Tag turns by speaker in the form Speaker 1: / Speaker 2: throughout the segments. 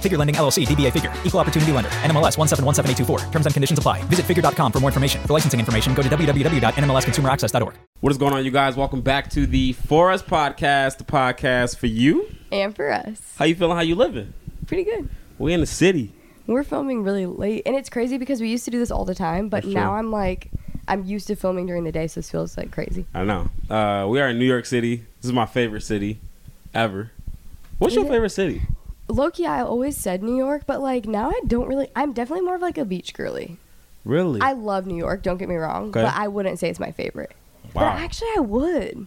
Speaker 1: Figure Lending LLC, DBA Figure, Equal Opportunity Lender, NMLS 1717824. Terms and conditions apply. Visit figure.com for more information. For licensing information, go to www.nmlsconsumeraccess.org.
Speaker 2: What is going on, you guys? Welcome back to the For Us podcast, the podcast for you.
Speaker 3: and for us.
Speaker 2: How you feeling? How you living?
Speaker 3: Pretty good.
Speaker 2: We in the city.
Speaker 3: We're filming really late, and it's crazy because we used to do this all the time, but
Speaker 2: That's
Speaker 3: now
Speaker 2: true.
Speaker 3: I'm like, I'm used to filming during the day, so this feels like crazy.
Speaker 2: I know. Uh, we are in New York City. This is my favorite city ever. What's
Speaker 3: Is
Speaker 2: your
Speaker 3: it?
Speaker 2: favorite city?
Speaker 3: Loki, I always said New York, but like now I don't really. I'm definitely more of like a beach girly.
Speaker 2: Really?
Speaker 3: I love New York. Don't get me wrong,
Speaker 2: Okay.
Speaker 3: but I wouldn't say it's my favorite.
Speaker 2: wow.
Speaker 3: But actually, I would.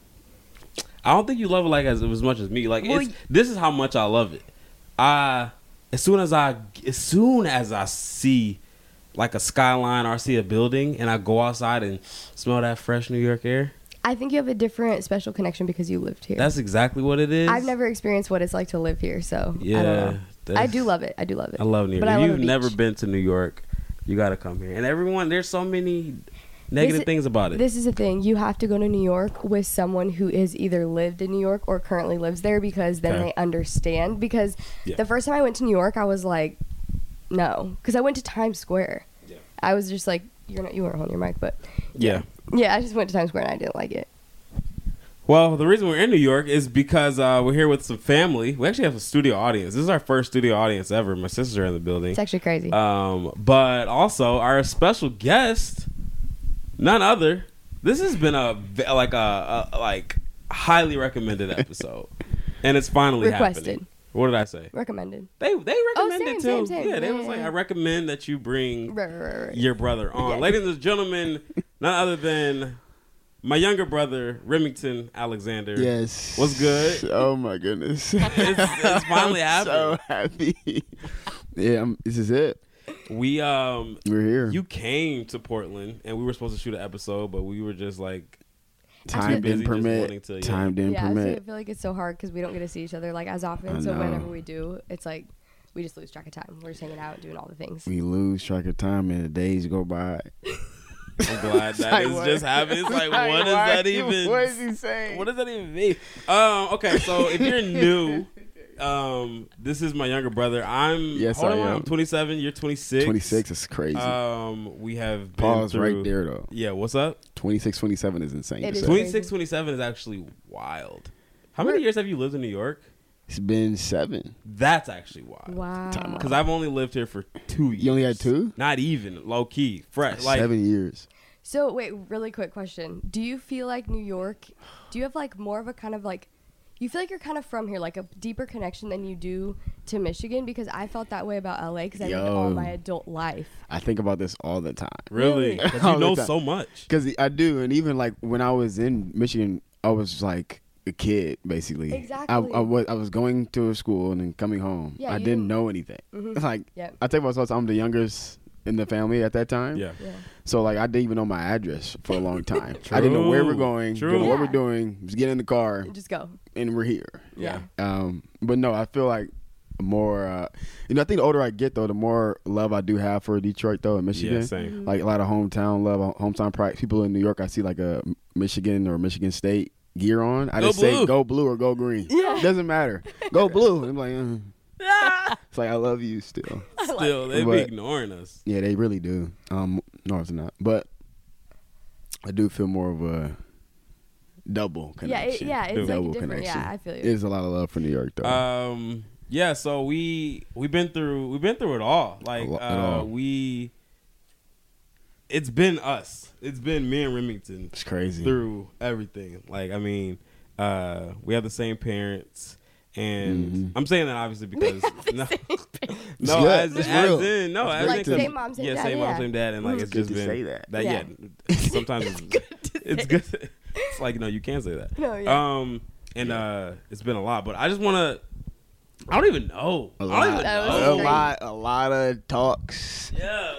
Speaker 2: I don't think you love it like as, as much as me. Like
Speaker 3: Well,
Speaker 2: it's,
Speaker 3: y-
Speaker 2: this is how much I love it. I as soon as I as soon as I see like a skyline or I see a building and I go outside and smell that fresh New York air,
Speaker 3: I think you have a different special connection because you lived here.
Speaker 2: that's exactly what it is.
Speaker 3: I've never experienced what it's like to live here, so
Speaker 2: Yeah,
Speaker 3: I don't know. I do love it. I do love it.
Speaker 2: I love New York.
Speaker 3: But
Speaker 2: if you've never been to New York, you got to come here. And everyone, there's so many negative
Speaker 3: This-
Speaker 2: things about it.
Speaker 3: This is the thing. You have to go to New York with someone who is either lived in New York or currently lives there because then
Speaker 2: Okay.
Speaker 3: they understand. Because
Speaker 2: Yeah.
Speaker 3: the first time I went to New York, I was like, no, because I went to Times Square.
Speaker 2: Yeah.
Speaker 3: I was just like, you're not, you weren't holding your mic, but
Speaker 2: yeah.
Speaker 3: yeah, I just went to Times Square and I didn't like it.
Speaker 2: Well, the reason we're in New York is because uh, we're here with some family. We actually have a studio audience. This is our first studio audience ever. My sisters are in the building.
Speaker 3: It's actually crazy.
Speaker 2: Um, but also our special guest, none other. This has been a like a, a like highly recommended episode, and it's finally
Speaker 3: Requested.
Speaker 2: happening. What did I say?
Speaker 3: Recommended.
Speaker 2: They they recommended
Speaker 3: same,
Speaker 2: too.
Speaker 3: same, same.
Speaker 2: Yeah, they
Speaker 3: Yeah,
Speaker 2: was
Speaker 3: yeah,
Speaker 2: like. I recommend that you bring
Speaker 3: Right, right, right, right.
Speaker 2: your brother on. Ladies and gentlemen, none other than my younger brother, Remington Alexander.
Speaker 4: Yes.
Speaker 2: What's good?
Speaker 4: Oh my goodness.
Speaker 2: It's, it's finally
Speaker 4: I'm so
Speaker 2: happening.
Speaker 4: happy. yeah, I'm, this is it.
Speaker 2: We um
Speaker 4: We're here.
Speaker 2: you came to Portland and we were supposed to shoot an episode, but we were just like
Speaker 4: time
Speaker 2: busy
Speaker 4: didn't
Speaker 2: just
Speaker 4: permit.
Speaker 2: to, yeah.
Speaker 4: Time didn't
Speaker 3: yeah, I feel- I feel like it's so hard because we don't get to see each other like as often. So whenever we do, it's like we just lose track of time. We're just hanging out, doing all the things.
Speaker 4: We lose track of time and the days go by.
Speaker 2: I'm glad that
Speaker 4: like,
Speaker 2: is
Speaker 4: what?
Speaker 2: just happening. It's like,
Speaker 4: Like,
Speaker 2: what does that even?
Speaker 4: what is he saying?
Speaker 2: What does that even mean? Um, okay, so if you're new, um, this is my younger brother. I'm
Speaker 4: Yes,
Speaker 2: hold
Speaker 4: I
Speaker 2: on,
Speaker 4: am.
Speaker 2: I'm 27. You're 26.
Speaker 4: 26 is crazy.
Speaker 2: Um, we have been
Speaker 4: Pause
Speaker 2: through-
Speaker 4: right there though.
Speaker 2: Yeah, what's up?
Speaker 4: 26, 27 is insane.
Speaker 3: It is
Speaker 2: 26, 27 is actually wild. How many years have you lived in New York?
Speaker 4: It's been seven.
Speaker 2: That's actually wild.
Speaker 3: Wow.
Speaker 2: Because I've only lived here for two years.
Speaker 4: You only had two?
Speaker 2: Not even low key, fresh. Like
Speaker 4: seven years.
Speaker 3: So wait, really quick question. Do you feel like New York do you have like more of a kind of like you feel like you're kind of from here, like a deeper connection than you do to Michigan? Because I felt that way about LA because I lived all my adult life.
Speaker 4: I think about this all the time.
Speaker 2: really,
Speaker 3: Really?
Speaker 2: 'Cause
Speaker 4: All
Speaker 2: you know so much.
Speaker 4: Because I do, and even like when I was in Michigan, I was like a kid basically.
Speaker 3: Exactly.
Speaker 4: I, I was I was going to a school and then coming home.
Speaker 3: Yeah,
Speaker 4: I
Speaker 3: you
Speaker 4: didn't
Speaker 3: didn't-
Speaker 4: know anything.
Speaker 3: Mhm.
Speaker 4: Like
Speaker 3: Yep.
Speaker 4: I tell myself I'm the youngest in the family at that time.
Speaker 2: Yeah.
Speaker 3: Yeah.
Speaker 4: So like I didn't even know my address for a long time. I didn't know where we're going,
Speaker 2: True.
Speaker 4: didn't know what we're doing. Just get in the car
Speaker 3: Just go.
Speaker 4: and we're here.
Speaker 3: Yeah.
Speaker 4: Um, but no, I feel like more. Uh, you know, I think the older I get though, the more love I do have for Detroit though, and Michigan.
Speaker 2: Yeah, same.
Speaker 4: Like a lot of hometown love, hometown pride. People in New York, I see like a Michigan or Michigan State gear on. I
Speaker 2: Go
Speaker 4: just say go blue or go green. Yeah, doesn't matter. Go blue. I'm like, uh. It's like I love you still.
Speaker 2: Still, they be
Speaker 4: But-
Speaker 2: ignoring us.
Speaker 4: Yeah, they really do. Um, no, it's not. But I do feel more of a double
Speaker 3: Yeah, it,
Speaker 4: connection.
Speaker 3: yeah, it's like
Speaker 4: double
Speaker 3: different.
Speaker 4: connection.
Speaker 3: Yeah, I feel you.
Speaker 4: There's a lot of love for New York though.
Speaker 2: Um, yeah. So we we've been through we've been through it all. Like
Speaker 4: A lo- it
Speaker 2: uh,
Speaker 4: all.
Speaker 2: we, it's been us. It's been me and Remington
Speaker 4: it's crazy.
Speaker 2: through everything. Like I mean, uh, we have the same parents. And
Speaker 4: Mhm.
Speaker 2: I'm saying that obviously because no, no,
Speaker 4: good.
Speaker 2: as,
Speaker 4: It's
Speaker 2: as in no, as
Speaker 3: Like
Speaker 2: in,
Speaker 3: same mom, same
Speaker 2: yeah,
Speaker 3: dad,
Speaker 2: same mom,
Speaker 3: yeah.
Speaker 2: same dad, and like
Speaker 4: It's
Speaker 2: it's, just been
Speaker 4: say that.
Speaker 2: yeah,
Speaker 3: Yeah.
Speaker 2: sometimes it's, it's good. It's like no, you can't say that.
Speaker 3: No, yeah.
Speaker 2: Um, and uh, it's been a lot, but I just want to. I don't even know.
Speaker 4: a
Speaker 2: I
Speaker 4: lot,
Speaker 2: don't even
Speaker 3: That was
Speaker 4: a lot, a lot of talks,
Speaker 2: Yeah,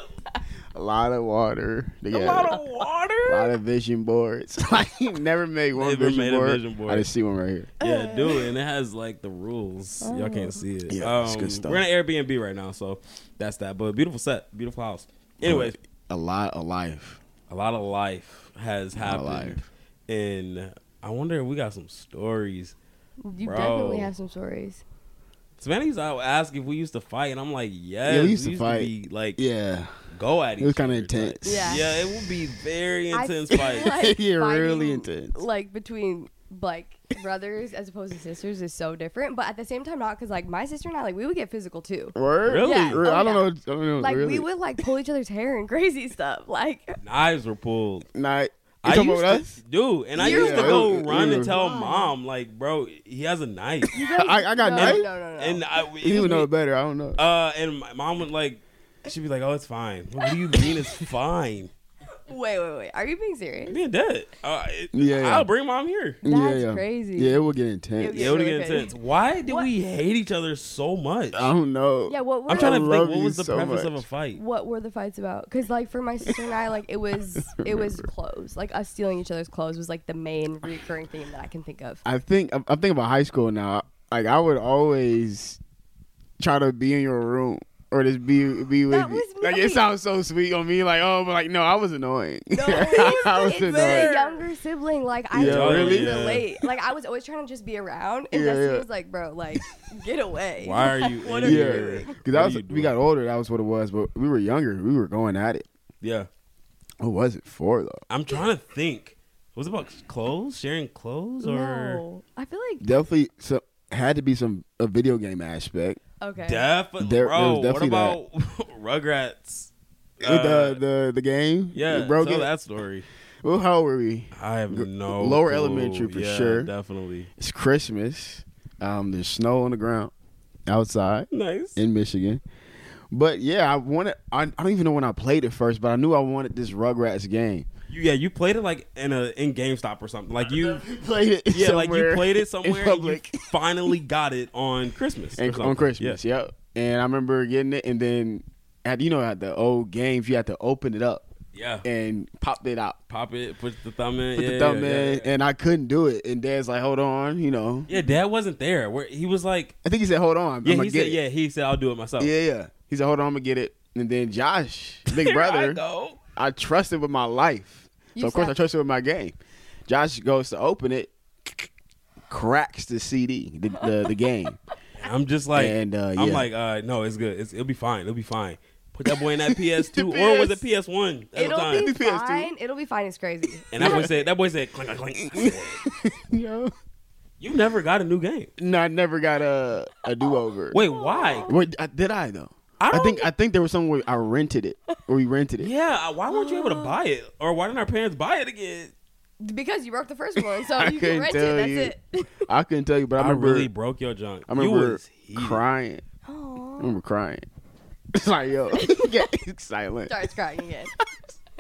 Speaker 4: a lot of water.
Speaker 2: a lot of water.
Speaker 4: a lot of vision boards. like never made one
Speaker 2: Never
Speaker 4: vision,
Speaker 2: made a
Speaker 4: board.
Speaker 2: vision board.
Speaker 4: I just see one right here.
Speaker 2: Yeah, do it, and it has like the rules. Y'all can't see it.
Speaker 4: Yeah, it's
Speaker 2: um,
Speaker 4: good stuff.
Speaker 2: We're in an Airbnb right now, so that's that. But beautiful set, beautiful house. Anyways,
Speaker 4: a lot of life.
Speaker 2: a lot of life has
Speaker 4: lot of
Speaker 2: happened,
Speaker 4: life.
Speaker 2: and I wonder if we got some stories.
Speaker 3: you
Speaker 2: Bro.
Speaker 3: definitely have some stories.
Speaker 2: Savannah used to ask if we used to fight, and I'm like, yes,
Speaker 4: Yeah, we used to fight.
Speaker 2: be like,
Speaker 4: Yeah,
Speaker 2: go at each
Speaker 4: It was kinda
Speaker 2: other type.
Speaker 4: intense.
Speaker 3: Yeah.
Speaker 2: yeah, it would be very intense fight.
Speaker 3: like
Speaker 4: Yeah, really intense.
Speaker 3: Like between like brothers as opposed to sisters is so different, but at the same time not because like my sister and I like we would get physical too.
Speaker 4: Word?
Speaker 2: Really?
Speaker 3: Yeah.
Speaker 4: Re-
Speaker 3: Oh,
Speaker 4: I don't
Speaker 3: yeah.
Speaker 4: know. I don't know.
Speaker 3: Like
Speaker 4: really.
Speaker 3: we would like pull each other's hair and crazy stuff. Like
Speaker 2: Knives were pulled.
Speaker 4: Nah, you
Speaker 2: I
Speaker 4: talking
Speaker 2: used
Speaker 4: about
Speaker 2: to,
Speaker 4: us?
Speaker 2: dude, and I
Speaker 3: You
Speaker 2: used to go
Speaker 4: Yeah.
Speaker 2: run and tell
Speaker 3: Why?
Speaker 2: mom, like, bro, he has a knife,
Speaker 4: I- I got
Speaker 3: no,
Speaker 4: knife?
Speaker 3: No, no, no.
Speaker 2: and I, it
Speaker 4: You would know it better. I don't know.
Speaker 2: Uh, and my mom would like, she'd be like, "Oh, it's fine." What do you mean it's fine?
Speaker 3: Wait, wait, wait. Are you being serious?
Speaker 2: I'm being dead. Uh, it-
Speaker 4: Yeah, yeah.
Speaker 2: I'll bring mom here.
Speaker 3: That's
Speaker 4: yeah, yeah.
Speaker 3: crazy.
Speaker 4: Yeah, it will get intense.
Speaker 3: It would
Speaker 2: Yeah, it would
Speaker 3: really
Speaker 2: get
Speaker 3: crazy.
Speaker 2: intense. Why did
Speaker 3: What-
Speaker 2: we hate each other so much?
Speaker 4: I don't know.
Speaker 3: Yeah, what were
Speaker 2: I'm trying
Speaker 4: I
Speaker 2: to think. What was the
Speaker 4: so
Speaker 2: preface of a fight?
Speaker 3: what were the fights about? Because like for my sister and I, like it was it was clothes. Like us stealing each other's clothes was like the main recurring theme that I can think of.
Speaker 4: I think I'm, I'm thinking about high school now. Like I would always try to be in your room or just be be with
Speaker 3: That
Speaker 4: you.
Speaker 3: was
Speaker 4: Like
Speaker 3: me.
Speaker 4: it sounds so sweet on me. Like oh, but like no, I was annoying.
Speaker 3: No,
Speaker 4: I was
Speaker 3: it's the
Speaker 4: annoying.
Speaker 3: younger sibling. Like I
Speaker 4: Yeah,
Speaker 3: totally
Speaker 4: really?
Speaker 2: Yeah.
Speaker 3: relate. Like I was always trying to just be around, and
Speaker 4: Yeah,
Speaker 3: Destiny
Speaker 4: yeah.
Speaker 3: was like, "Bro, like get away."
Speaker 2: Why are you?
Speaker 3: What
Speaker 2: in
Speaker 3: are
Speaker 4: Yeah,
Speaker 2: here?
Speaker 4: because that was we got older. That was what it was. But we were younger. We were going at it.
Speaker 2: Yeah,
Speaker 4: What was it for though?
Speaker 2: I'm trying to think. Was it about clothes? Sharing clothes, or
Speaker 3: No, I feel like
Speaker 4: Definitely, so had to be some a video game aspect.
Speaker 3: Okay.
Speaker 2: definitely,
Speaker 4: There- there
Speaker 2: bro?
Speaker 4: was
Speaker 2: what
Speaker 4: definitely
Speaker 2: about Rugrats?
Speaker 4: With
Speaker 2: Uh,
Speaker 4: the the the game.
Speaker 2: yeah,
Speaker 4: You broke
Speaker 2: tell that story.
Speaker 4: Well, how old were we?
Speaker 2: I have no
Speaker 4: lower
Speaker 2: clue.
Speaker 4: elementary for
Speaker 2: Yeah,
Speaker 4: sure.
Speaker 2: Definitely
Speaker 4: It's Christmas. Um, there's snow on the ground outside
Speaker 2: nice.
Speaker 4: in Michigan. But yeah, I wanted. I, I don't even know when I played it first, but I knew I wanted this Rugrats game.
Speaker 2: You, yeah, you played it like in a in GameStop or something. Like you,
Speaker 4: Played it.
Speaker 2: yeah, like you played it somewhere. And you
Speaker 4: public.
Speaker 2: finally got it on Christmas.
Speaker 4: and, on Christmas.
Speaker 2: Yeah.
Speaker 4: Yep. And I remember getting it, and then at you know at the old games, you had to open it up
Speaker 2: yeah.
Speaker 4: and pop it out,
Speaker 2: Pop it, put the thumb in.
Speaker 4: put
Speaker 2: yeah,
Speaker 4: the thumb
Speaker 2: yeah,
Speaker 4: in,
Speaker 2: yeah.
Speaker 4: and I couldn't do it. And Dad's like, "Hold on," you know.
Speaker 2: Yeah, Dad wasn't there. Where he was like,
Speaker 4: I think he said, "Hold on."
Speaker 2: yeah,
Speaker 4: I'm
Speaker 2: he
Speaker 4: get
Speaker 2: said,
Speaker 4: it.
Speaker 2: yeah, he said, I'll do it myself.
Speaker 4: yeah, yeah. He said, "Hold on, I'm gonna get it." And then Josh, big
Speaker 2: Here I
Speaker 4: brother,
Speaker 2: go.
Speaker 4: I trusted with my life.
Speaker 3: You
Speaker 4: so of course I
Speaker 3: sat-
Speaker 4: trusted with my game. Josh goes to open it, cracks the CD, the the, the game.
Speaker 2: I'm just like,
Speaker 4: And, uh,
Speaker 2: I'm
Speaker 4: yeah.
Speaker 2: like, uh, no, it's good. It's, it'll be fine. It'll be fine. Put that boy in that PS2 or was it PS1 at the
Speaker 3: It'll
Speaker 2: time?
Speaker 3: be
Speaker 4: PS2.
Speaker 3: fine. It'll be fine. It's crazy.
Speaker 2: and that boy said, that boy said, clink, clink, clink.
Speaker 4: Yo.
Speaker 2: You never got a new game.
Speaker 4: No, I never got a a do over.
Speaker 2: Wait, why?
Speaker 4: Wait, I- did I though?
Speaker 2: I
Speaker 4: I,
Speaker 2: don't-
Speaker 4: think I think there was somewhere I rented it or we rented it.
Speaker 2: Yeah, why weren't you able to buy it? Or why didn't our parents buy it again?
Speaker 3: because you broke the first one, so
Speaker 4: I
Speaker 3: you
Speaker 4: couldn't
Speaker 3: can rent
Speaker 4: tell
Speaker 3: it.
Speaker 4: you.
Speaker 3: That's it.
Speaker 4: I couldn't tell you, but I
Speaker 2: I,
Speaker 4: remember
Speaker 2: really broke your junk.
Speaker 4: I
Speaker 2: you
Speaker 4: remember
Speaker 2: was heated.
Speaker 4: crying. I
Speaker 3: Aw.
Speaker 4: remember crying. It's like yo, get silent.
Speaker 3: Starts crying again.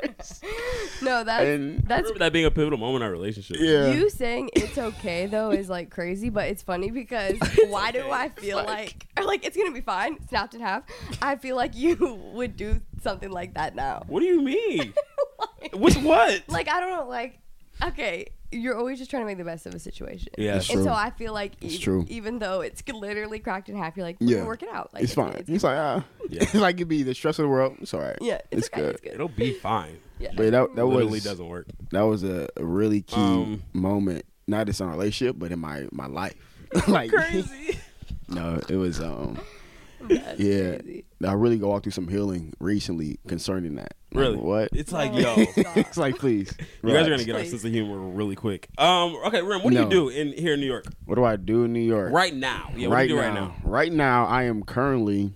Speaker 3: no, that's
Speaker 4: and
Speaker 3: that's
Speaker 2: remember that being a pivotal moment in our relationship.
Speaker 4: Yeah.
Speaker 3: you saying it's okay though is like crazy, but it's funny because why do I feel like, or like it's gonna be fine, snapped in half. I feel like you would do something like that now.
Speaker 2: What do you mean? With what?
Speaker 3: Like I don't know, like okay, you're always just trying to make the best of a situation.
Speaker 2: Yeah,
Speaker 4: That's
Speaker 3: and
Speaker 4: true.
Speaker 3: so I feel like
Speaker 4: It's
Speaker 3: even,
Speaker 4: true.
Speaker 3: even though it's literally cracked in half, you're like, we're
Speaker 4: Yeah.
Speaker 3: work it out. Like
Speaker 4: it's fine.
Speaker 3: It's,
Speaker 4: It's like ah,
Speaker 2: Yeah.
Speaker 4: it's like it'd be the stress of the world. It's all right.
Speaker 3: yeah, it's, okay,
Speaker 4: good.
Speaker 3: It's good.
Speaker 2: It'll be fine.
Speaker 3: Yeah.
Speaker 4: But that that
Speaker 2: Literally
Speaker 4: was
Speaker 2: doesn't work.
Speaker 4: that was a, a really key
Speaker 2: Um,
Speaker 4: moment, not just in our relationship, but in my my life. like
Speaker 2: Crazy.
Speaker 4: no, it was um
Speaker 3: That's
Speaker 4: yeah.
Speaker 3: crazy.
Speaker 4: I really go walk through some healing recently concerning that. Like,
Speaker 2: Really?
Speaker 4: what?
Speaker 2: It's like, yo,
Speaker 4: it's like please.
Speaker 2: you guys are gonna get our sense of humor really quick. Um, okay, Rim, what do
Speaker 4: No.
Speaker 2: you do in here in New York
Speaker 4: What do I do in New York?
Speaker 2: right now? Yeah, what
Speaker 4: right
Speaker 2: do you do
Speaker 4: now,
Speaker 2: right now?
Speaker 4: right now, I am currently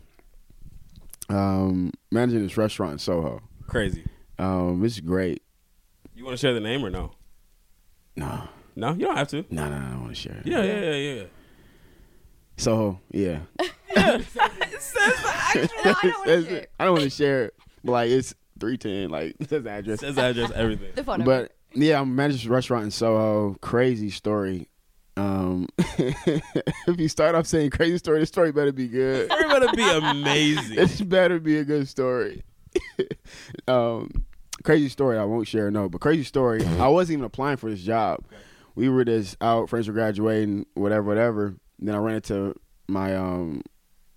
Speaker 4: um, managing this restaurant in Soho.
Speaker 2: Crazy.
Speaker 4: Um, it's great.
Speaker 2: You want to share the name or no?
Speaker 4: No,
Speaker 2: No, you don't have to.
Speaker 4: no, no, I don't want to share it.
Speaker 2: Yeah, yeah, yeah, yeah.
Speaker 4: Soho, yeah.
Speaker 3: No, I don't wanna
Speaker 4: It's-
Speaker 3: share.
Speaker 4: I don't want to share it, but like it's three ten. Like it says address.
Speaker 2: Says address, everything.
Speaker 3: The phone number.
Speaker 4: But yeah, I'm managing this restaurant in Soho. Crazy story. Um, if you start off saying crazy story, the story better be good.
Speaker 2: It's gonna be amazing.
Speaker 4: It better be a good story. um, crazy story. I won't share. No, but crazy story. I wasn't even applying for this job. We were just out, friends were graduating, whatever, whatever. And then I ran into my. um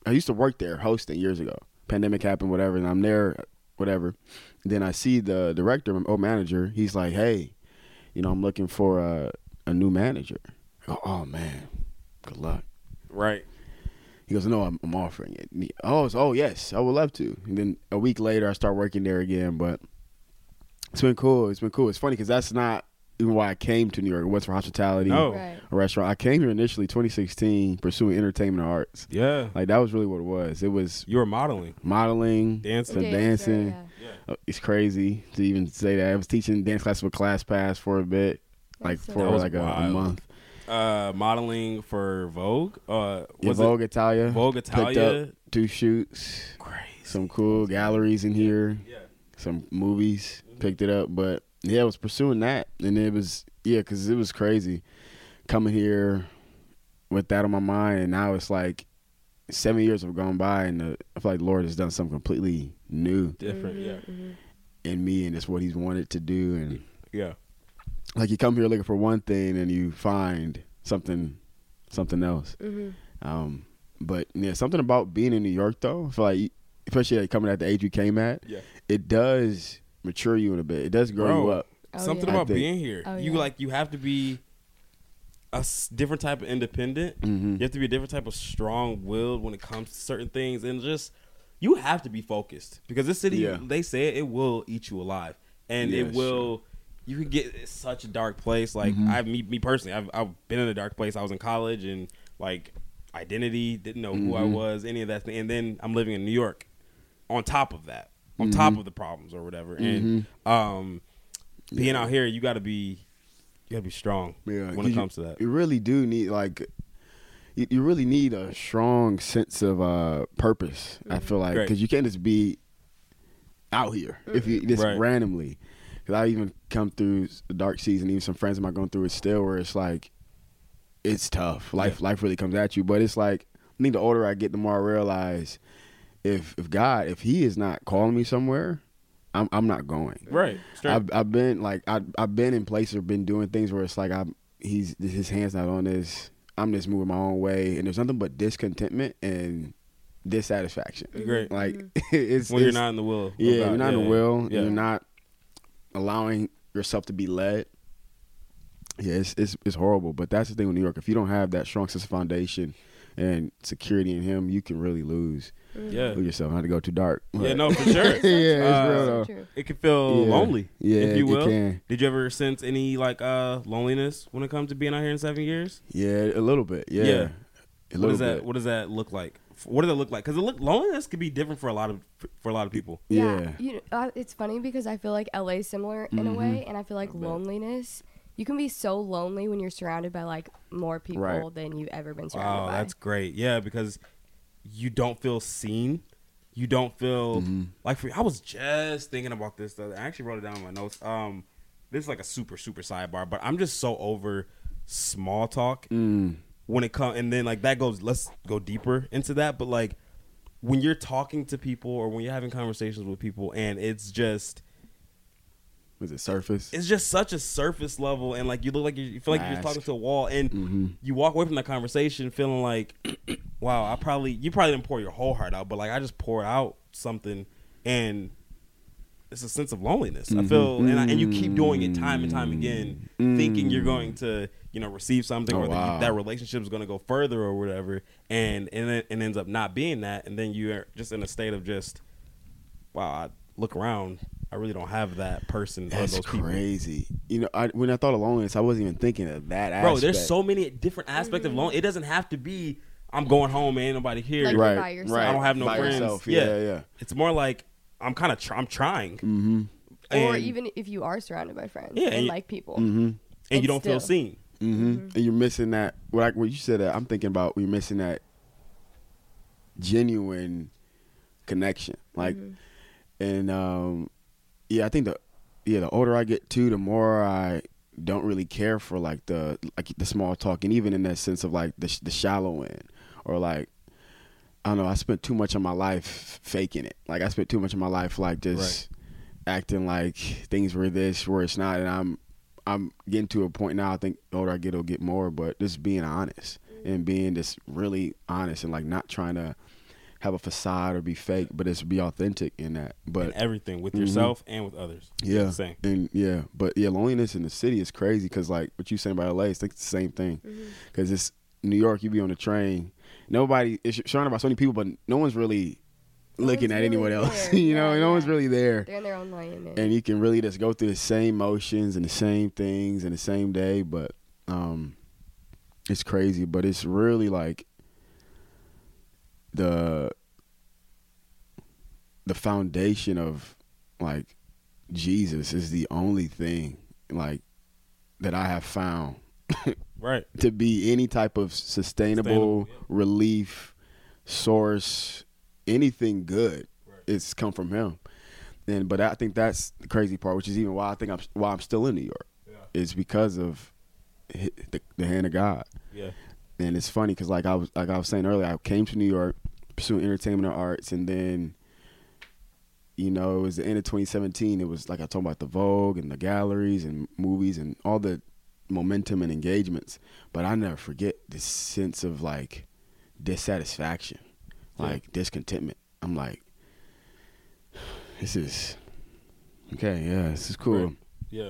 Speaker 4: I used to work there hosting years ago. Pandemic happened, whatever, and I'm there, whatever. then I see the director or manager. He's like, "Hey, you know, I'm looking for a a new manager." I go, "Oh man, good luck."
Speaker 2: Right.
Speaker 4: He goes, "No, I'm, I'm offering it." He- oh, so, oh yes, I would love to. And then a week later, I start working there again. But it's been cool. It's been cool. It's funny because that's not why I came to New York. It was for hospitality,
Speaker 2: No.
Speaker 3: Right.
Speaker 4: a restaurant. I came here initially 2016, pursuing entertainment arts.
Speaker 2: Yeah.
Speaker 4: Like that was really what it was. It was
Speaker 2: You were modeling,
Speaker 4: modeling,
Speaker 2: dancing.
Speaker 4: to
Speaker 3: Dancer,
Speaker 4: dancing.
Speaker 3: yeah.
Speaker 4: Uh, It's crazy to even say that. I was teaching dance classes with Class Pass for a bit, like
Speaker 3: That's so
Speaker 4: for
Speaker 2: That was
Speaker 4: like a, a month.
Speaker 2: Uh, modeling for Vogue. Uh,
Speaker 4: Yeah, Vogue
Speaker 2: it
Speaker 4: Italia.
Speaker 2: Vogue
Speaker 4: Picked
Speaker 2: Italia?
Speaker 4: up two shoots.
Speaker 2: Crazy.
Speaker 4: some cool galleries in here,
Speaker 2: Yeah.
Speaker 4: some movies. Picked it up, but yeah, I was pursuing that, and it was yeah, because it was crazy coming here with that on my mind, and now it's like seven years have gone by, and the, I feel like the Lord has done something completely new
Speaker 2: Different. Yeah.
Speaker 3: Mm-hmm.
Speaker 4: in me, and it's what He's wanted to do, and
Speaker 2: Yeah.
Speaker 4: like you come here looking for one thing, and you find something, something else.
Speaker 3: Mm-hmm.
Speaker 4: Um, but yeah, something about being in New York though, I feel like especially like coming at the age you came at,
Speaker 2: Yeah.
Speaker 4: it does mature you in a bit. It does grow you up.
Speaker 3: Oh,
Speaker 2: Something
Speaker 3: yeah.
Speaker 2: about
Speaker 4: think-
Speaker 2: being here.
Speaker 3: Oh,
Speaker 2: you
Speaker 3: yeah.
Speaker 2: like you have to be a s- different type of independent.
Speaker 4: Mhm.
Speaker 2: You have to be a different type of strong willed when it comes to certain things, and just you have to be focused because this city,
Speaker 4: Yeah.
Speaker 2: they say it, it will eat you alive, and
Speaker 4: Yeah,
Speaker 2: it will. You can get such a dark place. Like
Speaker 4: Mhm.
Speaker 2: I, me, me personally, I've I've been in a dark place. I was in college and like identity didn't know who I
Speaker 4: Mhm.
Speaker 2: was, any of that thing, and then I'm living in New York. On top of that, on top of the problems or whatever, and um, being out here, you got to be, you got to be strong
Speaker 4: Yeah,
Speaker 2: when it
Speaker 4: you-
Speaker 2: comes to that.
Speaker 4: You really do need like you, you really need a strong sense of uh purpose. I feel like because you can't just be out here if you just
Speaker 2: Right.
Speaker 4: randomly. Because I even come through the dark season. Even some friends of mine going through it still, where it's like it's tough. Life life really comes at you. But it's like I think the older I get, the more I realize if if God if He is not calling me somewhere, I'm I'm not going.
Speaker 2: Right, straight.
Speaker 4: I've I've been like I I've been in places or been doing things where it's like I'm he's his hands not on this. I'm just moving my own way, and there's nothing but discontentment and dissatisfaction.
Speaker 2: Great.
Speaker 4: Like mm-hmm. it's
Speaker 2: when you're not in the will.
Speaker 4: yeah,
Speaker 2: God.
Speaker 4: you're not in the will.
Speaker 2: Yeah.
Speaker 4: You're not allowing yourself to be led. Yeah, it's, it's it's horrible. But that's the thing with New York. If you don't have that strong sense of foundation and security in Him, you can really lose
Speaker 2: Yeah.
Speaker 4: lose yourself. Not to go too dark.
Speaker 2: Yeah, no, for sure.
Speaker 4: yeah, it's
Speaker 2: Uh,
Speaker 4: real
Speaker 3: So
Speaker 4: though.
Speaker 3: true.
Speaker 2: It can feel
Speaker 4: Yeah.
Speaker 2: lonely,
Speaker 4: Yeah,
Speaker 2: if you
Speaker 4: it
Speaker 2: will.
Speaker 4: can.
Speaker 2: Did you ever sense any like uh loneliness when it comes to being out here in seven years?
Speaker 4: Yeah, a little bit. Yeah,
Speaker 2: Yeah.
Speaker 4: a
Speaker 2: What
Speaker 4: little
Speaker 2: does that
Speaker 4: bit.
Speaker 2: What does that look like? What does it look like? Because it look loneliness could be different for a lot of for a lot of people.
Speaker 4: Yeah.
Speaker 3: You know, uh, it's funny because I feel like LA is similar in a
Speaker 4: Mm-hmm.
Speaker 3: way, and I feel like loneliness. You can be so lonely when you're surrounded by like more people
Speaker 4: Right.
Speaker 3: than you've ever been surrounded
Speaker 2: Wow,
Speaker 3: by.
Speaker 2: that's great. Yeah, because you don't feel seen. You don't feel
Speaker 4: Mm-hmm.
Speaker 2: like for I was just thinking about this. the other- I actually wrote it down in my notes. Um, this is like a super super sidebar, but I'm just so over small talk
Speaker 4: Mm.
Speaker 2: when it comes, and then like that goes. Let's go deeper into that. But like when you're talking to people or when you're having conversations with people, and it's just
Speaker 4: Was it surface?
Speaker 2: it's just such a surface level and like you look like you, you feel like you're just talking to a wall and
Speaker 4: Mm-hmm.
Speaker 2: you walk away from that conversation feeling like wow i probably you probably didn't pour your whole heart out but like i just poured out something and it's a sense of loneliness i feel and, I, and you keep doing it time and time again thinking you're going to you know receive something
Speaker 4: Oh,
Speaker 2: or that,
Speaker 4: wow.
Speaker 2: you, that relationship is going to go further or whatever and and it, it ends up not being that and then you're just in a state of just wow i look around i really don't have that person or
Speaker 4: That's
Speaker 2: those people
Speaker 4: crazy. You know, I, when I thought of loneliness, I wasn't even thinking of that aspect.
Speaker 2: bro there's so many different aspects of loneliness. it doesn't have to be i'm going home and ain't nobody here
Speaker 3: Like,
Speaker 4: right,
Speaker 3: by yourself.
Speaker 4: right.
Speaker 2: i don't have no
Speaker 4: by
Speaker 2: friends
Speaker 4: Yourself. Yeah, yeah.
Speaker 2: it's more like i'm kind of tr- i'm trying
Speaker 4: Mm-hmm.
Speaker 3: or even if you are surrounded by friends
Speaker 2: Yeah,
Speaker 3: and
Speaker 2: and-
Speaker 3: like people.
Speaker 4: Mm-hmm.
Speaker 2: and
Speaker 3: and
Speaker 2: you don't feel seen
Speaker 4: Mm-hmm. And you're missing that. What I, what you said, that I'm thinking about. You're missing that genuine connection. Like, and um, yeah, I think the yeah the older I get too, the more I don't really care for like the like the small talk, and even in that sense of like the the shallow end, or like I don't know. I spent too much of my life faking it. Like I spent too much of my life like just acting like things were this where it's not, and I'm I'm getting to a point now. I think the older I get, it'll get more. But just being honest and being just really honest and like not trying to have a facade or be fake, but it's be authentic in that. But
Speaker 2: and everything with
Speaker 4: Mhm.
Speaker 2: yourself and with others
Speaker 4: yeah,
Speaker 2: same
Speaker 4: and yeah, but yeah, loneliness in the city is crazy because like what you saying about LA, it's like the same thing. Because it's New York, you be on the train, nobody it's surrounded by so many people, but no one's really
Speaker 3: No
Speaker 4: looking
Speaker 3: one's
Speaker 4: at anyone
Speaker 3: really
Speaker 4: else. you know,
Speaker 3: Yeah,
Speaker 4: no one's really there.
Speaker 3: They're in their own lane. And,
Speaker 4: and you can really just go through the same motions and the same things in the same day but um it's crazy but it's really like the the foundation of like Jesus is the only thing like that I have found
Speaker 2: right
Speaker 4: to be any type of sustainable,
Speaker 2: Sustainable, yeah.
Speaker 4: relief source, anything good. It's come from him. And but I think that's the crazy part, which is even why I think I'm why I'm still in New York. Is because of the, the hand of God.
Speaker 2: yeah
Speaker 4: And it's funny because like I was like I was saying earlier, I came to New York pursuing entertainment and arts, and then you know it was the end of 2017. It was like I talked about the Vogue and the galleries and movies and all the momentum and engagements. But I never forget this sense of like dissatisfaction, like discontentment. I'm like, this is okay. Yeah, this is cool
Speaker 2: Right. yeah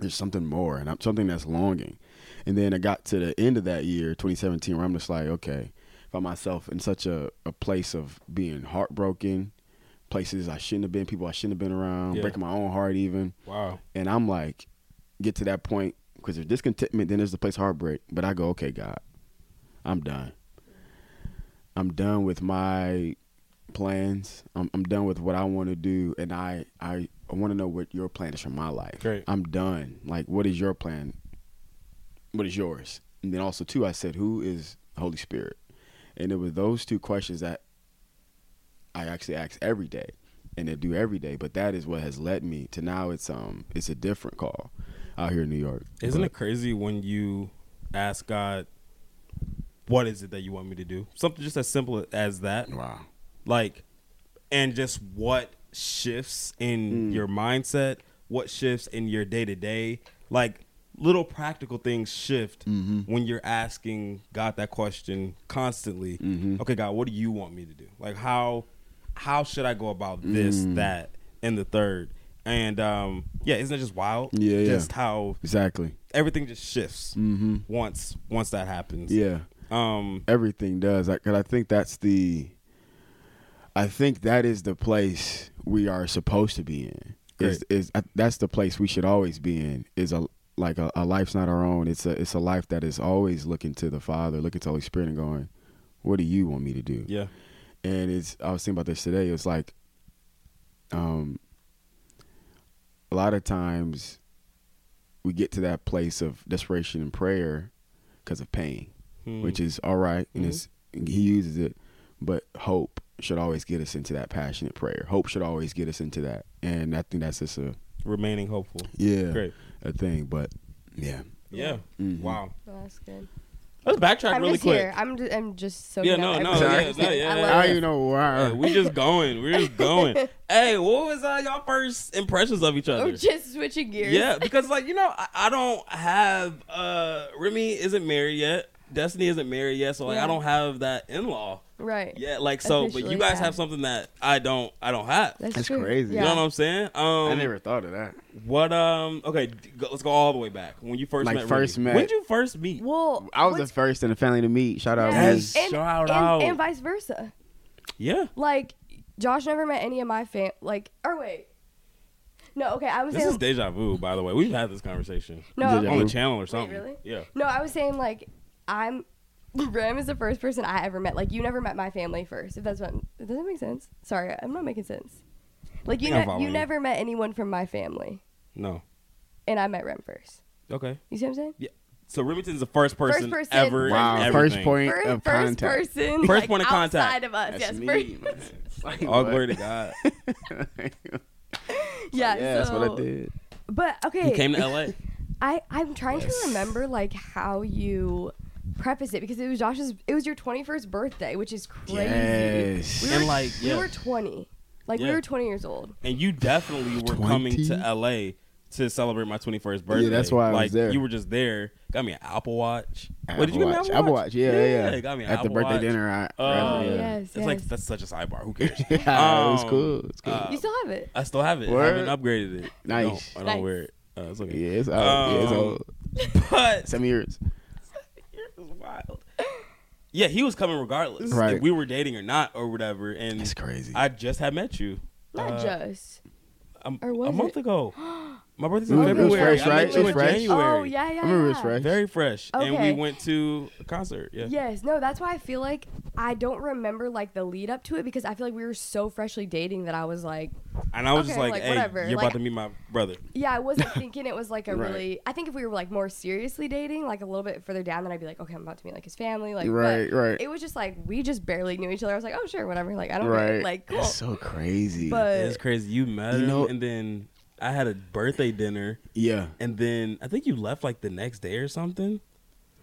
Speaker 4: there's something more and I'm something that's longing. And then I got to the end of that year, 2017, where I'm just like, okay, found myself in such a, a place of being heartbroken, places I shouldn't have been, people I shouldn't have been around,
Speaker 2: Yeah.
Speaker 4: breaking my own heart even.
Speaker 2: wow
Speaker 4: And I'm like, get to that point because if discontentment, then there's the place of heartbreak. But I go, okay, God, I'm done. I'm done with my plans. I'm, I'm done with what I want to do, and I I, I want to know what your plan is for my life.
Speaker 2: Great.
Speaker 4: I'm done. Like, what is your plan? What is yours? And then also too, I said, who is Holy Spirit? And it was those two questions that I actually ask every day, and I do every day. But that is what has led me to now. It's um it's a different call out here in New York.
Speaker 2: Isn't
Speaker 4: But-
Speaker 2: it crazy when you ask God, what is it that you want me to do? Something just as simple as that.
Speaker 4: Wow.
Speaker 2: Like, and just what shifts in your mindset, what shifts in your day to day. Like, little practical things shift when you're asking God that question constantly. Okay, God, what do you want me to do? Like, how how should I go about this, that, and the third? And um, yeah, isn't it just wild?
Speaker 4: Yeah, yeah.
Speaker 2: Just how
Speaker 4: Exactly.
Speaker 2: everything just shifts
Speaker 4: Mm-hmm.
Speaker 2: once once that happens.
Speaker 4: Yeah.
Speaker 2: Um.
Speaker 4: everything does because I think that's the I think that is the place we are supposed to be in is, is that's the place we should always be in is a like a, a life's not our own it's a it's a life that is always looking to the father looking to the holy spirit and going what do you want me to do
Speaker 2: Yeah.
Speaker 4: and it's I was thinking about this today. It's like, um, a lot of times we get to that place of desperation and prayer because of pain,
Speaker 2: Hmm.
Speaker 4: which is all right, and
Speaker 2: Mhm.
Speaker 4: it's he uses it, but hope should always get us into that passionate prayer. Hope should always get us into that, and I think that's just a
Speaker 2: remaining hopeful.
Speaker 4: yeah
Speaker 2: Great.
Speaker 4: A thing. But yeah,
Speaker 2: Yeah.
Speaker 4: Mhm.
Speaker 2: Wow.
Speaker 3: Oh, that's good.
Speaker 2: Let's backtrack
Speaker 3: I'm
Speaker 2: really
Speaker 3: just
Speaker 2: quick.
Speaker 3: here. I'm just, I'm just soaking
Speaker 2: Yeah, no, no,
Speaker 3: everything
Speaker 4: yeah, no,
Speaker 2: yeah,
Speaker 3: I
Speaker 2: yeah.
Speaker 4: I don't even know why.
Speaker 2: Hey, we just going. We're just going. hey, what was uh, y'all first impressions of each other?
Speaker 3: Or just switching gears.
Speaker 2: Yeah, because like you know, I, I don't have uh Remy isn't married yet. Destiny isn't married yet, so like
Speaker 3: Yeah.
Speaker 2: I don't have that in law
Speaker 3: Right.
Speaker 2: Yeah, Like so, but you guys
Speaker 3: yeah.
Speaker 2: have something that I don't. I don't have.
Speaker 3: That's,
Speaker 4: That's
Speaker 3: true.
Speaker 4: crazy.
Speaker 3: Yeah.
Speaker 2: You know what I'm saying? Um,
Speaker 4: I never thought of that.
Speaker 2: What um? Okay, go, let's go all the way back when you first
Speaker 4: Like,
Speaker 2: met.
Speaker 4: first
Speaker 2: Remy.
Speaker 4: met-
Speaker 2: When did you first meet?
Speaker 3: Well,
Speaker 4: I was the first in the family to meet. Shout out.
Speaker 2: Yes.
Speaker 3: and,
Speaker 2: Shout out.
Speaker 3: and vice versa.
Speaker 2: Yeah,
Speaker 3: Like, Josh never met any of my fam. Like, or wait, no. Okay, I was
Speaker 2: this
Speaker 3: saying.
Speaker 2: is deja vu. By the way, we've had this conversation
Speaker 3: no,
Speaker 2: on the channel or something.
Speaker 3: really?
Speaker 2: Yeah.
Speaker 3: no. I was saying like, I'm. Rem is the first person I ever met. Like, you never met my family first. If that's what does that make sense? Sorry, I'm not making sense. Like, you ne- you
Speaker 2: you.
Speaker 3: never met anyone from my family,
Speaker 2: No.
Speaker 3: and I met Rem first.
Speaker 2: Okay.
Speaker 3: You see what I'm saying? Yeah.
Speaker 2: So Remington's the first person, first
Speaker 3: person.
Speaker 2: ever.
Speaker 4: Wow,
Speaker 2: everything.
Speaker 4: first point
Speaker 3: First,
Speaker 4: of
Speaker 3: first
Speaker 4: contact.
Speaker 3: person.
Speaker 2: First
Speaker 3: like,
Speaker 2: point of contact.
Speaker 3: outside of us.
Speaker 4: That's
Speaker 3: yes.
Speaker 4: me,
Speaker 3: first-
Speaker 4: man. Like,
Speaker 2: All
Speaker 4: what?
Speaker 2: glory to God.
Speaker 3: yeah.
Speaker 4: yeah, that's what I did.
Speaker 3: But okay.
Speaker 2: You came to LA.
Speaker 3: I I'm trying to remember like how you preface it because it was Josh's. It was your 21st birthday, which is crazy.
Speaker 4: Yes.
Speaker 3: We
Speaker 2: And,
Speaker 3: were,
Speaker 2: like,
Speaker 3: we
Speaker 2: yeah.
Speaker 3: were 20. Like we were 20 years old.
Speaker 2: and you definitely were coming to LA to celebrate my 21st birthday.
Speaker 4: Yeah, that's why I was there.
Speaker 2: You were just there. Got me an Apple Watch.
Speaker 4: Apple
Speaker 2: Wait, did you get me an
Speaker 4: Watch.
Speaker 2: Apple,
Speaker 4: Apple
Speaker 2: Watch?
Speaker 4: Watch. Yeah, yeah, yeah.
Speaker 2: got me an
Speaker 4: At the birthday
Speaker 2: Watch.
Speaker 4: dinner. I,
Speaker 2: Oh,
Speaker 4: yeah.
Speaker 3: yes,
Speaker 2: It's like that's such a sidebar. Who cares?
Speaker 4: yeah, it was
Speaker 2: Um,
Speaker 4: cool. It's cool.
Speaker 2: uh,
Speaker 3: you still have it.
Speaker 2: I still have it. I haven't upgraded it.
Speaker 4: Nice.
Speaker 2: I don't, I don't
Speaker 3: Nice.
Speaker 2: wear it. Uh, it's okay.
Speaker 4: yeah, it's, out. yeah, it's
Speaker 2: um,
Speaker 4: old.
Speaker 2: But
Speaker 4: Seven years.
Speaker 2: It was wild. Yeah, he was coming regardless,
Speaker 4: Right.
Speaker 2: If we were dating or not or whatever. And
Speaker 4: It's crazy.
Speaker 2: I just had met you.
Speaker 3: Not
Speaker 2: uh,
Speaker 3: just.
Speaker 2: a,
Speaker 3: Or
Speaker 2: a month
Speaker 3: it?
Speaker 2: ago. My birthday's
Speaker 4: It
Speaker 2: in
Speaker 4: was- it was
Speaker 2: February.
Speaker 4: fresh, right?
Speaker 2: met
Speaker 4: It was fresh?
Speaker 2: January.
Speaker 3: Oh yeah, yeah.
Speaker 4: I remember it was fresh.
Speaker 2: Very fresh. And we went to a concert. Yeah.
Speaker 3: Yes, no, that's why I feel like I don't remember like the lead up to it because I feel like we were so freshly dating that I was like,
Speaker 2: And I was just like,
Speaker 3: like,
Speaker 2: hey,
Speaker 3: whatever.
Speaker 2: you're
Speaker 3: Like-
Speaker 2: about to meet my brother.
Speaker 3: yeah, I wasn't thinking it was like a
Speaker 4: Right.
Speaker 3: really. I think if we were like more seriously dating, like a little bit further down, then I'd be like, okay, I'm about to meet like his family, like. but
Speaker 4: Right, right.
Speaker 3: It was just like we just barely knew each other. I was like, oh sure, whatever. Like I don't
Speaker 4: right.
Speaker 3: care. like cool.
Speaker 4: It's so crazy.
Speaker 3: but
Speaker 2: it's crazy. You met
Speaker 4: You
Speaker 2: him,
Speaker 4: know-
Speaker 2: and then I had a birthday dinner,
Speaker 4: yeah.
Speaker 2: and then I think you left like the next day or something.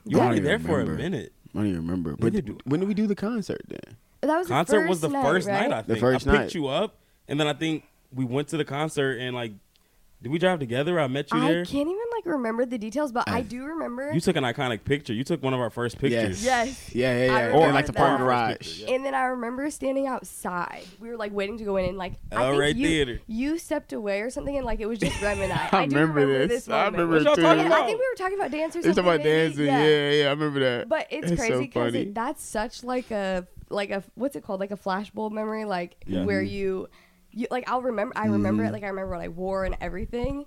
Speaker 2: You were only there
Speaker 4: even
Speaker 2: for a minute.
Speaker 4: I don't even remember. But
Speaker 2: Neither do
Speaker 4: when did we do the concert then?
Speaker 3: that was
Speaker 2: Concert
Speaker 3: the
Speaker 2: was the
Speaker 3: night,
Speaker 2: first
Speaker 3: right?
Speaker 2: night. I think
Speaker 4: The
Speaker 2: think
Speaker 4: first
Speaker 2: I picked
Speaker 4: night.
Speaker 2: you up, and then I think we went to the concert and like, did we drive together? I met you
Speaker 3: I
Speaker 2: there.
Speaker 3: can't even like remember the details, but I,
Speaker 4: I-
Speaker 3: do remember.
Speaker 2: You took an iconic picture. You took one of our first pictures.
Speaker 3: Yes.
Speaker 4: Yeah, yeah, yeah. Or like the
Speaker 3: that.
Speaker 4: parking garage.
Speaker 2: picture,
Speaker 3: And then I remember standing outside. We were like waiting to go in, and like I think
Speaker 2: right,
Speaker 3: you,
Speaker 2: theater.
Speaker 3: you stepped away or something, and like it was just Rem and I.
Speaker 4: I
Speaker 3: I do
Speaker 4: remember
Speaker 3: remember
Speaker 4: this.
Speaker 3: this.
Speaker 4: I remember
Speaker 2: What y'all
Speaker 4: too.
Speaker 2: about?
Speaker 3: I think we were talking about dance or
Speaker 4: You're
Speaker 3: something.
Speaker 4: talking about
Speaker 3: maybe.
Speaker 4: dancing.
Speaker 3: Yeah.
Speaker 4: Yeah, yeah, I remember that.
Speaker 3: But it's,
Speaker 4: It's
Speaker 3: crazy because
Speaker 4: funny.
Speaker 3: it, that's such like a like a what's it called like a flashbulb memory like
Speaker 2: Yeah.
Speaker 3: where
Speaker 4: Mm-hmm.
Speaker 3: You you like I'll remember I remember it like I remember what I wore and everything.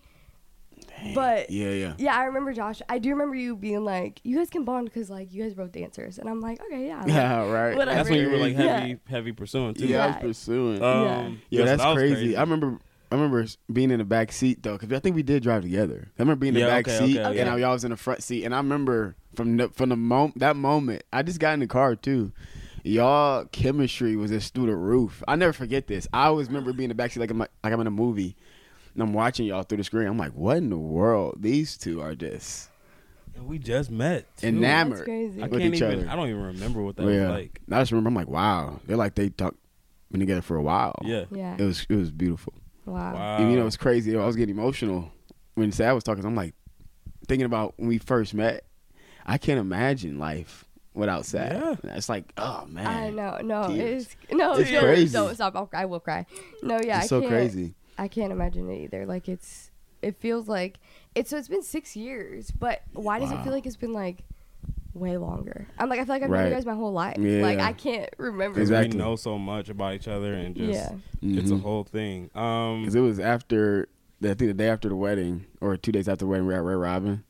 Speaker 3: But
Speaker 4: Yeah, yeah.
Speaker 3: yeah, I remember Josh. I do remember you being like, "You guys can bond because like you guys both dancers," and I'm like, "Okay, yeah." like,
Speaker 4: Yeah, right.
Speaker 3: Whatever.
Speaker 2: That's when you were like
Speaker 3: Yeah.
Speaker 2: heavy, heavy pursuing too.
Speaker 4: Yeah, I was pursuing.
Speaker 2: Um,
Speaker 4: yeah,
Speaker 2: so
Speaker 4: that's
Speaker 2: that was
Speaker 4: crazy. I remember. I remember being in the back seat though, because I think we did drive together. I remember being in the back
Speaker 2: okay,
Speaker 4: seat,
Speaker 2: okay,
Speaker 4: and
Speaker 2: okay.
Speaker 4: I, I was in the front seat. And I remember from the, from the moment that moment, I just got in the car too. Y'all chemistry was just through the roof. I never forget this. I always remember being in the back seat like I'm like I'm in a movie, and I'm watching y'all through the screen. I'm like, what in the world? These two are just
Speaker 2: we just met. too.
Speaker 4: enamored
Speaker 3: crazy.
Speaker 2: I
Speaker 4: with
Speaker 2: can't
Speaker 4: each
Speaker 2: even.
Speaker 4: other.
Speaker 2: I don't even remember what that
Speaker 4: Well,
Speaker 2: was
Speaker 4: yeah.
Speaker 2: like.
Speaker 4: I just remember I'm like, wow, they're like they talk been together for a while.
Speaker 2: Yeah.
Speaker 3: Yeah.
Speaker 4: it was it was beautiful.
Speaker 3: Wow.
Speaker 2: Wow.
Speaker 4: And, you know, it's crazy. I was getting emotional when Sav was talking. I'm like thinking about when we first met. I can't imagine life without Sav. It's like, oh man,
Speaker 3: I know. No,
Speaker 4: Tears.
Speaker 3: it's no.
Speaker 4: It's
Speaker 3: don't,
Speaker 4: crazy.
Speaker 3: Don't stop. I'll, I will cry. No, yeah.
Speaker 4: it's
Speaker 3: I
Speaker 4: so
Speaker 3: can't,
Speaker 4: crazy.
Speaker 3: I can't imagine it either. Like it's. It feels like it's. So it's been six years, but why does it feel like it's been like way longer? I'm like I feel like I've known
Speaker 4: Right.
Speaker 3: you guys my whole life.
Speaker 4: Yeah.
Speaker 3: Like I can't remember.
Speaker 4: Exactly.
Speaker 2: We know so much about each other, and just
Speaker 3: Yeah.
Speaker 2: it's a
Speaker 4: Mhm.
Speaker 2: whole thing. Um,
Speaker 4: Because it was after, I think the day after the wedding, or two days after the wedding, we were at Red Robin.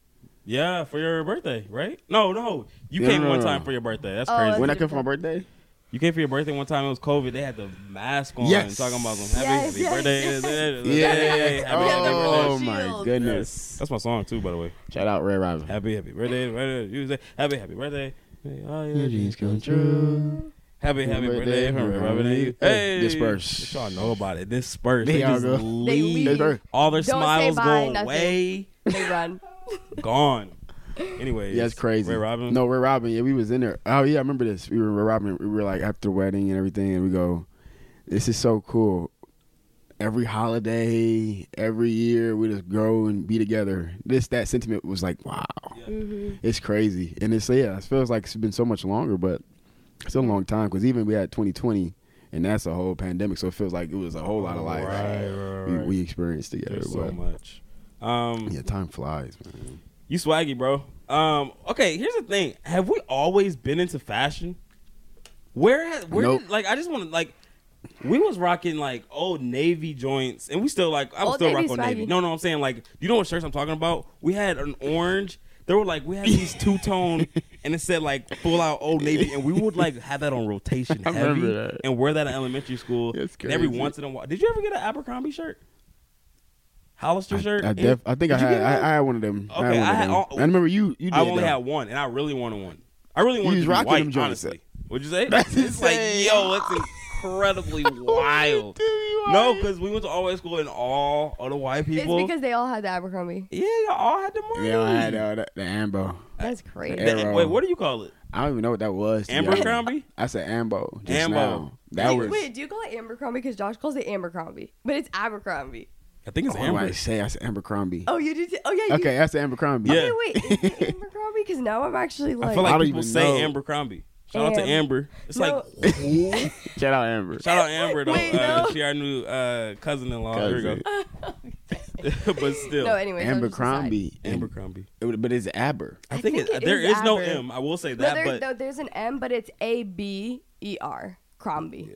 Speaker 2: Yeah, for your birthday, right? No, no, you
Speaker 4: No,
Speaker 2: came
Speaker 4: no,
Speaker 2: one
Speaker 4: no,
Speaker 2: time for your birthday. That's
Speaker 3: Oh,
Speaker 2: crazy.
Speaker 4: When I
Speaker 3: a
Speaker 4: came for my birthday,
Speaker 2: You came for your birthday one time. It was COVID. They had the mask on
Speaker 4: Yes.
Speaker 2: and talking about some happy,
Speaker 3: Yes,
Speaker 2: happy
Speaker 3: yes,
Speaker 2: birthday.
Speaker 3: yes.
Speaker 4: yeah,
Speaker 2: Happy, oh happy
Speaker 4: oh
Speaker 2: birthday.
Speaker 4: my
Speaker 3: Shield.
Speaker 4: goodness!
Speaker 2: That's my song too, by the way.
Speaker 4: Shout out Red Robin.
Speaker 2: Happy, happy birthday, birthday. You say happy, happy birthday. Hey, oh,
Speaker 4: Your dreams come true.
Speaker 2: Happy, happy
Speaker 4: Happy
Speaker 2: birthday
Speaker 4: birthday
Speaker 2: from
Speaker 4: from
Speaker 2: Robin and you.
Speaker 4: Hey,
Speaker 2: Hey,
Speaker 4: disperse.
Speaker 2: Y'all know about it. Disperse.
Speaker 4: There
Speaker 2: They
Speaker 4: y'all
Speaker 2: just
Speaker 4: go.
Speaker 3: They
Speaker 2: leave.
Speaker 3: leave.
Speaker 2: All their
Speaker 3: Don't say
Speaker 2: smiles
Speaker 3: bye,
Speaker 2: go
Speaker 3: nothing.
Speaker 2: away.
Speaker 3: They run.
Speaker 2: Gone. Anyways,
Speaker 4: Yeah, it's crazy.
Speaker 2: Ray Robin.
Speaker 4: No, Ray Robin. Yeah, we was in there. Oh yeah, I remember this. We were Ray Robin. We were like after the wedding and everything, and we go, "This is so cool." Every holiday, every year, we just grow and be together. This that sentiment was like, wow, mm-hmm. it's crazy, and it's yeah, it feels like it's been so much longer, but it's still a long time because even we had 2020, and that's a whole pandemic, so it feels like it was a whole lot of life
Speaker 2: Right, right,
Speaker 4: we,
Speaker 2: right.
Speaker 4: we experienced together.
Speaker 2: There's so much. Um,
Speaker 4: yeah, time flies, man.
Speaker 2: You swaggy, bro. Um, okay, here's the thing. Have we always been into fashion? Where has where
Speaker 4: Nope.
Speaker 2: did, like I just want to like we was rocking like old navy joints and we still like I was still rock
Speaker 3: Navy
Speaker 2: on navy.
Speaker 3: swaggy.
Speaker 2: No, no, I'm saying like you know what shirts I'm talking about? We had an orange. There were like we had these two tone and it said like full out old navy and we would like have that on rotation
Speaker 4: I
Speaker 2: heavy
Speaker 4: remember that.
Speaker 2: and wear that in elementary school.
Speaker 4: That's
Speaker 2: And every once in a while. Did you ever get an Abercrombie shirt? Hollister shirt?
Speaker 4: I, def- I think I had I,
Speaker 2: one?
Speaker 4: I had one of them. I had one
Speaker 2: I
Speaker 4: of
Speaker 2: had
Speaker 4: them.
Speaker 2: all-
Speaker 4: I remember you. You did.
Speaker 2: I only
Speaker 4: though.
Speaker 2: had one, and I really wanted one. I really wanted
Speaker 4: was
Speaker 2: to be
Speaker 4: rocking
Speaker 2: white,
Speaker 4: them
Speaker 2: honestly. What'd you say?
Speaker 4: That's
Speaker 2: it's like, yo, it's incredibly wild. No, because we went to all white school, and all of the white people.
Speaker 3: It's because they all had the Abercrombie.
Speaker 2: yeah, y'all all had the money.
Speaker 4: They all had uh, the, the Ambo.
Speaker 3: That's crazy.
Speaker 4: Yeah.
Speaker 2: The- wait, what do you call it?
Speaker 4: I don't even know what that was. to be honest.
Speaker 2: Abercrombie?
Speaker 4: I said Ambo. Just
Speaker 2: Ambo.
Speaker 4: Now. That
Speaker 3: wait,
Speaker 4: was.
Speaker 3: wait, do you call it Abercrombie? Because Josh calls it Abercrombie, but it's Abercrombie.
Speaker 2: I think it's
Speaker 4: What did
Speaker 2: Amber.
Speaker 4: I say? I said Amber Crombie.
Speaker 3: Oh, you did. T- oh, yeah. You,
Speaker 4: okay, that's Abercrombie.
Speaker 2: Yeah.
Speaker 3: Okay, wait. Is it Abercrombie? Because now I'm actually like.
Speaker 2: I feel
Speaker 4: I
Speaker 2: like
Speaker 4: don't
Speaker 2: people
Speaker 4: even
Speaker 2: say
Speaker 4: know.
Speaker 2: Abercrombie. Shout out to Amber. It's
Speaker 3: No.
Speaker 2: like
Speaker 4: Shout out Amber.
Speaker 2: shout out Amber though.
Speaker 3: Wait,
Speaker 2: uh,
Speaker 3: no.
Speaker 2: She our new uh, cousin-in-law. Here we go. but still,
Speaker 3: no, anyways. that was just a side.
Speaker 4: Abercrombie.
Speaker 2: Abercrombie.
Speaker 4: And- But it's Aber.
Speaker 2: I,
Speaker 3: I
Speaker 2: think,
Speaker 3: think
Speaker 2: it,
Speaker 3: it
Speaker 2: there
Speaker 3: is
Speaker 2: is no M. I will say
Speaker 3: No,
Speaker 2: that,
Speaker 3: there,
Speaker 2: but
Speaker 3: no, there's an M, but it's A B E R. Crombie.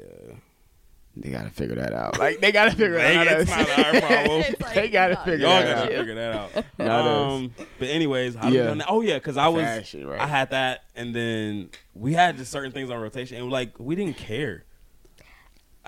Speaker 4: They gotta figure that out. Like they gotta figure that out.
Speaker 2: it's not our problem.
Speaker 3: Like,
Speaker 4: they gotta
Speaker 3: not-
Speaker 4: figure
Speaker 2: Y'all
Speaker 4: that
Speaker 2: gotta
Speaker 4: out.
Speaker 2: figure that out.
Speaker 4: Not
Speaker 2: um, but anyways, how
Speaker 4: Yeah.
Speaker 2: yeah. Done oh yeah, because I was
Speaker 4: Fashion, right.
Speaker 2: I had that, and then we had just certain things on rotation, and like we didn't care,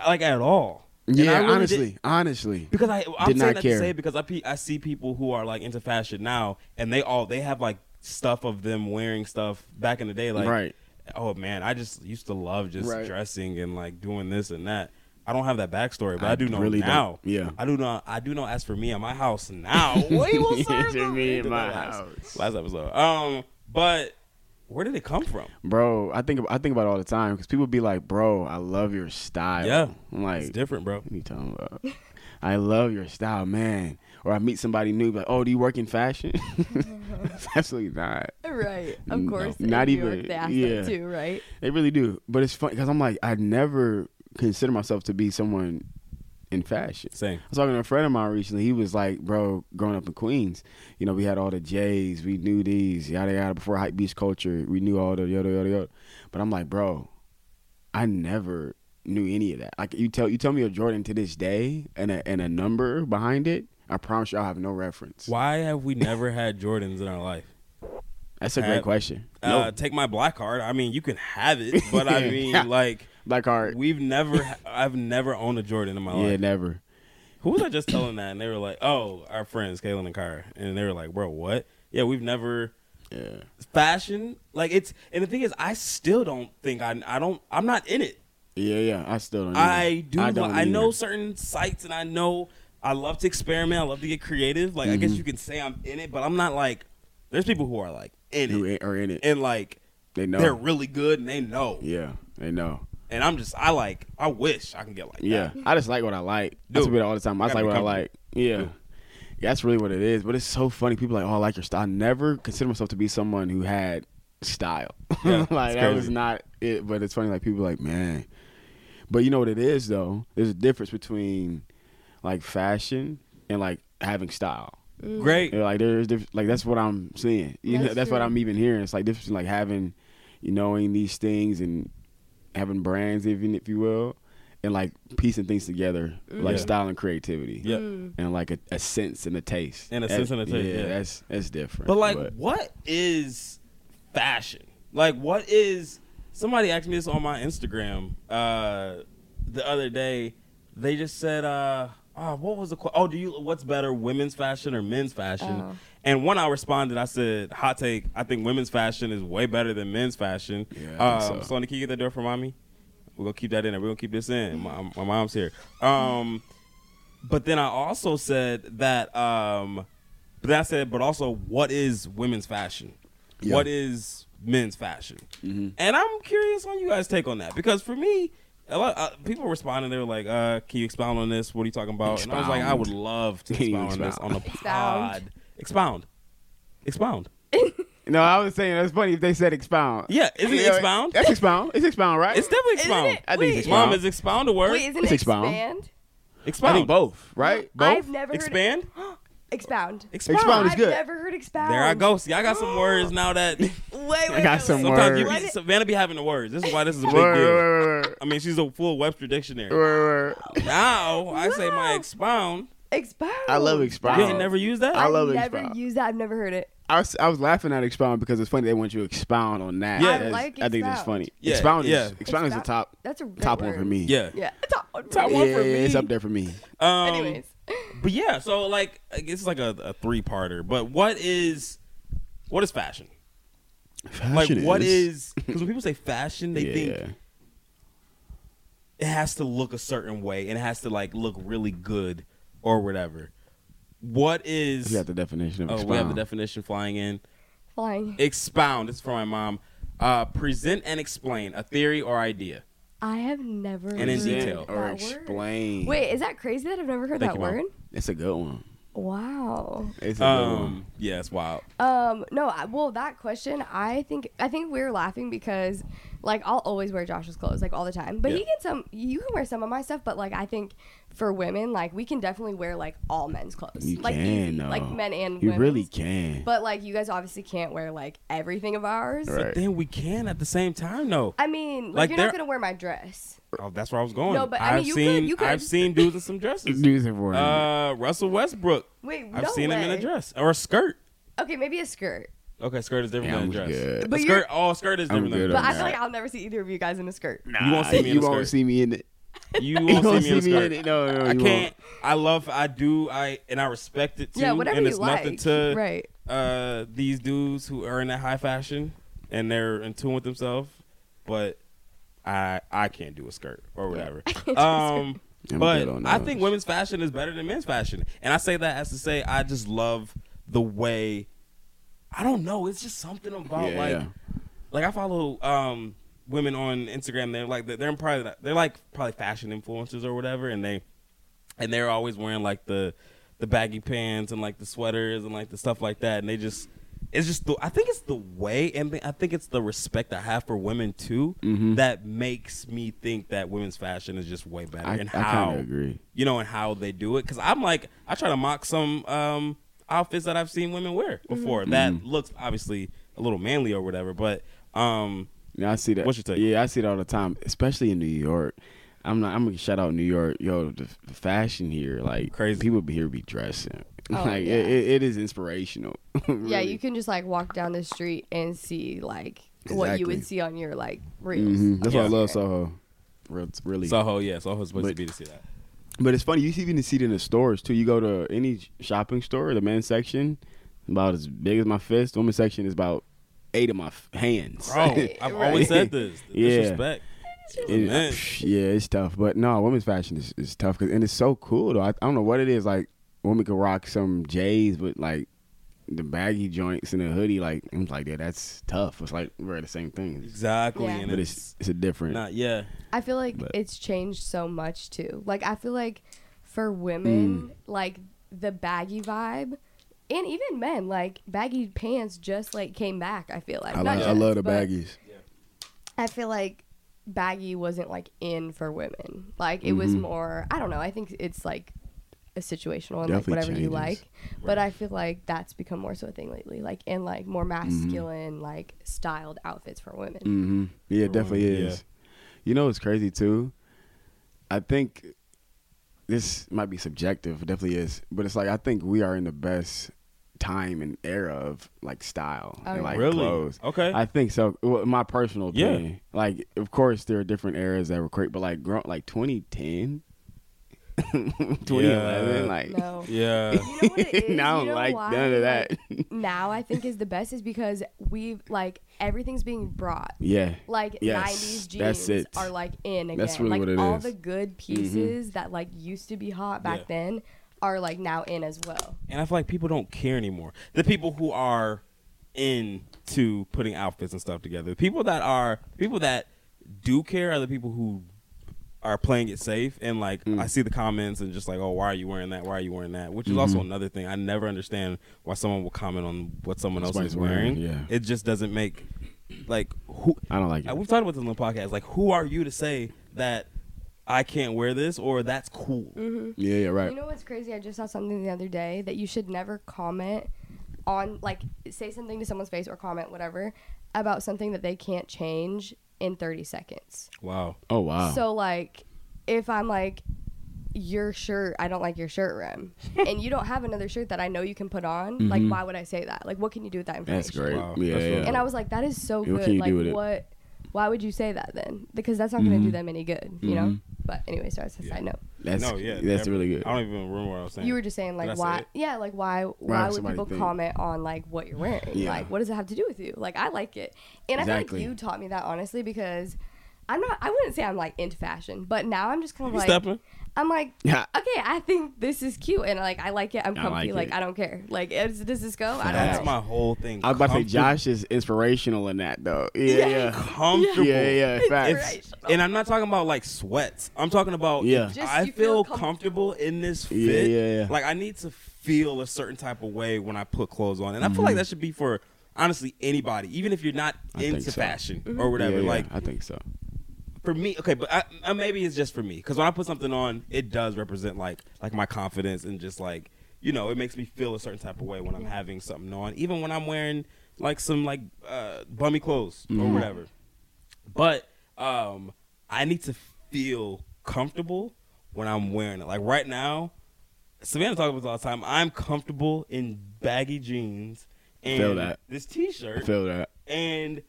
Speaker 2: like at all.
Speaker 4: Yeah,
Speaker 2: really
Speaker 4: honestly,
Speaker 2: did-
Speaker 4: honestly.
Speaker 2: because I I'm
Speaker 4: Did
Speaker 2: saying
Speaker 4: not
Speaker 2: that
Speaker 4: care.
Speaker 2: to say because I pe- I see people who are like into fashion now, and they all they have like stuff of them wearing stuff back in the day, like
Speaker 4: Right.
Speaker 2: oh man, I just used to love just
Speaker 4: Right.
Speaker 2: dressing and like doing this and that. I don't have that backstory, but I,
Speaker 4: I
Speaker 2: do know
Speaker 4: really don't.
Speaker 2: now.
Speaker 4: Yeah.
Speaker 2: I do know. I do know. As for me at my house now, what you will serve
Speaker 4: To me
Speaker 2: We
Speaker 4: in my
Speaker 2: that
Speaker 4: house.
Speaker 2: Last episode. Um, but where did it come from?
Speaker 4: Bro, I think I think about it all the time because people be like, "Bro, I love your style."
Speaker 2: Yeah.
Speaker 4: I'm like,
Speaker 2: It's different, bro.
Speaker 4: What are you talking about? I love your style, man. Or I meet somebody new, like, oh, do you work in fashion? It's Absolutely not.
Speaker 3: Right. Of
Speaker 4: No,
Speaker 3: course.
Speaker 4: not
Speaker 3: in York,
Speaker 4: even-
Speaker 3: They ask
Speaker 4: yeah.
Speaker 3: that too, right?
Speaker 4: They really do. But it's funny because I'm like, I never consider myself to be someone in fashion.
Speaker 2: Same.
Speaker 4: I was talking to a friend of mine recently. He was like, bro, growing up in Queens, you know, we had all the J's, we knew these, yada yada. Before hype beast culture, we knew all the yada yada yada. But I'm like, bro, I never knew any of that. Like you tell you tell me a Jordan to this day and a and a number behind it, I promise you, I have no reference.
Speaker 2: Why have we never had Jordans in our life?
Speaker 4: That's a great question.
Speaker 2: Uh,
Speaker 4: no,
Speaker 2: Take my black card. I mean, you can have it, but I mean, like,
Speaker 4: black card.
Speaker 2: we've never. I've never owned a Jordan in my life.
Speaker 4: Yeah, never.
Speaker 2: Who was I just telling that? And they were like, "Oh, our friends, Kaylin and Kyra," and they were like, "Bro, what? Yeah, we've never."
Speaker 4: Yeah.
Speaker 2: fashion like it's and the thing is i still don't think i i don't i'm not in it
Speaker 4: Yeah, yeah. I still don't.
Speaker 2: i do
Speaker 4: I
Speaker 2: I,
Speaker 4: don't
Speaker 2: I know
Speaker 4: either.
Speaker 2: certain sites and i know i love to experiment i love to get creative like i
Speaker 4: Mm-hmm.
Speaker 2: guess you can say i'm in it but i'm not like there's people who are like in it.
Speaker 4: who
Speaker 2: it
Speaker 4: are in it.
Speaker 2: and like
Speaker 4: They know.
Speaker 2: they're really good and they know
Speaker 4: yeah, they know.
Speaker 2: And i'm just i like i wish i can get like
Speaker 4: Yeah,
Speaker 2: that
Speaker 4: I just like what I like. That's
Speaker 2: Dude,
Speaker 4: what all the time. I just like what I like. Yeah.
Speaker 2: Dude.
Speaker 4: yeah, that's really what it is. But it's so funny. People are like, oh, I like your style. I never consider myself to be someone who had style.
Speaker 2: Yeah,
Speaker 4: like that was not it. But it's funny. Like people are like, man. But you know what it is though. There's a difference between like fashion and like having style. Mm.
Speaker 2: great
Speaker 4: Yeah, like there's diff- like that's what I'm seeing. You know,
Speaker 3: That's
Speaker 4: that's what. I'm even hearing. It's like difference in like having, you knowing these things and having brands, even if you will, and like piecing things together, like
Speaker 2: Yeah.
Speaker 4: style and creativity.
Speaker 2: yeah
Speaker 4: And like a, a sense and a taste.
Speaker 2: And a
Speaker 4: That-
Speaker 2: sense and a taste, yeah.
Speaker 4: that's that's different.
Speaker 2: But like, what is fashion? Like, what is? Somebody asked me this on my Instagram uh, the other day. They just said, uh, "Oh, what was the? que- Oh, do you? What's better, women's fashion or men's fashion?"
Speaker 3: Oh.
Speaker 2: And when I responded, I said, "Hot take. I think women's fashion is way better than men's fashion."
Speaker 4: Yeah,
Speaker 2: um,
Speaker 4: so.
Speaker 2: Sonny, can you get that door for mommy? We're gonna keep that in there. We're gonna keep this in. My, my mom's here. Um, but then I also said that. Um, but then I said, but also, what is women's fashion?
Speaker 4: Yeah.
Speaker 2: what is men's fashion?
Speaker 4: Mm-hmm.
Speaker 2: And I'm curious on you guys' take on that because for me, a lot uh, people responding. They were like, uh, "Can you expound on this? What are you talking about?" And I was like, "I would love to
Speaker 4: Can you
Speaker 2: expound on this on the
Speaker 3: Expound.
Speaker 2: pod. Expound, expound.
Speaker 4: No, I was saying that's funny if they said expound.
Speaker 2: Yeah, isn't it expound?
Speaker 4: That's expound. It's expound, right?
Speaker 2: It's definitely expound.
Speaker 3: it?
Speaker 4: I think it's expound.
Speaker 2: Mom is expound a word.
Speaker 3: Wait, isn't
Speaker 4: It's expound.
Speaker 3: expand?
Speaker 2: expound.
Speaker 4: I think both, right? Both.
Speaker 3: I've never heard
Speaker 2: Expand.
Speaker 3: expound.
Speaker 2: Expound.
Speaker 4: Expound is
Speaker 3: I've
Speaker 4: good.
Speaker 3: never heard expound.
Speaker 2: There I go. See, I got some words now that
Speaker 3: Wait, wait,
Speaker 4: I got
Speaker 3: wait,
Speaker 4: some
Speaker 3: wait.
Speaker 2: sometimes you
Speaker 4: Word.
Speaker 2: be, Savannah be having the words. This is why this is a big deal.
Speaker 4: word, word,
Speaker 2: I mean, she's a full Webster dictionary.
Speaker 4: word, word.
Speaker 2: Now I say my expound.
Speaker 3: Expound.
Speaker 4: I love expound.
Speaker 2: You ain't never used that.
Speaker 4: I love
Speaker 3: I've never
Speaker 4: expound.
Speaker 3: used that. I've never heard it.
Speaker 4: I was, I was laughing at expound because it's funny they want you to expound on that.
Speaker 2: Yeah. I
Speaker 3: like
Speaker 4: I think that's
Speaker 3: expound.
Speaker 4: funny.
Speaker 2: Yeah,
Speaker 4: expound is
Speaker 2: yeah.
Speaker 4: expound is the
Speaker 3: Expound-
Speaker 4: top
Speaker 3: That's a great
Speaker 4: top one
Speaker 3: word.
Speaker 4: for me.
Speaker 2: Yeah.
Speaker 3: Yeah, top one.
Speaker 2: Top
Speaker 3: for
Speaker 2: one
Speaker 3: me.
Speaker 2: for me.
Speaker 4: it's up there for me.
Speaker 2: Um,
Speaker 3: Anyways,
Speaker 2: but yeah, so like I guess it's like a, a three parter. But what is what is fashion? Like
Speaker 4: Fashion
Speaker 2: what is because when people say fashion, they
Speaker 4: yeah.
Speaker 2: think it has to look a certain way and it has to like look really good or whatever. What is
Speaker 4: We got the definition of
Speaker 2: oh
Speaker 4: expound.
Speaker 2: we have the definition flying in.
Speaker 3: flying.
Speaker 2: Expound. It's from my mom. Uh, present and explain a theory or idea.
Speaker 3: I have never
Speaker 2: And in
Speaker 3: heard
Speaker 2: detail.
Speaker 3: that
Speaker 4: or
Speaker 3: word.
Speaker 4: explain.
Speaker 3: Wait, is that crazy that I've never heard
Speaker 2: Thank
Speaker 3: that
Speaker 2: you, Mom.
Speaker 3: word?
Speaker 4: it's a good one.
Speaker 3: Wow.
Speaker 4: It's a good one.
Speaker 2: Um, yeah, it's wild.
Speaker 3: Um, no, I, well, that question, I think, I think we are laughing because, like, I'll always wear Josh's clothes, like, all the time. But he
Speaker 2: Yeah.
Speaker 3: can some, you can wear some of my stuff, but like, I think for women, like, we can definitely wear like all men's clothes,
Speaker 4: You
Speaker 3: like,
Speaker 4: can,
Speaker 3: easy,
Speaker 4: though.
Speaker 3: like men and women.
Speaker 4: You
Speaker 3: women's.
Speaker 4: really can.
Speaker 3: But like, you guys obviously can't wear like everything of ours.
Speaker 4: Right.
Speaker 2: But then we can at the same time, though.
Speaker 3: I mean, like,
Speaker 2: Like,
Speaker 3: you're not gonna wear my dress.
Speaker 2: Oh, that's where I was going.
Speaker 3: No, but, I
Speaker 2: I've
Speaker 3: mean, you could-
Speaker 2: seen
Speaker 3: you could.
Speaker 2: I've seen dudes in some dresses.
Speaker 4: dudes it for
Speaker 2: Uh, Russell Westbrook.
Speaker 3: Wait,
Speaker 2: I've
Speaker 3: no
Speaker 2: seen him in a dress or a skirt.
Speaker 3: Okay, maybe a skirt.
Speaker 2: Okay, skirt is different
Speaker 4: Yeah,
Speaker 2: than a dress.
Speaker 4: good.
Speaker 2: A
Speaker 3: But
Speaker 2: skirt, oh, skirt is
Speaker 4: I'm
Speaker 2: different than a
Speaker 4: good
Speaker 3: But I
Speaker 2: dress.
Speaker 3: feel like I'll never see either of you guys in a skirt.
Speaker 2: You won't see me in
Speaker 4: you
Speaker 2: a
Speaker 4: won't see me in it.
Speaker 2: You
Speaker 4: You
Speaker 2: won't see
Speaker 4: won't
Speaker 2: me in a
Speaker 4: see me in
Speaker 2: skirt.
Speaker 4: it. No, no,
Speaker 2: I
Speaker 4: you
Speaker 2: can't. I love. I do. I and I respect it too.
Speaker 3: Yeah, whatever
Speaker 2: and
Speaker 3: you
Speaker 2: it's
Speaker 3: like.
Speaker 2: to
Speaker 3: right.
Speaker 2: uh, these dudes who are in that high fashion and they're in tune with themselves. But I I can't do a skirt or whatever. um, but I think women's fashion is better than men's fashion, and I say that as to say I just love the way. I don't know. It's just something about
Speaker 4: Yeah.
Speaker 2: like like I follow um women on Instagram. They're like they're probably they're like probably fashion influencers or whatever, and they and they're always wearing like the the baggy pants and like the sweaters and like the stuff like that, and they just it's just the I think it's the way and the- I think it's the respect I have for women too
Speaker 4: Mhm.
Speaker 2: that makes me think that women's fashion is just way better
Speaker 4: I,
Speaker 2: and how
Speaker 4: of agree.
Speaker 2: you know and how they do it because I'm like I try to mock some um outfits that I've seen women wear before that
Speaker 4: Mm-hmm.
Speaker 2: looks obviously a little manly or whatever, but um
Speaker 4: Yeah, I see that.
Speaker 2: What's your take?
Speaker 4: Yeah, I see it all the time, especially in New York. I'm not. I'm gonna shout out New York. Yo, the, the fashion here, like
Speaker 2: Crazy.
Speaker 4: People be here be dressing.
Speaker 3: Oh,
Speaker 4: like
Speaker 3: yeah.
Speaker 4: it, it, it is inspirational.
Speaker 3: Yeah, you can just like walk down the street and see like what you would see on your like reels.
Speaker 4: Mhm. That's why I love Soho. Real- really.
Speaker 2: Soho yeah Soho's supposed to be to see that.
Speaker 4: But it's funny. You see even see it in the stores too. You go to any shopping store, the men's section, about as big as my fist. The women's section is about eight of my f- hands.
Speaker 2: Bro, I've
Speaker 3: Right.
Speaker 2: always said this. The
Speaker 4: Yeah.
Speaker 2: Disrespect.
Speaker 4: It- yeah, it's tough. But no, women's fashion is, is tough 'cause- and it's so cool though. I, I don't know what it is. Like women could rock some J's with like the baggy joints and a hoodie. Like I'm like, yeah, that's tough. It's like we're the same thing,
Speaker 2: Exactly.
Speaker 3: Yeah.
Speaker 4: But
Speaker 2: it's,
Speaker 4: it's it's a different.
Speaker 2: not yeah.
Speaker 3: I feel like
Speaker 4: But-
Speaker 3: it's changed so much too. Like I feel like for women,
Speaker 4: Mm.
Speaker 3: like the baggy vibe, and even men, like baggy pants just like came back. I feel like
Speaker 4: I,
Speaker 3: Not
Speaker 4: like, I love the baggies.
Speaker 3: I feel like baggy wasn't like in for women. Like it was
Speaker 4: Mhm.
Speaker 3: more. I don't know. I think it's like a situational and like
Speaker 4: Definitely
Speaker 3: whatever you
Speaker 4: changes.
Speaker 3: like. But I feel like that's become more so a thing lately. Like in like more masculine, like styled outfits for women.
Speaker 4: hmm Yeah, it definitely
Speaker 2: Yeah.
Speaker 4: is. You know what's crazy too? I think this might be subjective. It definitely is. But it's like I think we are in the best time and era of like style
Speaker 3: Oh,
Speaker 4: and like
Speaker 2: Really?
Speaker 4: clothes.
Speaker 2: Okay.
Speaker 4: I think so. Well, my personal
Speaker 2: Yeah.
Speaker 4: opinion, like of course there are different eras that were great, but like grow, like 2010, 2011,
Speaker 2: Yeah.
Speaker 4: like
Speaker 3: No.
Speaker 2: yeah.
Speaker 3: You know what it is?
Speaker 4: now I
Speaker 3: You
Speaker 4: don't
Speaker 3: know
Speaker 4: like
Speaker 3: why,
Speaker 4: none of that.
Speaker 3: like, now I think is the best is because we've like everything's being brought.
Speaker 4: yeah,
Speaker 3: Like
Speaker 4: Yes,
Speaker 3: 90s jeans
Speaker 4: that's it.
Speaker 3: are like in again.
Speaker 4: That's really
Speaker 3: like
Speaker 4: what it
Speaker 3: all
Speaker 4: is.
Speaker 3: the good mm-hmm. pieces that like used to be hot back
Speaker 2: Yeah.
Speaker 3: then are like now in as well.
Speaker 2: and I feel like people don't care anymore. The people who are into putting outfits and stuff together. People that are people that do care are the people who are playing it safe and like
Speaker 4: Mm.
Speaker 2: I see the comments and just like, oh, why are you wearing that? Why are you wearing that? Which is also
Speaker 4: Mm-hmm.
Speaker 2: another thing. I never understand why someone will comment on what someone else is wearing.
Speaker 4: wearing, yeah.
Speaker 2: It just doesn't make like who
Speaker 4: I don't like it.
Speaker 2: uh, We've talked about this on the podcast. Like, who are you to say that I can't wear this or that's cool?
Speaker 4: Yeah, yeah, right.
Speaker 3: You know what's crazy? I just saw something the other day that you should never comment on, like, say something to someone's face or comment whatever about something that they can't change in 30 seconds.
Speaker 2: Wow.
Speaker 4: oh wow.
Speaker 3: So, like, if I'm like, your shirt, I don't like your shirt Rem, and you don't have another shirt that I know you can put on, like, why would I say that? Like, what can you do with that information?
Speaker 4: Mm-hmm. That's great.
Speaker 2: Wow.
Speaker 4: Yeah,
Speaker 2: That's
Speaker 4: yeah.
Speaker 3: And I was like, that is so
Speaker 4: Yeah, what
Speaker 3: good.
Speaker 4: can you
Speaker 3: like,
Speaker 4: do with it?
Speaker 3: what? Why would you say that then? Because that's not going to do mm-hmm. them any good, you know. Mm-hmm. But anyway, sorry, it's a side note.
Speaker 4: that's
Speaker 2: no, yeah,
Speaker 4: that's
Speaker 2: never.
Speaker 4: really good.
Speaker 2: I don't even remember what I was saying.
Speaker 3: You were just saying like
Speaker 2: say
Speaker 3: why?
Speaker 2: it?
Speaker 3: Yeah, like why?
Speaker 4: Why
Speaker 3: Why
Speaker 4: would
Speaker 3: would people
Speaker 4: think-
Speaker 3: comment on like what you're wearing?
Speaker 4: Yeah.
Speaker 3: Like, what does it have to do with you? Like, I like it, and I feel like you taught me that honestly because I'm not. I wouldn't say I'm like into fashion, but now I'm just kind of like.
Speaker 2: stepping?
Speaker 3: I'm like,
Speaker 4: Yeah.
Speaker 3: okay, I think this is cute, and like I like it. I'm
Speaker 4: I
Speaker 3: comfy.
Speaker 4: like
Speaker 3: Like. I don't care. Like, is, does this go? I don't
Speaker 2: That's
Speaker 3: know.
Speaker 2: my whole thing.
Speaker 4: I was about to say Josh is inspirational in that though. Yeah, yeah.
Speaker 2: Comfortable.
Speaker 4: Yeah, yeah, facts.
Speaker 2: And I'm not talking about like sweats. I'm talking about
Speaker 4: Yeah.
Speaker 3: Just
Speaker 2: I feel
Speaker 3: feel
Speaker 2: comfortable in this fit.
Speaker 4: Yeah, yeah, yeah.
Speaker 2: Like I need to feel a certain type of way when I put clothes on, and I feel like mm-hmm. that should be for honestly anybody, even if you're not
Speaker 4: I
Speaker 2: into
Speaker 4: so.
Speaker 2: fashion mm-hmm. or whatever.
Speaker 4: Yeah, yeah,
Speaker 2: Like
Speaker 4: I think so.
Speaker 2: For me, okay, but I, uh, maybe it's just for me because when I put something on, it does represent like like my confidence and just like you know, it makes me feel a certain type of way when I'm having something on, even when I'm wearing like some like uh, bummy clothes or whatever. But um, I need to feel comfortable when I'm wearing it. Like right now, Savannah talks about this all the time. I'm comfortable in baggy jeans and
Speaker 4: Feel that.
Speaker 2: this t-shirt.
Speaker 4: feel that.
Speaker 2: and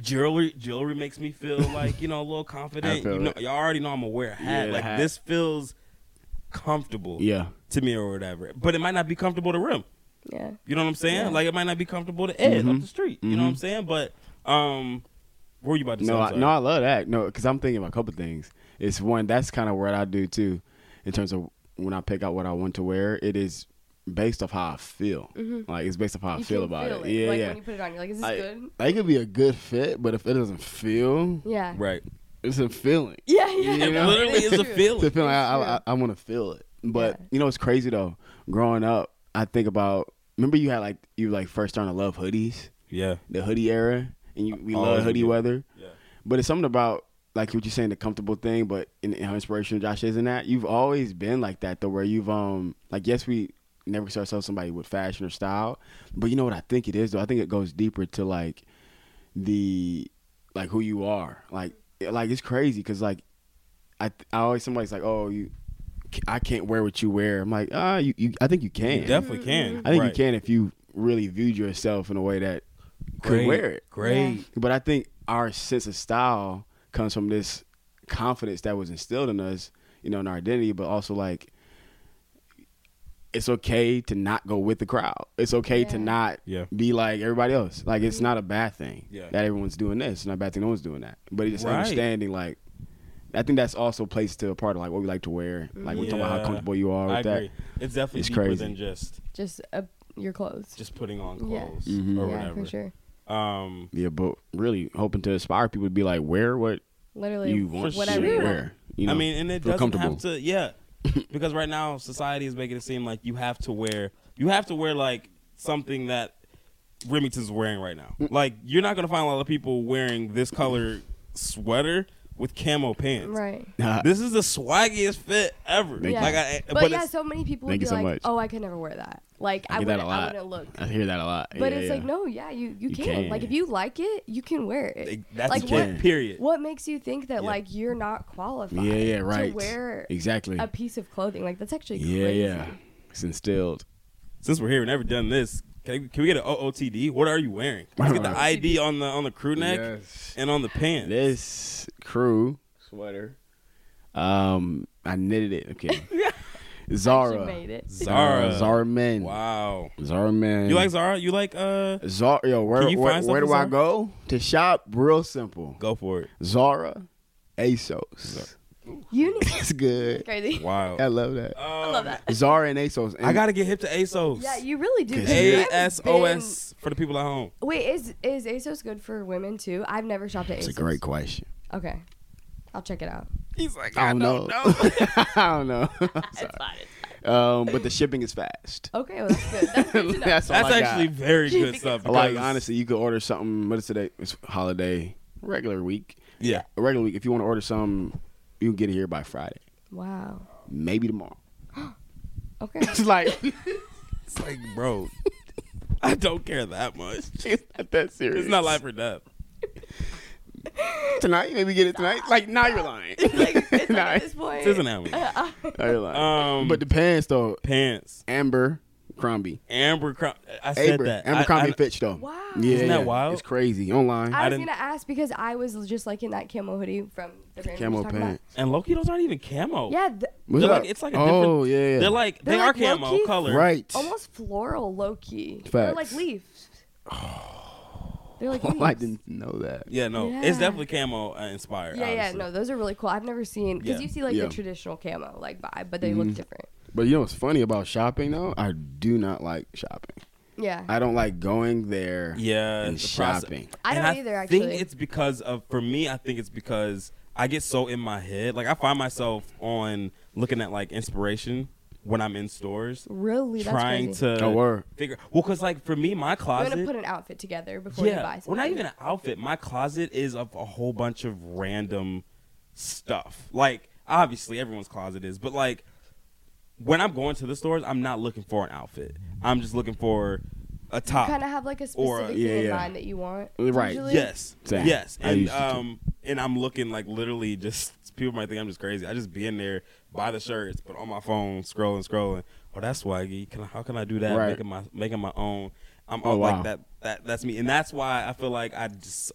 Speaker 2: jewelry jewelry makes me feel like you know a little confident. You know, y'all already know I'm gonna wear a hat.
Speaker 4: Yeah,
Speaker 2: like
Speaker 4: hat.
Speaker 2: this feels comfortable
Speaker 4: Yeah.
Speaker 2: to me or whatever. But it might not be comfortable to Rem.
Speaker 3: yeah.
Speaker 2: You know what I'm saying?
Speaker 3: Yeah.
Speaker 2: Like it might not be comfortable to Ed
Speaker 4: Mm-hmm.
Speaker 2: up the street. You know what I'm saying? But um, what were you about to?
Speaker 4: No,
Speaker 2: I'm
Speaker 4: I, no, I love that. No, because I'm thinking about a couple things. It's one that's kind of what I do too, in terms of when I pick out what I want to wear. It is based off how I feel. Like it's based off how I feel about
Speaker 3: feel
Speaker 4: it. Yeah,
Speaker 3: like
Speaker 4: yeah.
Speaker 3: when you put it on, you're like, is this
Speaker 4: I-
Speaker 3: good?
Speaker 4: Like, it could be a good fit, but if it doesn't feel,
Speaker 3: Yeah.
Speaker 2: right.
Speaker 4: it's a feeling.
Speaker 3: Yeah, yeah.
Speaker 4: You
Speaker 2: It
Speaker 4: know?
Speaker 2: literally is a
Speaker 3: true.
Speaker 4: It's a
Speaker 2: feeling.
Speaker 4: feeling. I, I, I. I want to feel it. But
Speaker 3: Yeah.
Speaker 4: you know, it's crazy though. Growing up, I think about. Remember, you had like you like first starting to love hoodies,
Speaker 2: Yeah.
Speaker 4: the hoodie era, and you we
Speaker 2: Always
Speaker 4: love hoodie
Speaker 2: did.
Speaker 4: weather.
Speaker 2: Yeah.
Speaker 4: But it's something about like what you're saying, the comfortable thing, but in, in how inspirational Josh is in that. You've always been like that though, where you've um like yes we never saw ourselves somebody with fashion or style, but you know what I think it is though. I think it goes deeper to like the like who you are. Like like it's crazy because like I I always somebody's like oh you. I can't wear what you wear. I'm like, ah, you, you I think you can.
Speaker 2: You definitely can.
Speaker 4: I think
Speaker 2: Right.
Speaker 4: you can if you really viewed yourself in a way that could
Speaker 2: Great.
Speaker 4: wear it.
Speaker 2: Great.
Speaker 4: But I think our sense of style comes from this confidence that was instilled in us, you know, in our identity, but also like it's okay to not go with the crowd. It's okay to not
Speaker 2: Yeah.
Speaker 4: be like everybody else. Like it's not a bad thing
Speaker 2: Yeah.
Speaker 4: that everyone's doing this. It's not a bad thing no one's doing that. But it's just
Speaker 2: Right.
Speaker 4: understanding like I think that's also plays to a part of like what we like to wear. Like we're talking about how comfortable you are with
Speaker 2: I
Speaker 4: that.
Speaker 2: agree. It's definitely
Speaker 4: It's
Speaker 2: deeper
Speaker 4: crazy.
Speaker 2: than just
Speaker 3: Just uh, your clothes.
Speaker 2: just putting on
Speaker 3: Yeah.
Speaker 2: clothes
Speaker 4: Mhm.
Speaker 2: or
Speaker 3: yeah,
Speaker 2: whatever.
Speaker 3: for sure.
Speaker 2: Um,
Speaker 4: Yeah, but really hoping to inspire people to be like, wear what
Speaker 3: Literally,
Speaker 4: you want
Speaker 3: whatever
Speaker 4: to
Speaker 3: you
Speaker 4: wear. You know,
Speaker 2: I mean, and it doesn't have to. Yeah, because right now society is making it seem like you have to wear. You have to wear like something that Remington's wearing right now.
Speaker 4: Mm.
Speaker 2: Like you're not gonna find a lot of people wearing this color sweater with camo pants.
Speaker 3: Right.
Speaker 2: This is the swaggiest fit ever.
Speaker 4: Thank
Speaker 3: Yeah.
Speaker 2: Like, I,
Speaker 3: But,
Speaker 2: but,
Speaker 3: yeah, so many people would be
Speaker 4: so
Speaker 3: like,
Speaker 4: much.
Speaker 3: "Oh, I could never wear that." Like I,
Speaker 4: I
Speaker 3: wouldn't,
Speaker 4: that a
Speaker 3: I
Speaker 4: lot.
Speaker 3: wouldn't look.
Speaker 4: I hear that a lot.
Speaker 3: But
Speaker 4: Yeah,
Speaker 3: it's
Speaker 4: yeah.
Speaker 3: like, no, yeah, you you,
Speaker 4: You
Speaker 3: can.
Speaker 4: can.
Speaker 3: Like if you like it, you can wear it.
Speaker 2: that's
Speaker 3: like what?
Speaker 2: period.
Speaker 3: What makes you think that
Speaker 2: Yeah.
Speaker 3: like you're not qualified?
Speaker 4: Yeah, yeah, right.
Speaker 3: To wear
Speaker 4: exactly.
Speaker 3: a piece of clothing like that's actually
Speaker 4: Yeah,
Speaker 3: crazy.
Speaker 4: yeah. It's instilled.
Speaker 2: Since we're here, we've never done this. Can, can we get an OOTD? What are you wearing? Let's get the ID on the on the crew neck
Speaker 4: Yes.
Speaker 2: and on the pants.
Speaker 4: This crew sweater. Um, I knitted it. Okay. Zara.
Speaker 3: Made it.
Speaker 2: Zara.
Speaker 4: Zara men.
Speaker 2: Wow.
Speaker 4: Zara men.
Speaker 2: You like Zara? You like uh?
Speaker 4: Zara? Yo, where
Speaker 2: Can you
Speaker 4: where,
Speaker 2: find
Speaker 4: where
Speaker 2: something
Speaker 4: do I go to shop? Real simple.
Speaker 2: Go for it.
Speaker 4: Zara, ASOS.
Speaker 3: You need
Speaker 4: It's good.
Speaker 3: crazy.
Speaker 2: Wow.
Speaker 4: I love that.
Speaker 3: I love that.
Speaker 4: Zara and ASOS. And
Speaker 2: I gotta get hip to ASOS.
Speaker 3: Yeah, you really do. You
Speaker 2: A
Speaker 3: haven't
Speaker 2: S O S for the people at home.
Speaker 3: Wait, is is ASOS good for women too? I've never shopped at ASOS.
Speaker 4: It's
Speaker 3: ASOS.
Speaker 4: a great question.
Speaker 3: Okay, I'll check it out.
Speaker 2: He's like,
Speaker 4: I don't know. I don't know. Sorry. Um, but the shipping is fast.
Speaker 3: Okay, well that's good. That's good.
Speaker 4: That's
Speaker 2: That's actually
Speaker 4: got.
Speaker 2: very good stuff.
Speaker 4: like honestly, you could order something. What is today? It's holiday, regular week.
Speaker 2: yeah.
Speaker 4: A regular week. If you want to order something, you can get it here by Friday,
Speaker 3: wow.
Speaker 4: maybe tomorrow.
Speaker 3: Okay.
Speaker 4: It's like
Speaker 2: It's like, bro, I don't care that much.
Speaker 4: it's not that serious.
Speaker 2: It's not life or death.
Speaker 4: tonight. Maybe get it tonight. Like now you're lying.
Speaker 3: like, it's
Speaker 4: Nah,
Speaker 3: at this point.
Speaker 2: This isn't how we.
Speaker 4: now you're lying.
Speaker 2: Um,
Speaker 4: but the pants though,
Speaker 2: pants.
Speaker 4: Amber Crombie.
Speaker 2: Amber. Crom- I said
Speaker 4: Amber,
Speaker 2: that.
Speaker 4: Amber
Speaker 2: I-
Speaker 4: Crombie
Speaker 2: I-
Speaker 4: Fitch though.
Speaker 3: Wow.
Speaker 4: Yeah,
Speaker 2: Isn't that wild?
Speaker 4: It's crazy online.
Speaker 3: I was
Speaker 2: didn't-
Speaker 3: gonna ask because I was just like in that camo hoodie from the brand we
Speaker 4: Camo
Speaker 3: were talking about.
Speaker 4: pants.
Speaker 2: And low-key, those aren't even camo.
Speaker 3: Yeah, th-
Speaker 4: What's
Speaker 2: They're
Speaker 4: up?
Speaker 2: like, it's like a
Speaker 4: oh
Speaker 2: different.
Speaker 4: yeah, yeah.
Speaker 2: They're like
Speaker 3: They're
Speaker 2: they
Speaker 3: like
Speaker 2: are camo
Speaker 3: low-key-
Speaker 2: color.
Speaker 4: right.
Speaker 3: almost floral, low key. They're like
Speaker 4: Facts.
Speaker 3: leaves. They're like
Speaker 4: Oh. I didn't know that.
Speaker 2: Yeah, no,
Speaker 3: Yeah.
Speaker 2: it's definitely camo uh, inspired.
Speaker 3: Yeah, yeah,
Speaker 2: honestly.
Speaker 3: no, those are really cool. I've never seen because
Speaker 2: Yeah.
Speaker 3: you see like
Speaker 4: Yeah.
Speaker 3: the traditional camo like vibe, but they
Speaker 4: Mm-hmm.
Speaker 3: look different.
Speaker 4: But you know what's funny about shopping though? I do not like shopping.
Speaker 3: Yeah,
Speaker 4: I don't like going there.
Speaker 2: Yeah,
Speaker 4: and
Speaker 2: the process-
Speaker 4: shopping.
Speaker 3: I don't either,
Speaker 2: I
Speaker 3: actually.
Speaker 2: think it's because of for me. I think it's because I get so in my head. Like I find myself on looking at like inspiration when I'm in stores,
Speaker 3: really that's
Speaker 2: trying
Speaker 3: crazy.
Speaker 2: to
Speaker 4: Oh, word.
Speaker 2: figure. Well, because like for me, my
Speaker 3: You're
Speaker 2: closet.
Speaker 3: gonna put an outfit together before you buy
Speaker 2: yeah,
Speaker 3: something.
Speaker 2: well, not even an outfit. My closet is of a whole bunch of random stuff. Like obviously everyone's closet is, but like when I'm going to the stores, I'm not looking for an outfit. I'm just looking for a top.
Speaker 3: You kind of have like a
Speaker 2: Or,
Speaker 3: specific
Speaker 4: yeah,
Speaker 3: thing in
Speaker 4: yeah.
Speaker 3: mind that you want.
Speaker 4: Right.
Speaker 3: usually.
Speaker 2: Yes.
Speaker 4: Same.
Speaker 2: Yes. And
Speaker 4: used to too.
Speaker 2: um and I'm looking like literally just people might think I'm just crazy. I just be in there, buy the shirts, but on my phone, scrolling, scrolling. Oh, that's swaggy. Can I, how can I do that?
Speaker 4: Right.
Speaker 2: Making my making my own. I'm
Speaker 4: Oh,
Speaker 2: oh,
Speaker 4: wow.
Speaker 2: like that that that's me. And that's why I feel like I just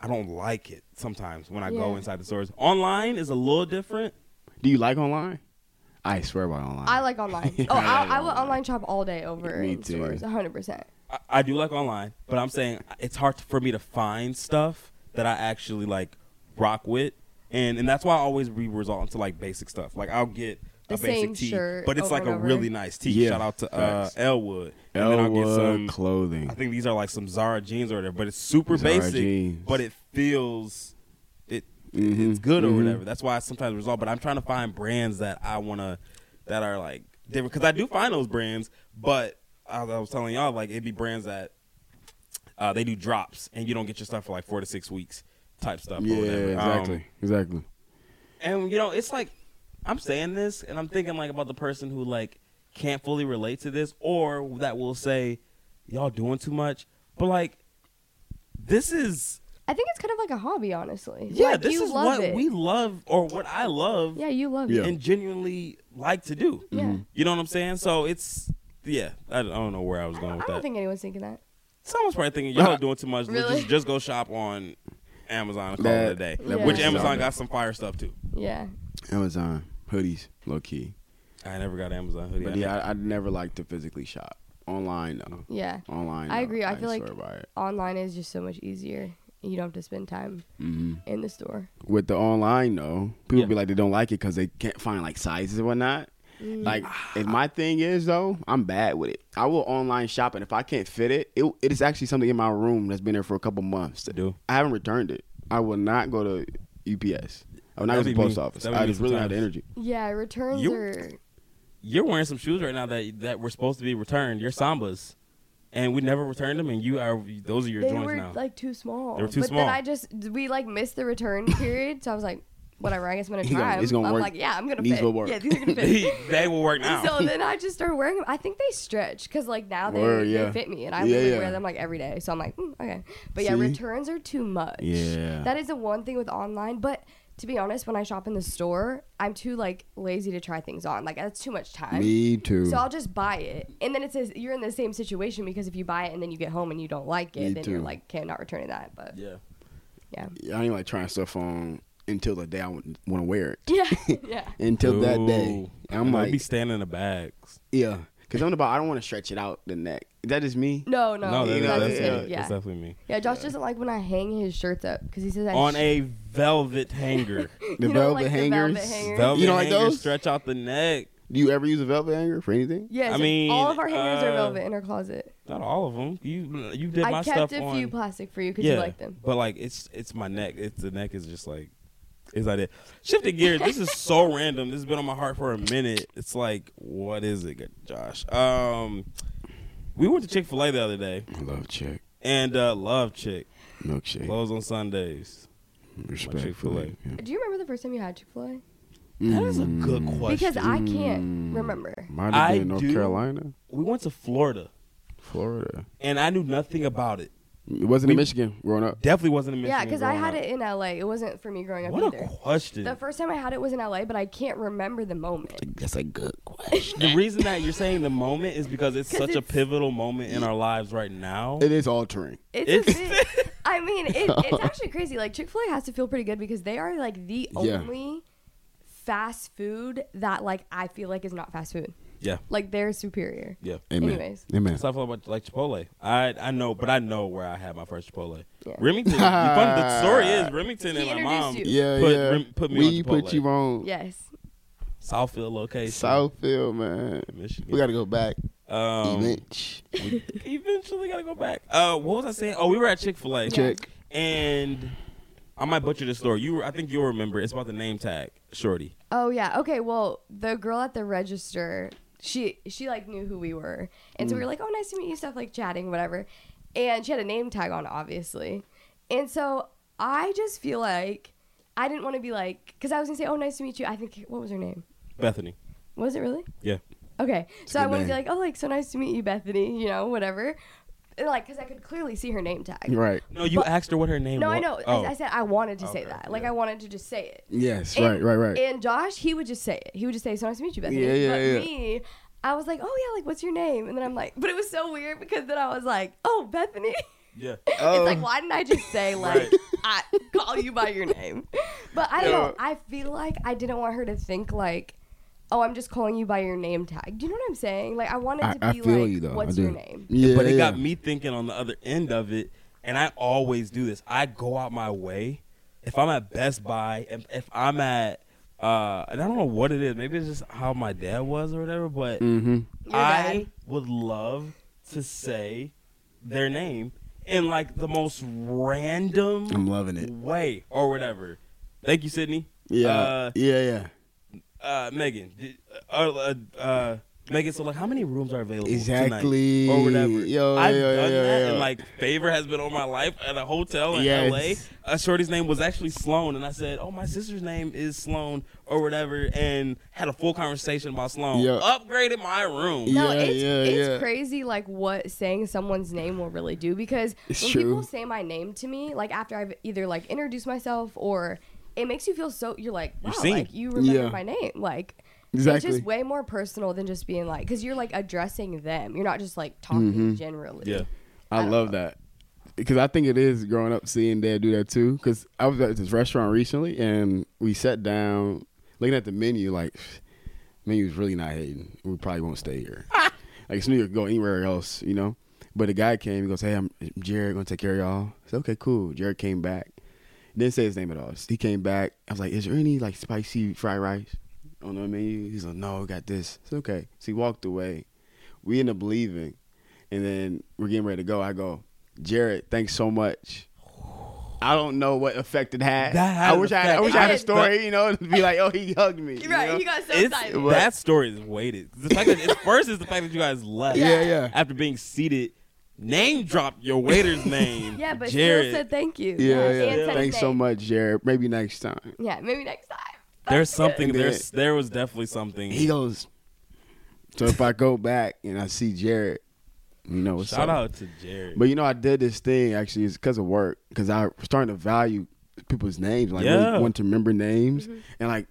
Speaker 2: I don't like it sometimes when I go inside the stores. Online is a little different.
Speaker 4: Do you like online? I swear by online.
Speaker 3: I like online. Oh, I, I will online shop all day over
Speaker 4: Me
Speaker 3: in
Speaker 4: too.
Speaker 3: stores, 100. percent
Speaker 2: I, I do like online, but I'm saying it's hard for me to find stuff that I actually like rock with, and and that's why I always re resort into like basic stuff. Like I'll get
Speaker 3: The
Speaker 2: a basic
Speaker 3: same
Speaker 2: tee,
Speaker 3: shirt
Speaker 2: but it's
Speaker 3: over
Speaker 2: like a
Speaker 3: over.
Speaker 2: really nice tee.
Speaker 4: Yeah,
Speaker 2: Shout out to uh,
Speaker 4: facts.
Speaker 2: Elwood, and then I'll get
Speaker 4: Elwood
Speaker 2: some
Speaker 4: clothing.
Speaker 2: I think these are like some Zara jeans or whatever, but it's super
Speaker 4: Zara
Speaker 2: basic,
Speaker 4: jeans.
Speaker 2: but it feels
Speaker 4: Mhm,
Speaker 2: it's good or
Speaker 4: mhm.
Speaker 2: whatever. That's why I sometimes result. But I'm trying to find brands that I wanna that are like different because I do find those brands, but I was telling y'all, like it'd be brands that uh, they do drops and you don't get your stuff for like four to six weeks type stuff.
Speaker 4: yeah,
Speaker 2: or
Speaker 4: exactly,
Speaker 2: Um,
Speaker 4: exactly.
Speaker 2: and you know, it's like I'm saying this, and I'm thinking like about the person who like can't fully relate to this, or that will say, "Y'all doing too much," but like this is
Speaker 3: I think it's kind of like a hobby, honestly.
Speaker 2: yeah,
Speaker 3: like,
Speaker 2: this
Speaker 3: you
Speaker 2: is
Speaker 3: love
Speaker 2: what
Speaker 3: it.
Speaker 2: we love, or what I love,
Speaker 3: Yeah, you love
Speaker 4: Yeah.
Speaker 3: it.
Speaker 2: and genuinely like to do.
Speaker 3: Yeah. Mm-hmm.
Speaker 2: You know what I'm saying? So it's yeah, I, I don't know where I was going
Speaker 3: don't,
Speaker 2: with
Speaker 3: I don't think anyone's thinking that.
Speaker 2: Someone's probably thinking y'all are doing too much.
Speaker 3: Really?
Speaker 2: Just just go shop on Amazon and call
Speaker 4: That-
Speaker 2: it a day.
Speaker 3: that
Speaker 2: Which Amazon got some fire stuff too.
Speaker 3: Yeah.
Speaker 4: Amazon hoodies, low key.
Speaker 2: I never got Amazon hoodie.
Speaker 4: But
Speaker 2: I
Speaker 4: yeah, I, I never like to physically shop online though.
Speaker 3: Yeah.
Speaker 4: Online,
Speaker 3: I
Speaker 4: though,
Speaker 3: agree. I feel like
Speaker 4: swear by it.
Speaker 3: online is just so much easier. You don't have to spend time
Speaker 4: hmm
Speaker 3: in the store.
Speaker 4: With the online though, people
Speaker 2: Yeah.
Speaker 4: be like they don't like it because they can't find like sizes and whatnot.
Speaker 3: Mm.
Speaker 4: Like, if my thing is though, I'm bad with it. I will online shop, and if I can't fit it, it, it is actually something in my room that's been there for a couple months.
Speaker 2: to do.
Speaker 4: I haven't returned it. I will not go to UPS. I will not go
Speaker 2: That'd
Speaker 4: to the post
Speaker 2: me.
Speaker 4: office. I just really don't have the energy.
Speaker 3: Yeah, returns
Speaker 2: You-
Speaker 3: are.
Speaker 2: You're wearing some shoes right now that that were supposed to be returned. Your Sambas, and we never returned them. And you are those are your joints now.
Speaker 3: They
Speaker 2: joints
Speaker 3: were
Speaker 2: now.
Speaker 3: like too small.
Speaker 2: They were too
Speaker 3: but
Speaker 2: small.
Speaker 3: then I just we like missed the return period, so I was like, whatever. I guess I'm gonna
Speaker 4: It's
Speaker 3: try
Speaker 4: gonna-
Speaker 3: 'em.
Speaker 4: it's gonna
Speaker 3: I'm
Speaker 4: work.
Speaker 3: like, yeah, I'm gonna
Speaker 4: These
Speaker 3: fit.
Speaker 4: will work.
Speaker 3: Yeah, these are gonna fit.
Speaker 2: they, they will work now.
Speaker 3: so then I just started wearing them. I think they stretch because like now they,
Speaker 4: Word,
Speaker 3: they fit me, and I
Speaker 4: Yeah,
Speaker 3: literally
Speaker 4: yeah.
Speaker 3: wear them like every day. So I'm like, mm, okay. But yeah, returns are too much.
Speaker 4: Yeah.
Speaker 3: that is the one thing with online. But to be honest, when I shop in the store, I'm too like lazy to try things on. Like that's too much time.
Speaker 4: Me too.
Speaker 3: So I'll just buy it, and then it says you're in the same situation because if you buy it and then you get home and you don't like it,
Speaker 4: Me
Speaker 3: then you're
Speaker 4: too.
Speaker 3: like cannot return that. But
Speaker 2: yeah.
Speaker 3: yeah,
Speaker 4: I ain't like trying stuff on until the day I want to wear it.
Speaker 3: yeah, yeah.
Speaker 4: Until that day, I'm
Speaker 2: And they'll
Speaker 4: like,
Speaker 2: be standing in the bags.
Speaker 4: yeah, Cause I'm about I don't want to stretch it out the neck. That is me?
Speaker 3: No, no,
Speaker 2: No, that,
Speaker 4: you
Speaker 2: that's,
Speaker 3: that's
Speaker 4: yeah,
Speaker 3: it.
Speaker 2: yeah, that's definitely me.
Speaker 3: yeah. Josh doesn't like when I hang his shirts up because he says I
Speaker 2: On
Speaker 3: sh-
Speaker 2: a velvet hanger.
Speaker 4: The
Speaker 3: you know,
Speaker 4: velvet
Speaker 3: like
Speaker 4: hangers.
Speaker 3: The velvet hangers.
Speaker 2: velvet
Speaker 4: You don't like those?
Speaker 2: stretch out the neck.
Speaker 4: Do you ever use a velvet hanger for anything?
Speaker 3: Yes,
Speaker 2: I mean,
Speaker 3: all of our hangers are
Speaker 2: uh,
Speaker 3: velvet in our closet.
Speaker 2: Not all of them. You you did my stuff.
Speaker 3: I kept a
Speaker 2: on.
Speaker 3: few plastic for you because
Speaker 2: yeah,
Speaker 3: you like them.
Speaker 2: but like it's it's my neck. It's the neck is just like is that it? Shifting gears. this is so random. This has been on my heart for a minute. It's like what is it, Josh? Um, we went to Chick Fil A the other day
Speaker 4: I love chick
Speaker 2: and uh, love Chick
Speaker 4: milkshake.
Speaker 2: closed on Sundays.
Speaker 4: Respect
Speaker 2: Chick-fil-A.
Speaker 3: Do you remember the first time you had Chick Fil A?
Speaker 2: That is a good
Speaker 4: Mm.
Speaker 2: question.
Speaker 3: Because I can't remember.
Speaker 4: Might have
Speaker 2: I
Speaker 4: been North
Speaker 2: do.
Speaker 4: Carolina,
Speaker 2: we went to Florida
Speaker 4: Florida.
Speaker 2: and I knew nothing about it.
Speaker 4: It wasn't
Speaker 2: We-
Speaker 4: in Michigan growing up.
Speaker 2: Definitely wasn't in Michigan.
Speaker 3: Yeah, because I had
Speaker 2: up.
Speaker 3: it in LA. It wasn't for me growing up
Speaker 2: What
Speaker 3: either.
Speaker 2: a question.
Speaker 3: The first time I had it was in LA, but I can't remember the moment.
Speaker 4: That's a good question.
Speaker 2: the reason that you're saying the moment is because it's such a pivotal moment in our lives right now.
Speaker 4: it is altering.
Speaker 3: It's,
Speaker 2: It's-
Speaker 3: I mean, it, it's actually crazy. Like Chick Fil A has to feel pretty good because they are like the
Speaker 4: Yeah.
Speaker 3: only fast food that like I feel like is not fast food.
Speaker 2: Yeah,
Speaker 3: Like they're superior.
Speaker 2: yeah.
Speaker 4: Amen.
Speaker 3: Anyways.
Speaker 4: Amen.
Speaker 2: Stuff about like Chipotle. I I know, but I know where I had my first Chipotle.
Speaker 3: Yeah.
Speaker 2: Remington. the, fun, the story is Remington
Speaker 3: He
Speaker 2: and my mom
Speaker 3: you.
Speaker 4: Yeah,
Speaker 2: put,
Speaker 4: yeah.
Speaker 2: Rem- put me
Speaker 4: we
Speaker 2: on Chipotle.
Speaker 4: put you on
Speaker 3: Yes.
Speaker 2: Southfield location,
Speaker 4: Southfield, man.
Speaker 2: Michigan.
Speaker 4: We got to go back.
Speaker 2: um,
Speaker 4: Eventually.
Speaker 2: we eventually gotta go back. Uh, what was I saying? Oh, we were at Chick Fil A.
Speaker 4: Chick.
Speaker 2: and I might butcher the story. You, were, I think you'll remember. It's about the name tag, Shorty.
Speaker 3: Oh yeah. Okay. Well, the girl at the register, she she like knew who we were, and so we were like, "Oh, nice to meet you," stuff like chatting, whatever. And she had a name tag on, obviously. And so I just feel like I didn't want to be like, because I was gonna say, "Oh, nice to meet you." I think what was her name?
Speaker 2: Bethany.
Speaker 3: Was it really?
Speaker 2: Yeah.
Speaker 3: Okay. So I wanted to be like, "Oh, like so nice to meet you, Bethany," you know, whatever. And, like, because I could clearly see her name tag.
Speaker 4: Right.
Speaker 2: No, you
Speaker 3: But-
Speaker 2: asked her what her name was.
Speaker 3: No,
Speaker 2: was.
Speaker 3: I know.
Speaker 2: Oh.
Speaker 3: I, I said I wanted to say that. Like
Speaker 2: yeah.
Speaker 3: I wanted to just say it.
Speaker 4: Yes.
Speaker 3: And-
Speaker 4: right. Right. Right.
Speaker 3: And Josh, he would just say it. He would just say, "So nice to meet you, Bethany."
Speaker 4: Yeah, yeah,
Speaker 3: but
Speaker 4: yeah.
Speaker 3: me, I was like, "Oh yeah, like what's your name?" And then I'm like, but it was so weird because then I was like, "Oh, Bethany."
Speaker 2: yeah.
Speaker 4: Oh.
Speaker 3: It's like, oh. why didn't I just say like
Speaker 2: Right.
Speaker 3: I call you by your name? But I don't
Speaker 4: Yeah.
Speaker 3: know. I feel like I didn't want her to think like, "Oh, I'm just calling you by your name tag." Do you know what I'm saying? Like I wanted
Speaker 4: I,
Speaker 3: to
Speaker 4: I
Speaker 3: be
Speaker 4: feel
Speaker 3: like,
Speaker 4: you though.
Speaker 3: "What's
Speaker 4: I do.
Speaker 3: your name?"
Speaker 4: Yeah.
Speaker 2: but it
Speaker 4: yeah.
Speaker 2: got me thinking on the other end of it, and I always do this. I go out my way. If I'm at Best Buy, if, if I'm at, uh, and I don't know what it is. Maybe it's just how my dad was or whatever. But
Speaker 4: Mm-hmm.
Speaker 2: I would love to say their name in like the most random
Speaker 4: I'm loving it.
Speaker 2: way or whatever. Thank you, Sydney.
Speaker 4: Yeah.
Speaker 2: Uh,
Speaker 4: yeah. Yeah.
Speaker 2: Uh, Megan. did- Uh, uh, uh, Megan, so like, how many rooms are available
Speaker 4: Exactly.
Speaker 2: tonight or whatever?
Speaker 4: Yo,
Speaker 2: I've
Speaker 4: yo,
Speaker 2: done
Speaker 4: yo,
Speaker 2: that,
Speaker 4: yo.
Speaker 2: and like favor has been on my life at a hotel in
Speaker 4: Yes.
Speaker 2: LA. A shorty's name was actually Sloan, and I said, "Oh, my sister's name is Sloan or whatever," and had a full conversation about Sloan.
Speaker 4: Yeah.
Speaker 2: Upgraded my room.
Speaker 3: No,
Speaker 4: Yeah,
Speaker 3: it's
Speaker 4: yeah,
Speaker 3: it's
Speaker 4: yeah.
Speaker 3: crazy like what saying someone's name will really do because
Speaker 4: It's
Speaker 3: when
Speaker 4: true.
Speaker 3: people say my name to me, like after I've either like introduced myself or it makes you feel so you're like, wow,
Speaker 2: You're
Speaker 3: like you remember
Speaker 4: Yeah.
Speaker 3: my name. Like
Speaker 4: Exactly.
Speaker 3: it's just way more personal than just being like because you're like addressing them. You're not just like talking
Speaker 4: Mm-hmm.
Speaker 3: generally.
Speaker 2: Yeah.
Speaker 4: I,
Speaker 3: I don't
Speaker 4: love that because I think it is growing up seeing dad do that too. Because I was at this restaurant recently and we sat down looking at the menu. Like, menu's really not hitting. We probably won't stay here. like, it's New York, go anywhere else, you know. But the guy came. He goes, "Hey, I'm Jared. Gonna take care of y'all." I said, "Okay, cool." Jared came back. Didn't say his name at all. He came back. I was like, "Is there any like spicy fried rice on the menu?" He's like, "No, we got this." It's okay. So he walked away. We end up leaving, and then we're getting ready to go. I go, Jared, thanks so much. I don't know what effect it had.
Speaker 2: Had
Speaker 4: I wish I had, I wish I had a
Speaker 3: It did.
Speaker 4: story, you know, to be like, oh, he hugged me. you
Speaker 3: Right,
Speaker 4: know?
Speaker 3: you got so
Speaker 2: It's,
Speaker 3: excited.
Speaker 2: that story is weighted. The fact that it's first is the fact that you guys left.
Speaker 4: Yeah, yeah.
Speaker 2: After being seated, name drop your waiter's name.
Speaker 3: Yeah, but
Speaker 2: Jared.
Speaker 3: still said thank you.
Speaker 4: Yeah,
Speaker 3: and
Speaker 4: yeah.
Speaker 3: said his
Speaker 4: Thanks so much, Jared. Maybe next time.
Speaker 3: Yeah, maybe next time.
Speaker 2: There's something.
Speaker 4: And then-
Speaker 2: There's there was definitely something.
Speaker 4: He goes, so if I go back and I see Jared, you know what's
Speaker 2: Shout
Speaker 4: up.
Speaker 2: out to Jared.
Speaker 4: But you know, I did this thing actually. It's because of work. Because I was starting to value people's names. Like,
Speaker 2: Yeah.
Speaker 4: really want to remember names. Mm-hmm. And like,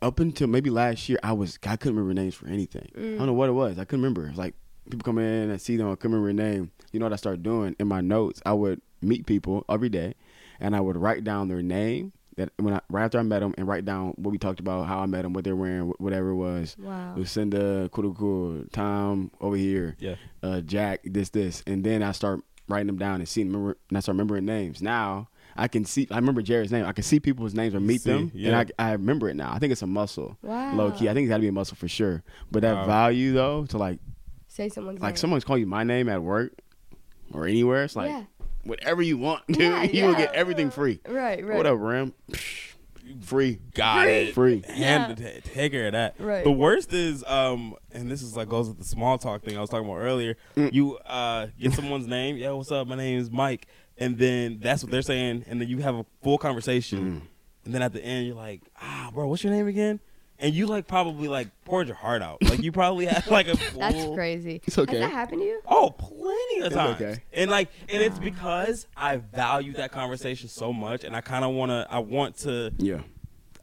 Speaker 4: up until maybe last year, I was I couldn't remember names for anything. I don't mm. know what it was. I couldn't remember. It's like people come in and see them. I couldn't remember their name. You know what I started doing in my notes? I would meet people every day, and I would write down their name that when I right after I met them and write down what we talked about, how I met them, what they're wearing, whatever it was.
Speaker 3: Wow.
Speaker 4: Lucinda, cool, cool, Tom over here,
Speaker 2: Yeah.
Speaker 4: uh, Jack, this, this, and then I start writing them down and seeing, remember, and I start remembering names. Now I can see, I remember Jared's name. I can see people's names or meet
Speaker 2: see,
Speaker 4: them,
Speaker 2: yeah.
Speaker 4: and I, I remember it now. I think it's a muscle,
Speaker 3: Wow.
Speaker 4: low key. I think it's got to be a muscle for sure. But that
Speaker 2: Wow.
Speaker 4: value though, to like,
Speaker 3: Say someone's
Speaker 4: like
Speaker 3: name.
Speaker 4: someone's calling you my name at work or anywhere, it's like
Speaker 3: Yeah.
Speaker 4: whatever you want, dude.
Speaker 3: Yeah,
Speaker 4: you will get everything free.
Speaker 3: Right, right.
Speaker 4: What up, Ram? Free.
Speaker 2: Got it.
Speaker 4: Free.
Speaker 2: Hand to take care of that.
Speaker 3: Right.
Speaker 2: The worst is, um, and this is like goes with the small talk thing I was talking about earlier.
Speaker 4: Mm.
Speaker 2: You uh get someone's name, yeah, what's up? My name is Mike, and then that's what they're saying, and then you have a full conversation,
Speaker 4: Mm.
Speaker 2: and then at the end you're like, ah, bro, what's your name again? And you like probably like poured your heart out, like you probably had like a full.
Speaker 3: That's crazy.
Speaker 4: It's okay.
Speaker 3: Has that happened to you?
Speaker 2: Oh, plenty of
Speaker 4: It's
Speaker 2: times.
Speaker 4: okay.
Speaker 2: And like, and it's because I value that conversation so much, and I kind of want to. I want to.
Speaker 4: Yeah.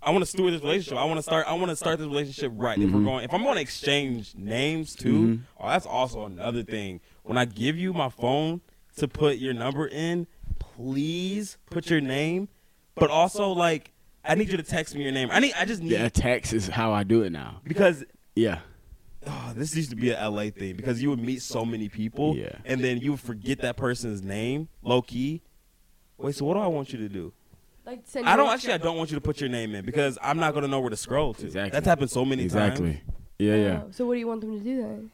Speaker 2: I want to steward this relationship. I want to start. I want to start this relationship right. If
Speaker 4: Mm-hmm.
Speaker 2: we're going, if I'm going to exchange names too, oh, that's also another thing. When I give you my phone to put your number in, please put your name, but also like I need you to text me your name. I need. I just need
Speaker 4: Yeah, text is how I do it now.
Speaker 2: because
Speaker 4: Yeah.
Speaker 2: oh, this used to be a LA thing because you would meet so many people,
Speaker 4: Yeah.
Speaker 2: and then you would forget that person's name, low key. Wait, so what do I want you to do?
Speaker 3: Like send
Speaker 2: I don't actually. I don't want you to put your name in because I'm not gonna know where to scroll to.
Speaker 4: Exactly.
Speaker 2: That's happened so many
Speaker 4: Exactly.
Speaker 2: times. Exactly.
Speaker 4: Yeah, yeah.
Speaker 3: Oh, so what do you want them to do then?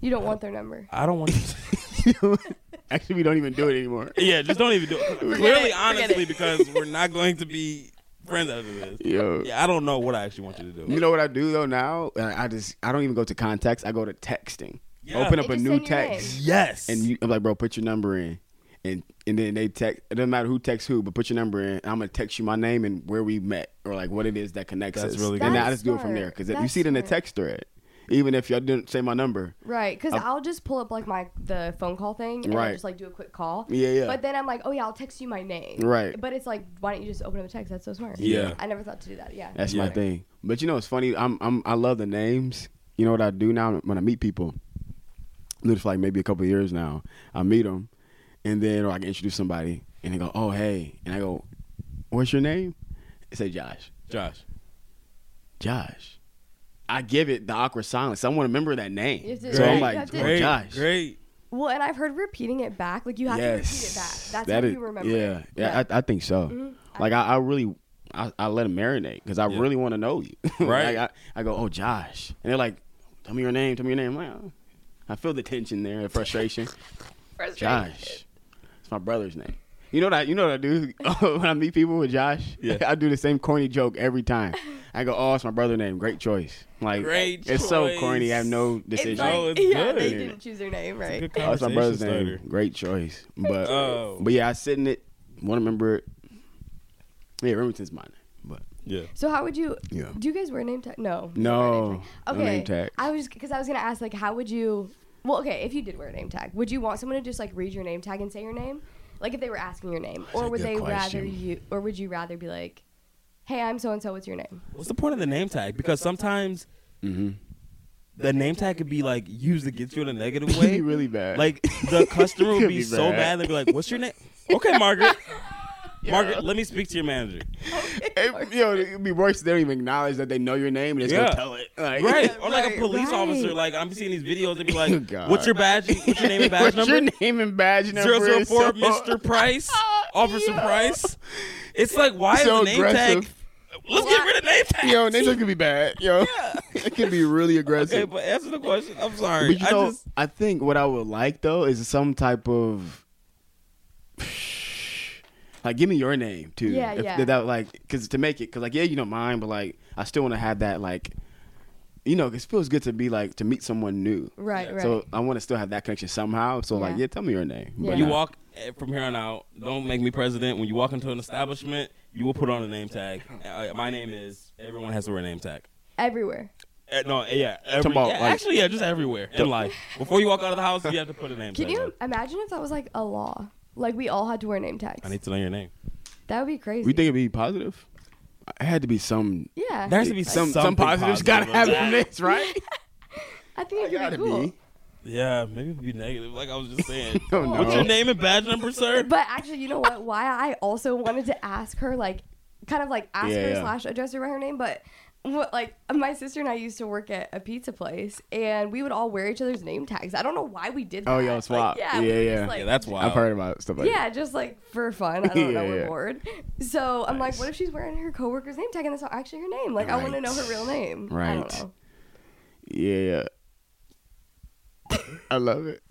Speaker 3: You don't want their number.
Speaker 2: I don't want. You
Speaker 4: Actually, we don't even do it anymore.
Speaker 2: yeah, just don't even do it. Clearly,
Speaker 3: it,
Speaker 2: honestly,
Speaker 3: it.
Speaker 2: because we're not going to be friends after this.
Speaker 4: Yo.
Speaker 2: Yeah, I don't know what I actually want you to do.
Speaker 4: You know what I do though now? I I just I don't even go to contacts. I go to texting.
Speaker 2: Yeah.
Speaker 4: Open
Speaker 3: They
Speaker 4: up a
Speaker 3: just
Speaker 4: new
Speaker 3: send your
Speaker 4: text,
Speaker 3: name.
Speaker 2: yes,
Speaker 4: and you, I'm like, bro, put your number in, and and then they text. It doesn't matter who texts who, but put your number in. I'm gonna text you my name and where we met, or like what it is that connects us.
Speaker 2: That's
Speaker 4: us.
Speaker 2: really
Speaker 4: and
Speaker 2: good.
Speaker 4: I
Speaker 3: That's
Speaker 4: just do it from there
Speaker 3: smart.
Speaker 4: because you
Speaker 3: That's
Speaker 4: see it in the
Speaker 3: smart.
Speaker 4: text thread. Even if y'all didn't say my number,
Speaker 3: Right, because
Speaker 4: I'll-
Speaker 3: I'll just pull up like my the phone call thing and I'll
Speaker 4: Right.
Speaker 3: just like do a quick call.
Speaker 4: Yeah, yeah.
Speaker 3: But then I'm like, oh yeah, I'll text you my name.
Speaker 4: Right.
Speaker 3: But it's like, why don't you just open up a text? That's so smart.
Speaker 2: Yeah.
Speaker 3: I never thought to do that. Yeah.
Speaker 4: That's
Speaker 2: Yeah.
Speaker 4: my thing. But you know, it's funny. I'm, I'm I love the names. You know what I do now when I meet people. Lived for like maybe a couple of years now. I meet them, and then or I can introduce somebody, and they go, "Oh, hey," and I go, "What's your name?" They say Josh.
Speaker 2: Josh.
Speaker 4: Josh. I give it the awkward silence. I want to remember that name.
Speaker 3: You
Speaker 4: So
Speaker 3: right,
Speaker 4: I'm like,
Speaker 3: have to-
Speaker 4: "Oh,
Speaker 2: Great,
Speaker 4: Josh."
Speaker 2: great.
Speaker 3: Well, and I've heard repeating it back. Like you have to repeat it back. That's
Speaker 4: that
Speaker 3: how
Speaker 4: is-
Speaker 3: you remember.
Speaker 4: Yeah,
Speaker 3: it.
Speaker 4: yeah, I, I think so.
Speaker 3: Mhm.
Speaker 4: Like I, I really, I, I let him marinate because I
Speaker 2: Yeah.
Speaker 4: really want to know you.
Speaker 2: Right.
Speaker 4: like, I, I go, oh Josh, and they're like, tell me your name, tell me your name. I'm like, oh. I feel the tension there, the frustration.
Speaker 3: Frustrating.
Speaker 4: Josh, it's my brother's name. You know what I, you know what I do when I meet people with Josh?
Speaker 2: Yeah.
Speaker 4: I do the same corny joke every time. I go, oh, it's my brother's name. Great choice. Like,
Speaker 2: Great
Speaker 4: it's so corny. I have no
Speaker 3: It's
Speaker 4: decision.
Speaker 3: like,
Speaker 2: Oh, it's
Speaker 3: yeah,
Speaker 2: good.
Speaker 3: they didn't choose their name, right?
Speaker 2: good
Speaker 4: Oh, it's my brother's
Speaker 2: Conversation
Speaker 4: name. Great choice. But
Speaker 2: Oh.
Speaker 4: but yeah, I sit in it. Want to remember it. Yeah, Remington's mine. But
Speaker 2: Yeah.
Speaker 3: So how would you?
Speaker 4: Yeah.
Speaker 3: Do you guys wear name tag? No. you don't wear
Speaker 4: no,
Speaker 3: name tag.
Speaker 4: no
Speaker 3: Okay.
Speaker 4: name tag.
Speaker 3: I was because I was gonna ask like, how would you? Well, okay, if you did wear a name tag, would you want someone to just like read your name tag and say your name, like if they were asking your name, or would
Speaker 4: good
Speaker 3: they rather you, or would you rather be like, hey, I'm so and so. What's your name?
Speaker 2: What's the point of the name tag? Because sometimes
Speaker 4: Mm-hmm.
Speaker 2: the name tag could be like used against you in a negative
Speaker 4: It'd be
Speaker 2: way.
Speaker 4: really bad.
Speaker 2: Like the customer would be,
Speaker 4: be
Speaker 2: so
Speaker 4: bad.
Speaker 2: bad. They'd be like, "What's your name?" Okay, Margaret. Margaret, let me speak to your manager.
Speaker 4: It, you know, it'd be worse. if They don't even acknowledge that they know your name and just
Speaker 2: Yeah.
Speaker 4: go tell it. Like,
Speaker 2: Right, or like a police
Speaker 3: right.
Speaker 2: officer. Like I'm seeing these videos. They'd be like,
Speaker 4: God.
Speaker 2: "What's your badge? What's your name and badge
Speaker 4: What's
Speaker 2: number?"
Speaker 4: your name and badge number?
Speaker 2: Zero zero
Speaker 4: is
Speaker 2: four,
Speaker 4: so-
Speaker 2: Mr. Price, Officer Price. It's like, why
Speaker 4: So
Speaker 2: is the name tag?
Speaker 4: Aggressive.
Speaker 2: Let's get rid of name tag.
Speaker 4: Yo, names could be bad. Yo, it can be really aggressive.
Speaker 2: Okay, but answer the question. I'm sorry.
Speaker 4: But you
Speaker 2: I
Speaker 4: know,
Speaker 2: just
Speaker 4: I think what I would like though is some type of like give me your name too.
Speaker 3: Yeah,
Speaker 4: If-
Speaker 3: yeah.
Speaker 4: That like because to make it because like yeah you don't mind but like I still want to have that like you know 'cause it feels good to be like to meet someone new.
Speaker 3: Right, right.
Speaker 4: So I want to still have that connection somehow. So like
Speaker 3: Yeah.
Speaker 4: yeah, tell me your name.
Speaker 3: Yeah.
Speaker 4: But
Speaker 2: you
Speaker 4: not-
Speaker 2: walk eh, from here on out. Don't make me president. When you walk into an establishment, you will put on a name tag. Uh, my name is. Everyone has to wear a name tag.
Speaker 3: Everywhere.
Speaker 2: Eh, no, yeah, every,
Speaker 4: about,
Speaker 2: yeah,
Speaker 4: like-
Speaker 2: actually, yeah, just everywhere in life. Before you walk out of the house, you have to put a name tag.
Speaker 3: Can
Speaker 2: tag.
Speaker 3: you
Speaker 2: on.
Speaker 3: imagine if that was like a law? Like we all had to wear name tags.
Speaker 2: I need to know your name.
Speaker 3: that would be crazy.
Speaker 4: We think it'd be positive. It had to be some
Speaker 3: yeah.
Speaker 2: There has to be
Speaker 4: some some
Speaker 2: something
Speaker 4: positives
Speaker 2: positive
Speaker 4: gotta
Speaker 2: about
Speaker 4: happen
Speaker 2: that.
Speaker 4: from this, right?
Speaker 3: I think it could
Speaker 4: gotta
Speaker 3: be cool.
Speaker 4: Be.
Speaker 2: Yeah, maybe it'd be negative. Like I was just saying.
Speaker 4: Oh,
Speaker 2: What's your name and badge number, sir?
Speaker 3: But actually, you know what? Why I also wanted to ask her, like, kind of like ask
Speaker 4: Yeah,
Speaker 3: her
Speaker 4: yeah.
Speaker 3: slash address her by her name, but. What, like my sister and I used to work at a pizza place, and we would all wear each other's name tags. I don't know why we did oh, that.
Speaker 4: Oh, y'all
Speaker 3: Like,
Speaker 4: swap.
Speaker 3: yeah,
Speaker 4: Yeah,
Speaker 3: just,
Speaker 4: yeah.
Speaker 3: like,
Speaker 2: Yeah, that's why
Speaker 4: I've heard about stuff like
Speaker 3: yeah, just like for fun. I don't know.
Speaker 4: Yeah,
Speaker 3: We're
Speaker 4: yeah.
Speaker 3: bored. So I'm like, what if she's wearing her coworker's name tag and that's not actually her name? Like, I want to know her real name. I
Speaker 4: Right.
Speaker 3: don't know.
Speaker 4: Yeah, yeah. I love it.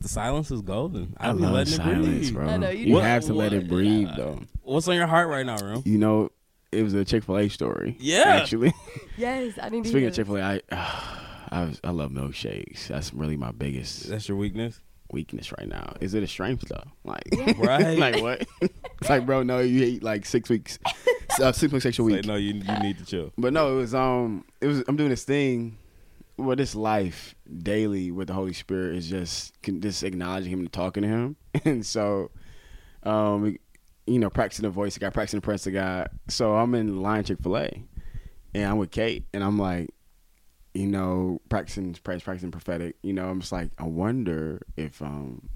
Speaker 2: The silence is golden. I,
Speaker 4: I
Speaker 2: be
Speaker 4: love
Speaker 2: letting it
Speaker 4: silence,
Speaker 2: breathe.
Speaker 4: bro.
Speaker 3: I know, you
Speaker 4: you
Speaker 3: do.
Speaker 4: have to let it
Speaker 2: What?
Speaker 4: breathe, though.
Speaker 2: What's on your heart right now, Rem?
Speaker 4: You know, it was a Chick Fil A story.
Speaker 2: Yeah.
Speaker 4: actually.
Speaker 3: Yes, I need to
Speaker 4: Speaking
Speaker 3: hear
Speaker 4: of Chick
Speaker 3: this.
Speaker 4: Fil A, I, I, was, I love milkshakes. That's really my biggest
Speaker 2: That's your weakness.
Speaker 4: weakness right now. Is it a strength though? Like,
Speaker 2: Right.
Speaker 4: like what? it's like, bro, no, you ate like six weeks, uh, six point six a
Speaker 2: Like,
Speaker 4: week.
Speaker 2: no, you you need to chill.
Speaker 4: But no, it was um, it was I'm doing this thing. Well, this life daily with the Holy Spirit is just just acknowledging Him and talking to Him, and so, um, you know, practicing the voice of God, practicing the presence of God. So I'm in line Chick Fil A, and I'm with Kate, and I'm like, you know, practicing praise, practicing prophetic. You know, I'm just like, I wonder if um,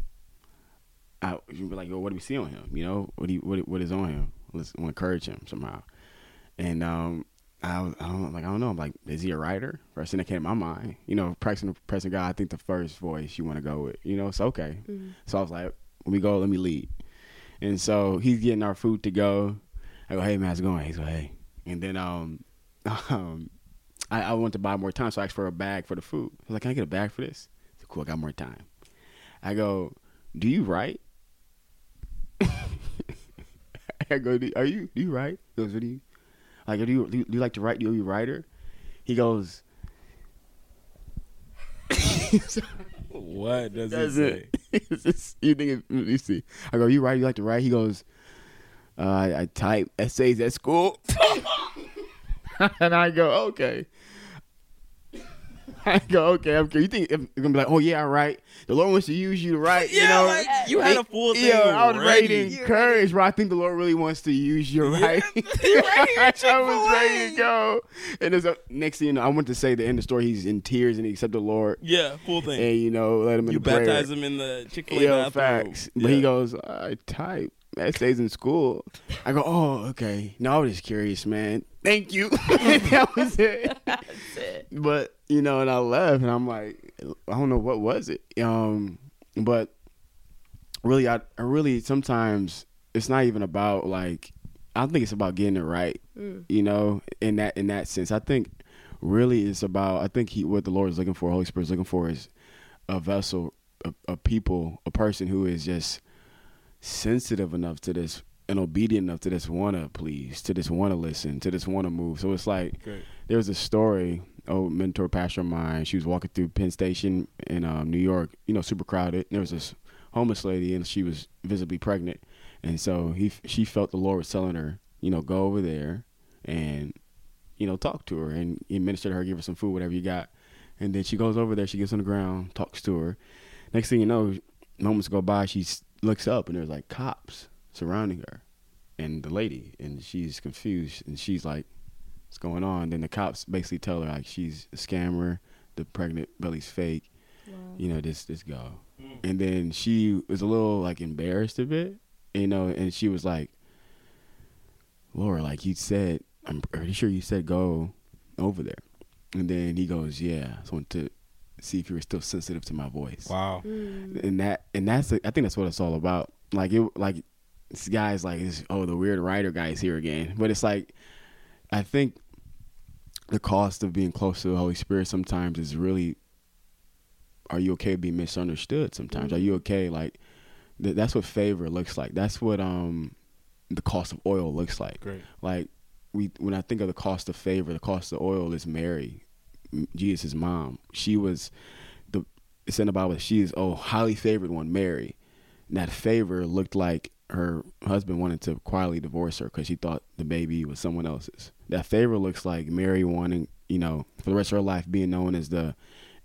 Speaker 4: I you'd be like, yo, what do we see on him? You know, what do you, what what is on him? Let's to encourage him somehow. And um, I was, I don't like I don't know. I'm like, is he a writer? First thing that came to my mind, you know, practicing the present God. I think the first voice you want to go with, you know, it's okay. So I was like, when we go, let me lead. And so he's getting our food to go. I go, hey man, how's it going? He's like, hey. And then um, um, I, I wanted to buy more time, so I asked for a bag for the food. I was like, can I get a bag for this? He said, cool, I got more time. I go, do you write? I go, are you do you write? He goes, what do you like? Do you, do you do you like to write? Do you a writer? He goes,
Speaker 2: What does it
Speaker 4: That's
Speaker 2: say?
Speaker 4: just- you think it, you see? I go, you write? You like to write? He goes, uh, I, I type essays at school, and I go, okay. I go, okay. I'm You think I'm gonna be like, oh yeah, I write. The Lord wants to use you to write. you
Speaker 2: Yeah,
Speaker 4: know,
Speaker 2: like, you had a full thing
Speaker 4: Yeah, I was ready
Speaker 2: ready.
Speaker 4: to encourage, bro. I think the Lord really wants to use your writing. I was ready to go. And there's a, next thing you know, I went to say the end of the story. He's in tears and he accepted the Lord.
Speaker 2: Yeah, full thing.
Speaker 4: And you know, let him in
Speaker 2: you
Speaker 4: the prayer.
Speaker 2: baptize him in the Chick Fil A
Speaker 4: Yeah,
Speaker 2: bathroom.
Speaker 4: facts. But he goes, I type essays in school. I go, oh, okay. No, I was just curious, man. Thank you. that was it. That's it. But you know, and I left, and I'm like, I don't know what was it. Um, but really, I, I really sometimes it's not even about like. I think it's about getting it right. You know, in that in that sense, I think really it's about. I think he what the Lord is looking for, Holy Spirit is looking for is a vessel, a, a people, a person who is just sensitive enough to this and obedient enough to this want to please, to this want to listen, to this want to move. So it's like
Speaker 2: Great.
Speaker 4: there was a story. Old mentor pastor of mine. She was walking through Penn Station in um, New York. You know, super crowded. There was this homeless lady, and she was visibly pregnant. And so he, she felt the Lord was telling her, you know, go over there and, you know, talk to her and he ministered to her, give her some food, whatever you got. And then she goes over there, she gets on the ground, talks to her. Next thing you know, moments go by, she s- looks up and there's like cops surrounding her and the lady, and she's confused and she's like, "What's going on?" Then the cops basically tell her like she's a scammer, the pregnant belly's fake, you know, this this go. Mm. And then she was a little like embarrassed a bit, you know, and she was like, "Lord, like you said, I'm pretty sure you said go over there." And then he goes, "Yeah, I just want to see if you were still sensitive to my voice."
Speaker 2: Wow.
Speaker 4: and that and that's I think that's what it's all about. Like it, like this guy's like, oh, the weird writer guy is here again. But it's like, I think the cost of being close to the Holy Spirit sometimes is really, are you okay being misunderstood? Sometimes are you okay? Like th- that's what favor looks like. That's what um the cost of oil looks like.
Speaker 2: Great.
Speaker 4: Like we when I think of the cost of favor, the cost of oil is Mary, M- Jesus' mom. She was the it's in the Bible. She is oh highly favored one, Mary. And that favor looked like her husband wanted to quietly divorce her because she thought the baby was someone else's. That favor looks like Mary wanting, you know, for the rest of her life being known as the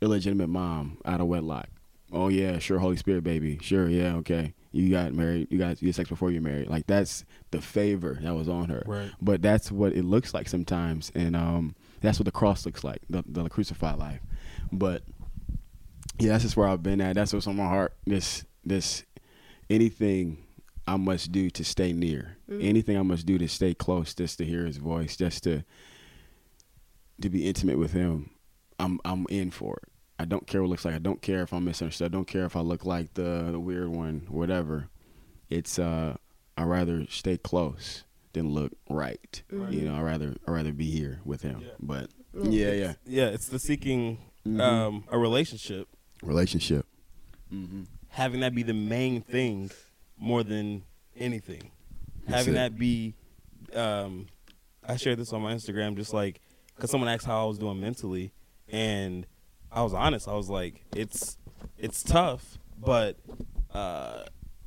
Speaker 4: illegitimate mom out of wedlock. Oh yeah, sure, Holy Spirit baby. Sure, yeah, okay. You got married. You got you had sex before you're married. Like that's the favor that was on her.
Speaker 2: Right.
Speaker 4: But that's what it looks like sometimes, and um, that's what the cross looks like, the the crucified life. But yeah, that's just where I've been at. That's what's on my heart. This this anything I must do to stay near. Anything I must do to stay close, just to hear His voice, just to to be intimate with Him. I'm I'm in for it. I don't care what it looks like. I don't care if I'm misunderstood. I don't care if I look like the the weird one, whatever. It's uh, I rather stay close than look right. You know, I rather I rather be here with Him. But yeah, yeah,
Speaker 2: Yeah, it's the seeking
Speaker 4: Mm-hmm.
Speaker 2: um, a relationship,
Speaker 4: relationship.
Speaker 2: having that be the main thing more than anything.
Speaker 4: That's
Speaker 2: having
Speaker 4: it.
Speaker 2: that be, um, I shared this on my Instagram, just like because someone asked how I was doing mentally, and I was honest. I was like, it's it's tough, but uh,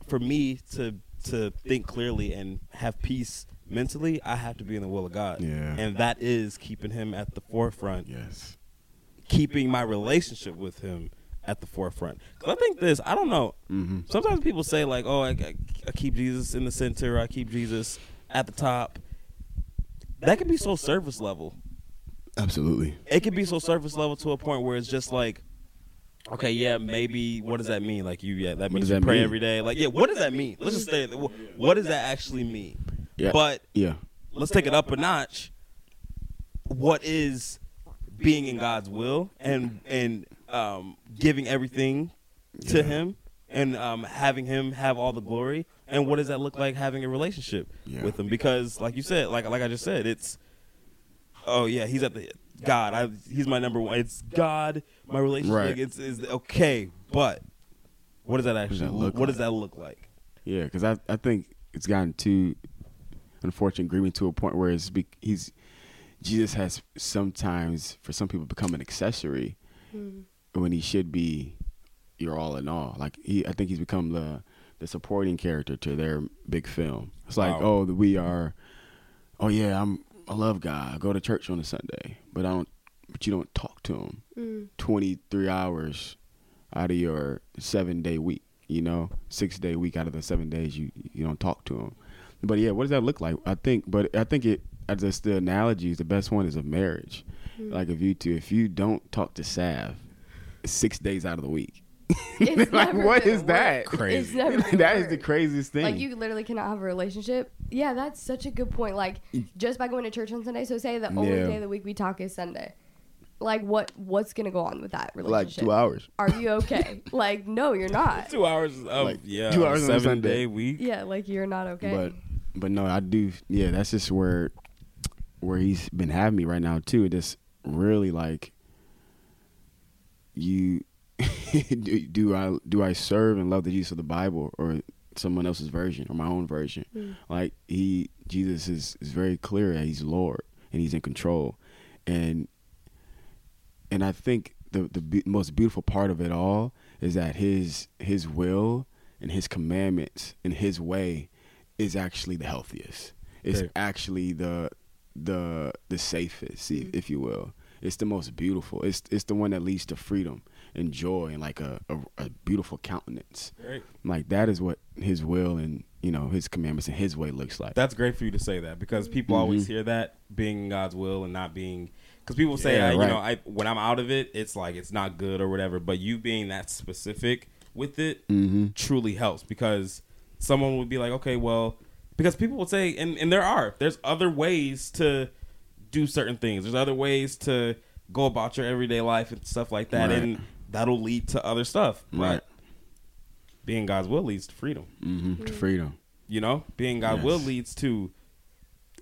Speaker 2: for me to to think clearly and have peace mentally, I have to be in the will of God.
Speaker 4: Yeah.
Speaker 2: and that is keeping Him at the forefront
Speaker 4: Yes.
Speaker 2: keeping my relationship with him at the forefront. 'Cause I think this, I don't know.
Speaker 4: Mm-hmm.
Speaker 2: Sometimes people say like, "Oh, I, I, keep Jesus in the center. I keep Jesus at the top." That could be so surface level.
Speaker 4: Absolutely.
Speaker 2: It could be so surface level to a point where it's just like, okay, yeah, maybe. What does that mean? Like you, yeah, that means you
Speaker 4: that
Speaker 2: pray
Speaker 4: mean?
Speaker 2: every day. Like, yeah, what does that mean? Let's just stay. What does that actually mean?
Speaker 4: Yeah.
Speaker 2: But
Speaker 4: Yeah.
Speaker 2: let's take it up a notch. What is being in God's will and and um, giving everything to Him and um, having Him have all the glory? And what does that look like having a relationship
Speaker 4: Yeah.
Speaker 2: with Him? Because, like you said, like like I just said, it's oh yeah, He's at the God. I, he's my number one. It's God. My relationship.
Speaker 4: Right.
Speaker 2: It's is okay, but what does that actually?
Speaker 4: that look
Speaker 2: what does
Speaker 4: like?
Speaker 2: that look like?
Speaker 4: Yeah, because I I think it's gotten too unfortunate agreement to a point where it's be, he's Jesus has sometimes for some people become an accessory hmm. when he should be your all in all. Like he, I think he's become the the supporting character to their big film. It's like
Speaker 2: Wow.
Speaker 4: oh we are, oh yeah I'm I love God. I go to church on a Sunday, but I don't. But you don't talk to him hmm. twenty three hours out of your seven day week. You know, six day week out of the seven days you you don't talk to him. But yeah, what does that look like? I think, but I think it. I just the analogy is the best one is of marriage. Mm-hmm. Like if you two, if you don't talk to Sav, six days out of the week.
Speaker 3: It's
Speaker 4: like
Speaker 3: never
Speaker 4: what
Speaker 3: gonna
Speaker 4: that?
Speaker 3: work. It's never gonna
Speaker 4: that is the craziest thing.
Speaker 3: Like you literally cannot have a relationship. Yeah, that's such a good point. Like mm. just by going to church on Sunday. So say the only
Speaker 4: Yeah.
Speaker 3: day of the week we talk is Sunday. Like what? What's gonna go on with that relationship?
Speaker 4: like two hours.
Speaker 3: Are you okay? like no, you're not.
Speaker 2: Two hours of
Speaker 4: Like,
Speaker 2: yeah,
Speaker 4: two hours on
Speaker 2: seven
Speaker 4: Sunday.
Speaker 2: day week.
Speaker 3: Yeah, like you're not okay.
Speaker 4: But but no, I do. Yeah, that's just where where he's been having me right now too. Just really like you. do, do I do I serve and love the Jesus of the Bible or someone else's version or my own version? Mm. Like he Jesus is is very clear that he's Lord and he's in control, and and I think the the be- most beautiful part of it all is that his his will and his commandments and his way is actually the healthiest. It's actually the the the safest, if, mm-hmm. if you will. It's the most beautiful. It's it's the one that leads to freedom and joy and like a, a, a beautiful countenance.
Speaker 2: Great.
Speaker 4: Like that is what his will and you know his commandments and his way looks like.
Speaker 2: That's great for you to say that because people mm-hmm. always hear that being God's will and not being because people say
Speaker 4: Yeah,
Speaker 2: I, you
Speaker 4: right.
Speaker 2: know I when I'm out of it it's like it's not good or whatever but you being that specific with it mm-hmm. truly helps because someone would be like okay well because people would say and, and there are there's other ways to do certain things there's other ways to go about your everyday life and stuff like that
Speaker 4: Right.
Speaker 2: and that'll lead to other stuff
Speaker 4: Right.
Speaker 2: but being God's will leads to freedom
Speaker 4: mm-hmm. To freedom.
Speaker 2: you know, being God will leads to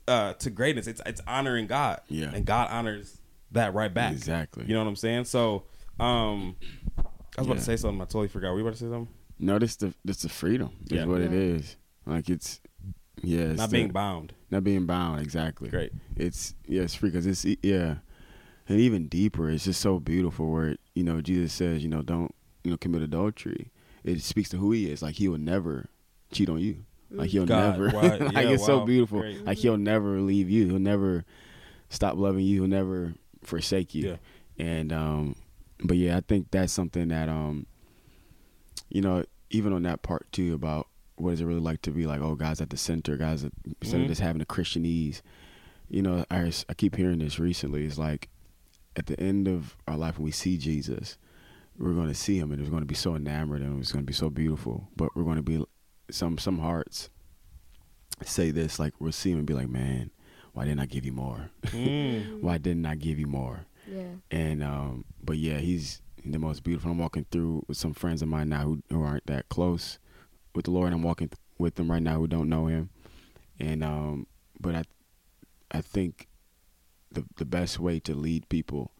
Speaker 2: uh to greatness. It's it's honoring God.
Speaker 4: Yeah.
Speaker 2: And God honors that right back.
Speaker 4: Exactly.
Speaker 2: You know what I'm saying? So um I was about to say something, I totally forgot. Were you about to say something?
Speaker 4: No, this the this the freedom is
Speaker 2: Yeah.
Speaker 4: what it
Speaker 3: Yeah.
Speaker 4: is. Like it's yeah, it's
Speaker 2: Not
Speaker 4: the-
Speaker 2: being bound.
Speaker 4: not being bound exactly.
Speaker 2: Great.
Speaker 4: It's yeah, it's free because it's e- yeah, and even deeper. It's just so beautiful where you know Jesus says you know don't you know commit adultery. It speaks to who he is. Like he will never cheat on you. Like he'll
Speaker 2: God,
Speaker 4: never.
Speaker 2: right.
Speaker 4: like
Speaker 2: Yeah,
Speaker 4: it's so beautiful.
Speaker 2: Great.
Speaker 4: Like he'll never leave you. He'll never stop loving you. He'll never forsake you.
Speaker 2: Yeah.
Speaker 4: And um, but yeah, I think that's something that um, you know, even on that part too about what does it really like to be like? Oh, God's at the center. God's at, instead
Speaker 2: Mhm.
Speaker 4: of just having a Christianese. You know, I I keep hearing this recently. It's like at the end of our life when we see Jesus, we're going to see him and it's going to be so enamored and it's going to be so beautiful. But we're going to be some some hearts say this like we'll see him and be like, man, why didn't I give you more?
Speaker 2: Mm.
Speaker 4: why didn't I give you more?
Speaker 3: Yeah.
Speaker 4: And um, but yeah, he's the most beautiful. I'm walking through with some friends of mine now who, who aren't that close with the Lord. I'm walking th- with them right now who don't know Him, and um, but I, I think the the best way to lead people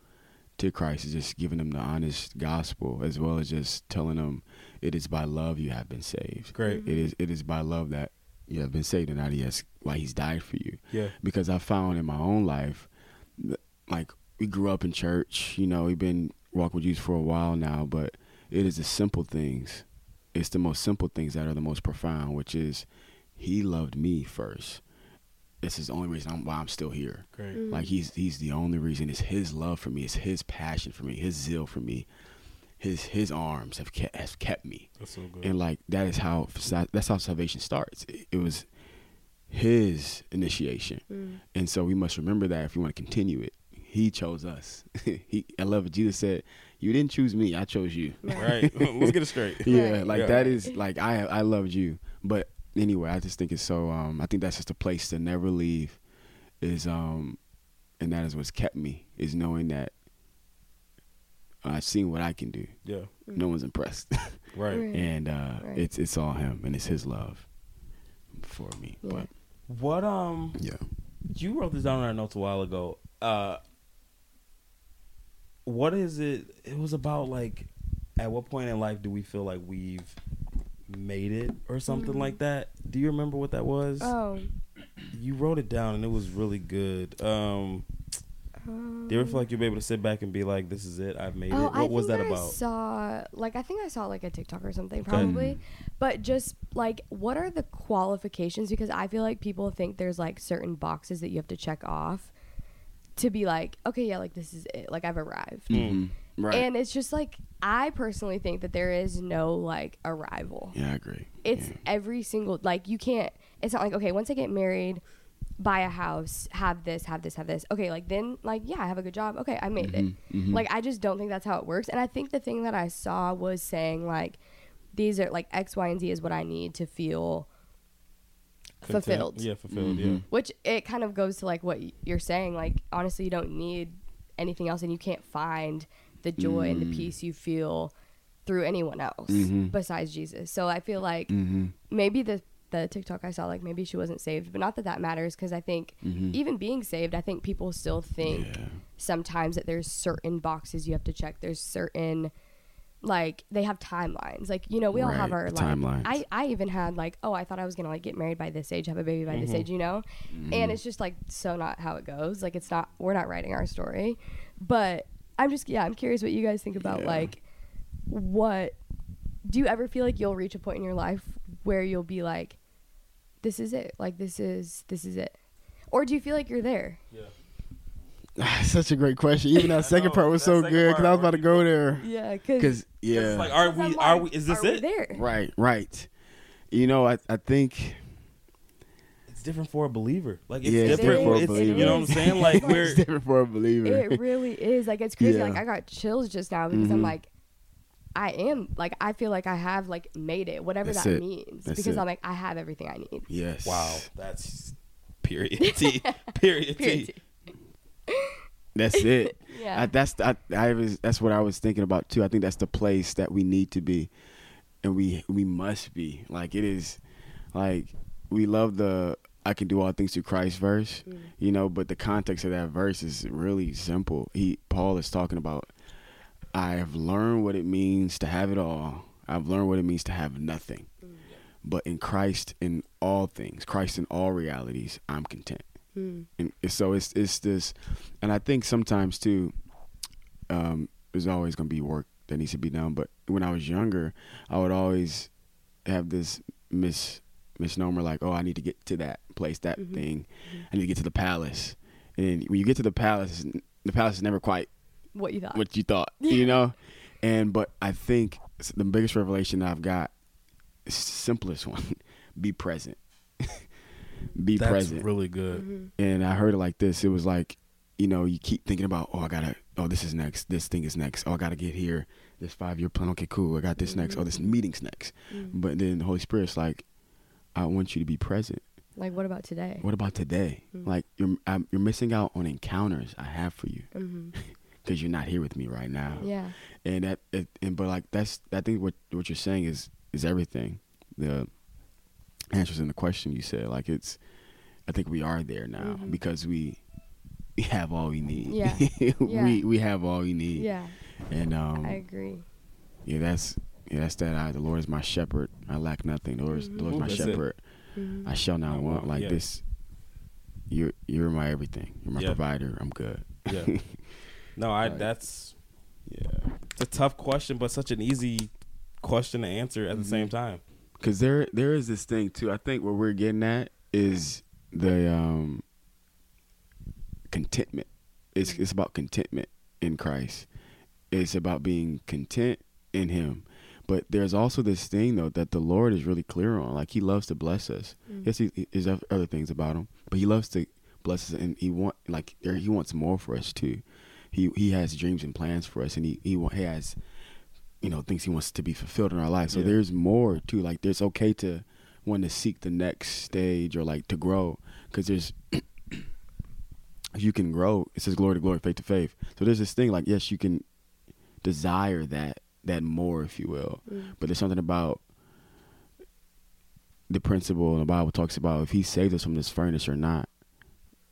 Speaker 4: to Christ is just giving them the honest gospel, as well as just telling them it is by love you have been saved.
Speaker 2: Great.
Speaker 4: It is it is by love that you have been saved, and not yes, why He's died for you
Speaker 2: Yeah.
Speaker 4: because I found in my own life, like we grew up in church, you know, we've been walking with Jesus for a while now, but it is the simple things. It's the most simple things that are the most profound, which is He loved me first. This is the only reason I'm, why I'm still here.
Speaker 2: Great.
Speaker 4: Like he's he's the only reason. It's His love for me. It's His passion for me. His zeal for me. His His arms have kept have kept me
Speaker 2: That's so good.
Speaker 4: and like that is how that's how salvation starts. It, it was his initiation,
Speaker 3: Mm.
Speaker 4: and so we must remember that if we want to continue it. He chose us. he, I love it. Jesus said, "You didn't choose me. I chose you."
Speaker 2: right. Let's get it straight.
Speaker 4: yeah, like
Speaker 2: Yeah.
Speaker 4: that is like I I loved you. But anyway, I just think it's so. Um, I think that's just a place to never leave. Is um, and that is what's kept me is knowing that I've seen what I can do.
Speaker 2: Yeah.
Speaker 4: No one's impressed.
Speaker 2: Right.
Speaker 3: Right.
Speaker 4: and uh,
Speaker 3: Right.
Speaker 4: it's it's all him and it's his love for me.
Speaker 3: Yeah.
Speaker 4: But
Speaker 2: What um
Speaker 4: yeah,
Speaker 2: you wrote this down in our notes a while ago. Uh what is it it was about like at what point in life do we feel like we've made it or something like mm. that? Do you remember what that was?
Speaker 3: Oh.
Speaker 2: you wrote it down and it was really good. Um do you ever feel um. like you'll be able to sit back and be like, This is it, I've made
Speaker 3: Oh,
Speaker 2: it? What
Speaker 3: I
Speaker 2: was that
Speaker 3: I
Speaker 2: about?
Speaker 3: saw like I think I saw like a TikTok or something probably, mm-hmm. but just like what are the qualifications? Because I feel like people think there's like certain boxes that you have to check off to be like, okay, yeah, like this is it, like I've arrived.
Speaker 2: Mm.
Speaker 4: right.
Speaker 3: And it's just like I personally think that there is no like arrival.
Speaker 4: yeah, I agree.
Speaker 3: It's
Speaker 4: yeah.
Speaker 3: every single like you can't. It's not like okay, once I get married, buy a house, have this, have this, have this. Okay, like then like yeah, I have a good job. Okay, I made
Speaker 4: Mm-hmm,
Speaker 3: it. Like I just don't think that's how it works. And I think the thing that I saw was saying like these are like X, Y, and Z is what I need to feel
Speaker 2: Content?
Speaker 3: fulfilled.
Speaker 2: Yeah, fulfilled,
Speaker 4: Mm-hmm.
Speaker 2: yeah.
Speaker 3: Which it kind of goes to like what you're saying. Like honestly, you don't need anything else, and you can't find the joy and the
Speaker 4: Mm.
Speaker 3: peace you feel through anyone else
Speaker 4: Mm-hmm.
Speaker 3: besides Jesus. So I feel like maybe the the TikTok I saw, like maybe she wasn't saved, but not that that matters because I think even being saved, I think people still think
Speaker 4: Mm-hmm. Yeah.
Speaker 3: sometimes that there's certain boxes you have to check. There's certain like they have timelines. Like you know, we all have
Speaker 4: Right,
Speaker 3: our like.
Speaker 4: timelines.
Speaker 3: I I even had like, oh, I thought I was gonna like get married by this age, have a baby by
Speaker 4: Mm-hmm.
Speaker 3: this age, you know, and it's just like so not how it goes. Like it's not. We're not writing our story, but I'm just yeah. I'm curious what you guys think about
Speaker 4: Yeah.
Speaker 3: like what. Do you ever feel like you'll reach a point in your life where you'll be like, this is it, like this is this is it, or do you feel like you're there?
Speaker 4: Such a great question. Even that second
Speaker 2: know,
Speaker 4: part was so good because I was about to go there.
Speaker 3: Yeah, because
Speaker 4: Because yeah,
Speaker 2: It's like are we are we is this it?
Speaker 3: there?
Speaker 4: right, right. You know, I I think
Speaker 2: It's different for a believer. Like it's
Speaker 4: Yeah, it's
Speaker 2: different.
Speaker 3: different for a
Speaker 4: believer.
Speaker 2: You know what I'm saying? Like we're
Speaker 4: it's different for a believer.
Speaker 3: It really is. Like it's crazy.
Speaker 4: Yeah.
Speaker 3: Like I got chills just now because I'm
Speaker 4: Mhm.
Speaker 3: like, I am like I feel like I have like made it, whatever
Speaker 4: That's
Speaker 3: that
Speaker 4: it.
Speaker 3: means.
Speaker 4: That's
Speaker 3: because
Speaker 4: it.
Speaker 3: I'm like I have everything I need.
Speaker 4: yes.
Speaker 2: wow. That's period T. Period
Speaker 3: Period.
Speaker 2: T.
Speaker 4: That's it.
Speaker 3: Yeah.
Speaker 4: I, that's I, I was that's what I was thinking about too. I think that's the place that we need to be, and we we must be. Like it is, like we love the I can do all things through Christ verse, mm. you know. But the context of that verse is really simple. He Paul is talking about I have learned what it means to have it all. I've learned what it means to have nothing. Mm, but in Christ, in all things, Christ in all realities, I'm content. Hmm. And so it's it's this, and I think sometimes too, um, there's always gonna be work that needs to be done. But when I was younger, I would always have this mis misnomer like, oh, I need to get to that place, that mm-hmm. thing. Mm-hmm. I need to get to the palace. And when you get to the palace, the palace is never quite
Speaker 3: what you thought?
Speaker 4: what you thought, you know. And but I think the biggest revelation I've got, simplest one: be present. be
Speaker 2: That's
Speaker 4: present.
Speaker 2: really good.
Speaker 3: Mm-hmm.
Speaker 4: and I heard it like this. It was like, you know, you keep thinking about, oh, I gotta, oh, this is next. This thing is next. Oh, I gotta get here. This five year plan. Okay, cool. I got this next. Oh, this meeting's next. But then the Holy Spirit's like, I want you to be present.
Speaker 3: Like, what about today?
Speaker 4: What about today? Like you're I'm, you're missing out on encounters I have for you
Speaker 3: hmm
Speaker 4: because you're not here with me right now.
Speaker 3: Yeah.
Speaker 4: And that it, and but like that's I think what what you're saying is is everything. The answers in the question you said like it's I think we are there now
Speaker 3: Mhm.
Speaker 4: because we we have all we need.
Speaker 3: Yeah.
Speaker 4: we
Speaker 3: Yeah.
Speaker 4: we have all we need.
Speaker 3: Yeah.
Speaker 4: And um
Speaker 3: I agree.
Speaker 4: yeah, that's yeah, that's that. I, the Lord is my shepherd. I lack nothing. The Lord is, the Lord is my
Speaker 2: That's it.
Speaker 4: shepherd.
Speaker 3: Mhm.
Speaker 4: I shall not want. Like
Speaker 2: Yeah.
Speaker 4: this, you're you're my everything. You're my
Speaker 2: Yeah.
Speaker 4: provider. I'm good.
Speaker 2: Yeah. No, I.
Speaker 4: Right.
Speaker 2: That's
Speaker 4: Yeah,
Speaker 2: it's a tough question, but such an easy question to answer at the
Speaker 4: Mm-hmm.
Speaker 2: same time.
Speaker 4: Because there there is this thing too. I think what we're getting at is the um contentment. It's it's about contentment in Christ. It's about being content in Him. But there's also this thing though that the Lord is really clear on. Like He loves to bless us. Yes, he, he- there's other things about Him, but He loves to bless us, and He want like there, He wants more for us too. He He has dreams and plans for us, and He He, he has you know things He wants to be fulfilled in our life. So
Speaker 2: Yeah.
Speaker 4: there's more too. Like there's okay to want to seek the next stage or like to grow because there's you can grow. It says glory to glory, faith to faith. So there's this thing like yes, you can desire that that more, if you will. Mm. But there's something about the principle and the Bible talks about if He saved us from this furnace or not.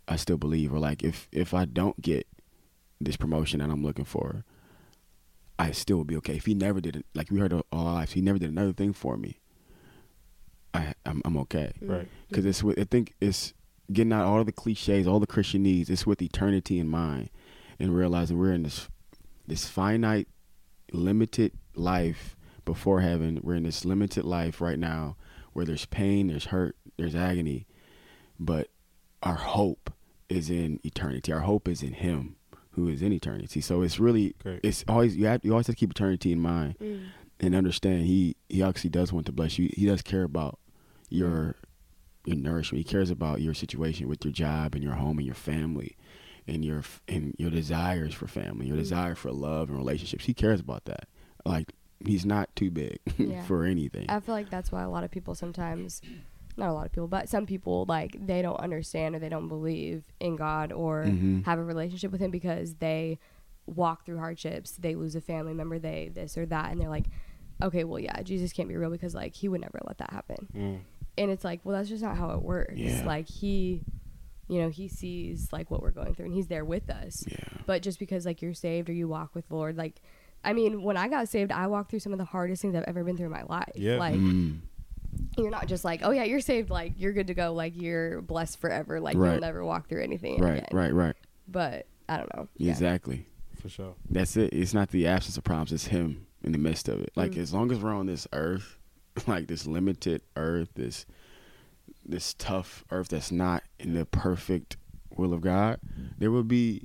Speaker 4: I still believe, or like if if I don't get this promotion that I'm looking for, I still will be okay. If He never did it, like we heard all our lives, He never did another thing for me. I I'm, I'm okay mm-hmm.
Speaker 2: Right.
Speaker 4: because it's with I think it's getting out all the cliches, all the Christianese. It's with eternity in mind, and realizing we're in this this finite, limited life before heaven. We're in this limited life right now where there's pain, there's hurt, there's agony, but our hope is in eternity. Our hope is in Him who is in eternity. So it's really
Speaker 2: Great.
Speaker 4: it's always you have you always have to keep eternity in mind mm. and understand He He actually does want to bless you. He does care about your your nourishment. He cares about your situation with your job and your home and your family and your and your desires for family, your mm. desire for love and relationships. He cares about that. Like he's not too big
Speaker 3: Yeah.
Speaker 4: for anything.
Speaker 3: I feel like that's why a lot of people sometimes, not a lot of people, but some people like they don't understand or they don't believe in God or
Speaker 4: Mhm.
Speaker 3: have a relationship with Him because they walk through hardships, they lose a family member, they this or that, and they're like, okay, well, yeah, Jesus can't be real because like He would never let that happen.
Speaker 2: Mm.
Speaker 3: And it's like, well, that's just not how it works.
Speaker 4: Yeah.
Speaker 3: Like He, you know, He sees like what we're going through and He's there with us.
Speaker 4: yeah.
Speaker 3: But just because like you're saved or you walk with the Lord, like. I mean, when I got saved, I walked through some of the hardest things I've ever been through in my life.
Speaker 2: Yeah.
Speaker 3: Like,
Speaker 4: Mm.
Speaker 3: You're not just like, oh yeah, you're saved, like you're good to go, like you're blessed forever, like
Speaker 4: Right.
Speaker 3: you'll never walk through anything
Speaker 4: Right,
Speaker 3: again.
Speaker 4: right, right.
Speaker 3: But I don't know. Yeah.
Speaker 4: Exactly.
Speaker 2: For sure.
Speaker 4: That's it. It's not the absence of problems, it's him in the midst of it. Like
Speaker 3: Mm.
Speaker 4: as long as we're on this earth, like this limited earth, this this tough earth that's not in the perfect will of God, there will be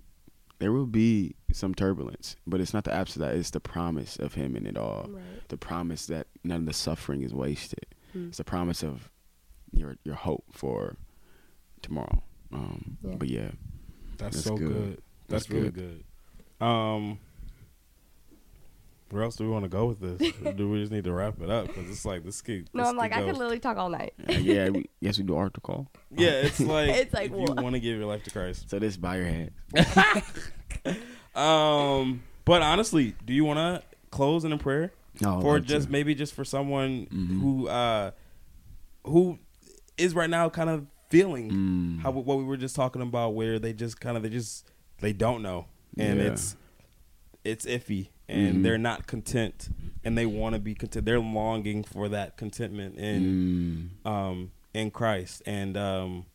Speaker 4: there will be some turbulence. But it's not the absence that, it's the promise of him in it all.
Speaker 3: Right.
Speaker 4: The promise that none of the suffering is wasted.
Speaker 3: Mm.
Speaker 4: It's the promise of your your hope for tomorrow. Um
Speaker 3: Yeah.
Speaker 4: but yeah.
Speaker 2: That's,
Speaker 4: That's
Speaker 2: so
Speaker 4: good.
Speaker 2: good. That's,
Speaker 4: That's
Speaker 2: really
Speaker 4: good.
Speaker 2: good. Um, where else do we want to go with this? Or do we just need to wrap it up? Because it's like this could.
Speaker 3: No,
Speaker 2: this
Speaker 3: I'm like, I
Speaker 2: go-
Speaker 3: could literally talk all night.
Speaker 4: Uh, yeah, we, yes we do altar call.
Speaker 2: Yeah, it's like
Speaker 3: It's like,
Speaker 2: if you want to give your life to Christ.
Speaker 4: So this by your hand.
Speaker 2: Um, but honestly, do you want to close in a prayer?
Speaker 4: No,
Speaker 2: for just
Speaker 4: say-
Speaker 2: maybe just for someone
Speaker 4: Mhm.
Speaker 2: who uh who is right now kind of feeling
Speaker 4: Mm.
Speaker 2: how what we were just talking about where they just kind of they just they don't know and
Speaker 4: Yeah.
Speaker 2: it's it's iffy and
Speaker 4: Mhm.
Speaker 2: they're not content and they want to be content they're longing for that contentment in
Speaker 4: Mm.
Speaker 2: um in Christ and um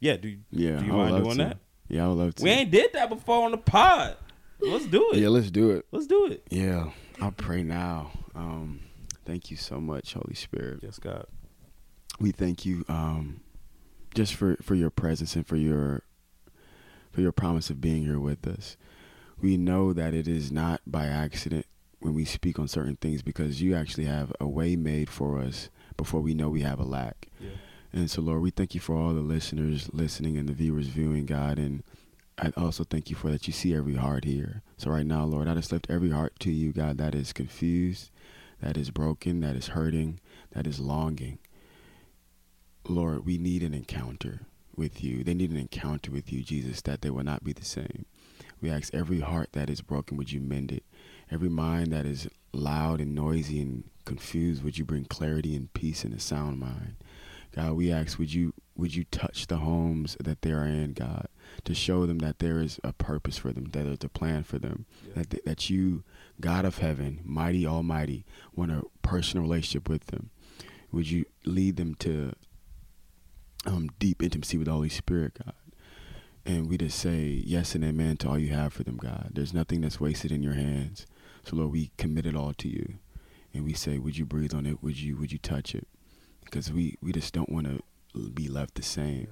Speaker 2: yeah do
Speaker 4: Yeah,
Speaker 2: do you mind doing
Speaker 4: to.
Speaker 2: that
Speaker 4: Yeah, I would love to.
Speaker 2: we ain't did that before on the pod let's do it
Speaker 4: Yeah, let's do it.
Speaker 2: let's do it
Speaker 4: Yeah, I'll pray now. Um, thank you so much, Holy Spirit.
Speaker 2: yes God
Speaker 4: We thank you um, just for, for your presence and for your for your promise of being here with us. We know that it is not by accident when we speak on certain things because you actually have a way made for us before we know we have a lack.
Speaker 2: yeah
Speaker 4: And so, Lord, we thank you for all the listeners listening and the viewers viewing, God. And I also thank you for that you see every heart here. So, right now, Lord, I just lift every heart to you, God, that is confused, that is broken, that is hurting, that is longing. Lord, we need an encounter with you. They need an encounter with you, Jesus, that they will not be the same. We ask every heart that is broken, would you mend it? Every mind that is loud and noisy and confused, would you bring clarity and peace in a sound mind? God, we ask, would you would you touch the homes that they are in, God, to show them that there is a purpose for them, that there's a plan for them, that that you, God of heaven, mighty Almighty, want a personal relationship with them. Would you lead them to um, deep intimacy with the Holy Spirit, God? And we just say yes and amen to all you have for them, God. There's nothing that's wasted in your hands. So Lord, we commit it all to you. And we say, would you breathe on it? Would you would you touch it? Because we, we just don't want to be left the same.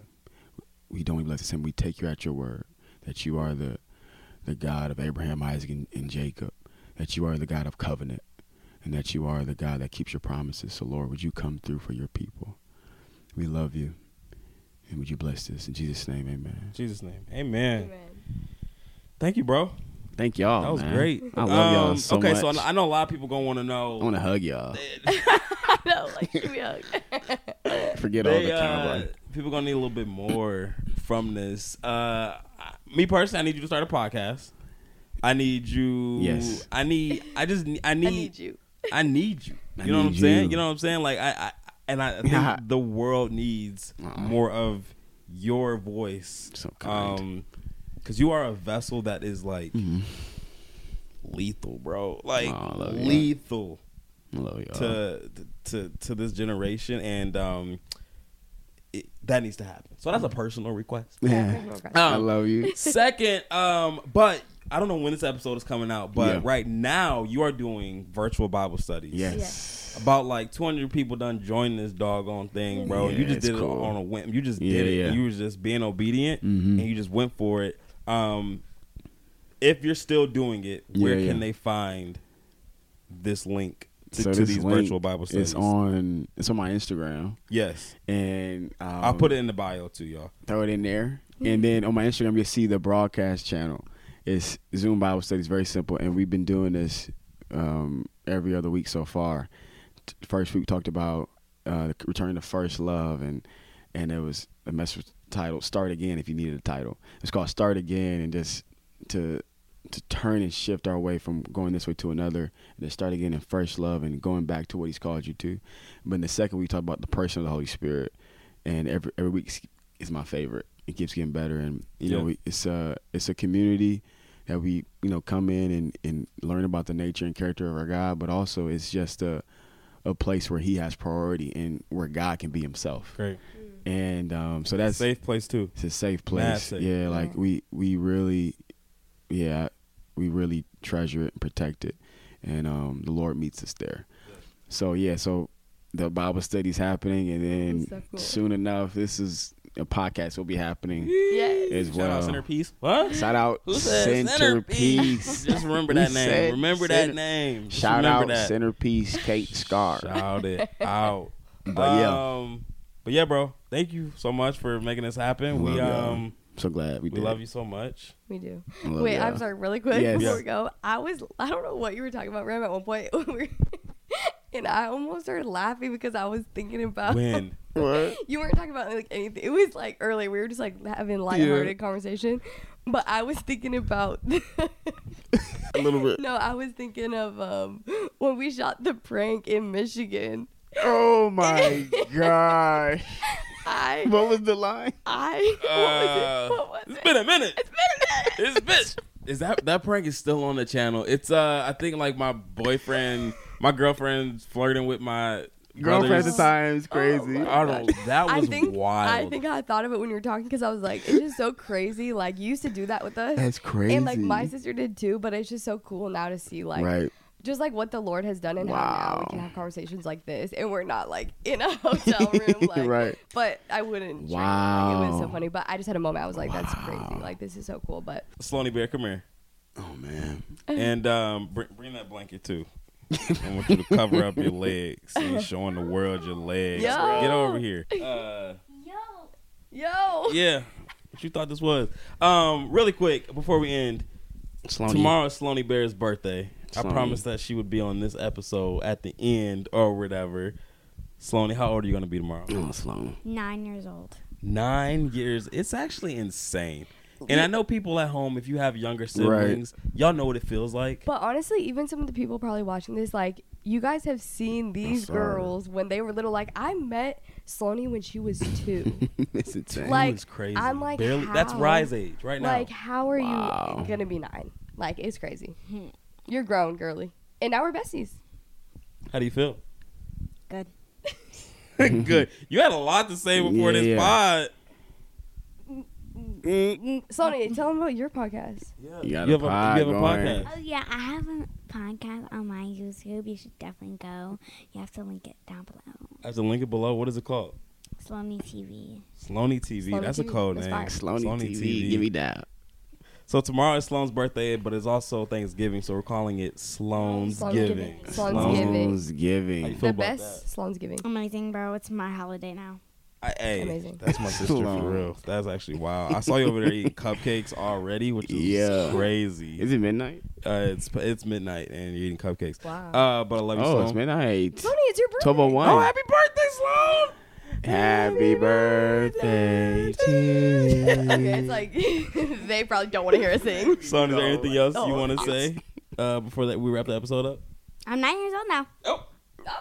Speaker 4: We don't even left the same. We take you at your word that you are the the God of Abraham, Isaac, and, and Jacob. That you are the God of covenant, and that you are the God that keeps your promises. So Lord, would you come through for your people? We love you. And would you bless this? In Jesus' name, amen.
Speaker 2: Jesus' name. Amen.
Speaker 3: Amen.
Speaker 2: Thank you, bro.
Speaker 4: Thank y'all.
Speaker 2: That was
Speaker 4: man.
Speaker 2: great.
Speaker 4: I love y'all
Speaker 2: Um,
Speaker 4: so
Speaker 2: okay,
Speaker 4: much.
Speaker 2: so I know a lot of people gonna want to know.
Speaker 4: I want to hug y'all.
Speaker 3: no, like give hug.
Speaker 4: Forget all the
Speaker 2: uh,
Speaker 4: cowboy.
Speaker 2: People gonna need a little bit more from this. Uh, me personally, I need you to start a podcast. I need you.
Speaker 4: Yes.
Speaker 2: I need. I just. I need.
Speaker 3: I need you.
Speaker 2: I need you.
Speaker 4: I
Speaker 2: You know what I'm
Speaker 4: need
Speaker 2: saying?
Speaker 4: you.
Speaker 2: You know what I'm saying? Like I. I and I think
Speaker 4: Yeah.
Speaker 2: the world needs
Speaker 4: Uh-uh.
Speaker 2: more of your voice.
Speaker 4: So kind.
Speaker 2: Um, because you are a vessel that is like lethal, bro. Like
Speaker 4: Mm-hmm. Aw, I love you.
Speaker 2: lethal
Speaker 4: I love y'all.
Speaker 2: to to to this generation, and um, it, that needs to happen. So that's a personal request.
Speaker 4: yeah.
Speaker 3: Okay.
Speaker 4: I
Speaker 2: Um,
Speaker 4: love you.
Speaker 2: Second, um, but I don't know when this episode is coming out, but
Speaker 4: Yeah.
Speaker 2: right now you are doing virtual Bible studies.
Speaker 4: Yes.
Speaker 2: About like 200 people done joined this doggone thing, bro.
Speaker 4: Yeah,
Speaker 2: you just did
Speaker 4: cool.
Speaker 2: it on a whim. You just
Speaker 4: Yeah,
Speaker 2: did it.
Speaker 4: yeah.
Speaker 2: You was just being obedient,
Speaker 4: Mhm.
Speaker 2: and you just went for it. Um, if you're still doing it, where
Speaker 4: Yeah,
Speaker 2: can they find this link to,
Speaker 4: so
Speaker 2: to these virtual Bible studies?
Speaker 4: It's on. It's on my Instagram,
Speaker 2: Yes,
Speaker 4: and um,
Speaker 2: I'll put it in the bio too, y'all.
Speaker 4: throw it in there, and then on my Instagram you'll see the broadcast channel. It's Zoom Bible Studies. Very simple, and we've been doing this um, every other week so far. First week we talked about uh, returning to first love, and and it was a message titled "Start Again." If you needed a title, it's called "Start Again," and just to to turn and shift our way from going this way to another, and then start again in first love and going back to what He's called you to. But in the second, we talk about the person of the Holy Spirit, and every every week is my favorite. It keeps getting better, and you know,
Speaker 2: Yeah.
Speaker 4: we, it's a it's a community that we you know come in and and learn about the nature and character of our God, but also it's just a a place where He has priority and where God can be Himself.
Speaker 2: Great,
Speaker 4: And um, so that's a
Speaker 2: safe place too.
Speaker 4: it's a safe place.
Speaker 2: safe.
Speaker 4: Yeah, like we we really, yeah, we really treasure it and protect it, and um, the Lord meets us there. So yeah, so the Bible study's happening, and then
Speaker 3: so cool.
Speaker 4: soon enough, this is a podcast will be happening
Speaker 3: Yes.
Speaker 4: as
Speaker 2: Shout
Speaker 4: well.
Speaker 2: out centerpiece. What?
Speaker 4: Shout out
Speaker 2: Who said
Speaker 4: centerpiece.
Speaker 2: Just remember that name.
Speaker 4: said
Speaker 2: Remember
Speaker 4: center-
Speaker 2: that name. Just
Speaker 4: Shout out
Speaker 2: that.
Speaker 4: centerpiece Kate Scar.
Speaker 2: Shout it out.
Speaker 4: But yeah.
Speaker 2: Um, but yeah, bro. Thank you so much for making this happen.
Speaker 4: Love
Speaker 2: we
Speaker 4: y'all.
Speaker 2: um
Speaker 4: so glad we,
Speaker 2: we
Speaker 4: did.
Speaker 2: love you so much.
Speaker 3: We do.
Speaker 4: I love
Speaker 3: Wait,
Speaker 4: y'all.
Speaker 3: I'm sorry, really quick
Speaker 4: Yes.
Speaker 3: before we go. I was I don't know what you were talking about, Rem, at one point. when we were- and I almost started laughing because I was thinking about
Speaker 2: When
Speaker 4: What?
Speaker 3: you weren't talking about like anything. It was like earlier. We were just like having lighthearted
Speaker 4: Yeah.
Speaker 3: conversation. But I was thinking about
Speaker 4: A little bit.
Speaker 3: No, I was thinking of um when we shot the prank in Michigan.
Speaker 4: Oh my gosh.
Speaker 3: I
Speaker 4: What was the line?
Speaker 3: I what
Speaker 2: uh,
Speaker 3: was it? What was
Speaker 2: it's
Speaker 3: it?
Speaker 2: been a minute.
Speaker 3: It's been a minute.
Speaker 2: It's been. Is that that prank is still on the channel? It's uh I think like my boyfriend, my girlfriend's flirting with my
Speaker 4: Girlfriend at the
Speaker 2: brother's-
Speaker 4: time is crazy.
Speaker 2: I don't. That
Speaker 3: I
Speaker 2: was
Speaker 3: think
Speaker 2: wild.
Speaker 3: I think I thought of it when you were talking because I was like, it's just so crazy. Like you used to do that with us.
Speaker 4: That's crazy.
Speaker 3: And like my sister did too, but it's just so cool now to see like
Speaker 4: right.
Speaker 3: Just like what the Lord has done and how now we can have conversations like this and we're not like in a hotel room like
Speaker 4: Right.
Speaker 3: but I wouldn't trade it. Like, it was so funny but I just had a moment I was like that's crazy like this is so cool but
Speaker 2: Sloney Bear, come here.
Speaker 4: Oh man.
Speaker 2: And um, bring, bring that blanket too. I want you to cover up your legs and showing the world your legs.
Speaker 3: Yo.
Speaker 2: Get over here. Uh,
Speaker 3: yo
Speaker 2: yeah. What you thought this was? Um, really quick before we end.
Speaker 4: Sloaney.
Speaker 2: Tomorrow is Sloney Bear's birthday. I promised that she would be on this episode at the end or whatever. Sloane, how old are you gonna be tomorrow?
Speaker 4: Oh, Sloan.
Speaker 5: Nine years old.
Speaker 2: Nine years. It's actually insane. And I know people at home, if you have younger siblings, y'all know what it feels like.
Speaker 3: But honestly, even some of the people probably watching this, like, you guys have seen these girls when they were little. Like, I met Sloane when she was two.
Speaker 4: it's insane.
Speaker 3: like,
Speaker 2: It's crazy.
Speaker 3: I'm like,
Speaker 2: Barely, that's
Speaker 3: how?
Speaker 2: Rise age right now.
Speaker 3: Like, how are
Speaker 4: Wow.
Speaker 3: you gonna be nine? Like, it's crazy. You're grown, girly. And now we're besties.
Speaker 2: How do you feel?
Speaker 5: Good.
Speaker 2: Good. You had a lot to say before
Speaker 4: Yeah,
Speaker 2: this
Speaker 4: yeah.
Speaker 2: pod. Mm-hmm.
Speaker 3: Sonny, tell them about your podcast.
Speaker 4: you got
Speaker 2: You
Speaker 4: a
Speaker 2: have a,
Speaker 4: pod
Speaker 2: you have a
Speaker 4: going.
Speaker 2: podcast.
Speaker 5: Oh yeah, I have a podcast on my YouTube. You should definitely go. You have to link it down below.
Speaker 2: I have to link it below. What is it called?
Speaker 5: Sloany TV.
Speaker 2: Sloany TV.
Speaker 3: Sloany
Speaker 2: That's a
Speaker 3: TV.
Speaker 2: code
Speaker 3: That's
Speaker 2: name.
Speaker 3: fire.
Speaker 4: Sloaney TV. Give me that.
Speaker 2: So tomorrow is Sloan's birthday, but it's also Thanksgiving, so we're calling it Sloan's
Speaker 3: Sloan's
Speaker 2: Giving.
Speaker 3: Giving. Sloan's Giving.
Speaker 4: Sloan's giving.
Speaker 3: The best Sloan's giving.
Speaker 5: Amazing, bro. It's my holiday now.
Speaker 2: I, hey,
Speaker 3: Amazing.
Speaker 2: that's my sister for
Speaker 4: Sloan.
Speaker 2: real. That's actually wild. I saw you over there eating cupcakes already, which is
Speaker 4: Yeah.
Speaker 2: crazy.
Speaker 4: Is it midnight?
Speaker 2: Uh, it's it's midnight and you're eating cupcakes.
Speaker 3: Wow.
Speaker 2: Uh, but I love you,
Speaker 4: Oh,
Speaker 2: Sloan.
Speaker 4: it's midnight.
Speaker 3: Sonny, it's your birthday.
Speaker 4: Twelve oh one.
Speaker 2: Oh, happy birthday, Sloan!
Speaker 4: Happy birthday to you.
Speaker 3: okay, it's like they probably don't want to hear us sing.
Speaker 2: Sloan, is there anything else
Speaker 3: no.
Speaker 2: you want to say uh, before that we wrap the episode up?
Speaker 5: I'm nine years old now.
Speaker 2: Oh,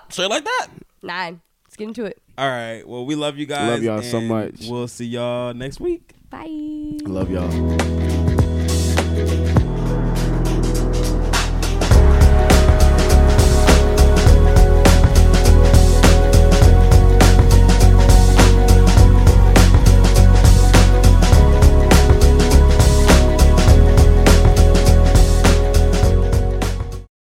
Speaker 2: straight like that.
Speaker 3: Nine. Let's get into it.
Speaker 2: All right. Well, we love you guys.
Speaker 4: Love y'all so
Speaker 2: and
Speaker 4: much.
Speaker 2: We'll see y'all next week.
Speaker 3: Bye.
Speaker 4: Love y'all.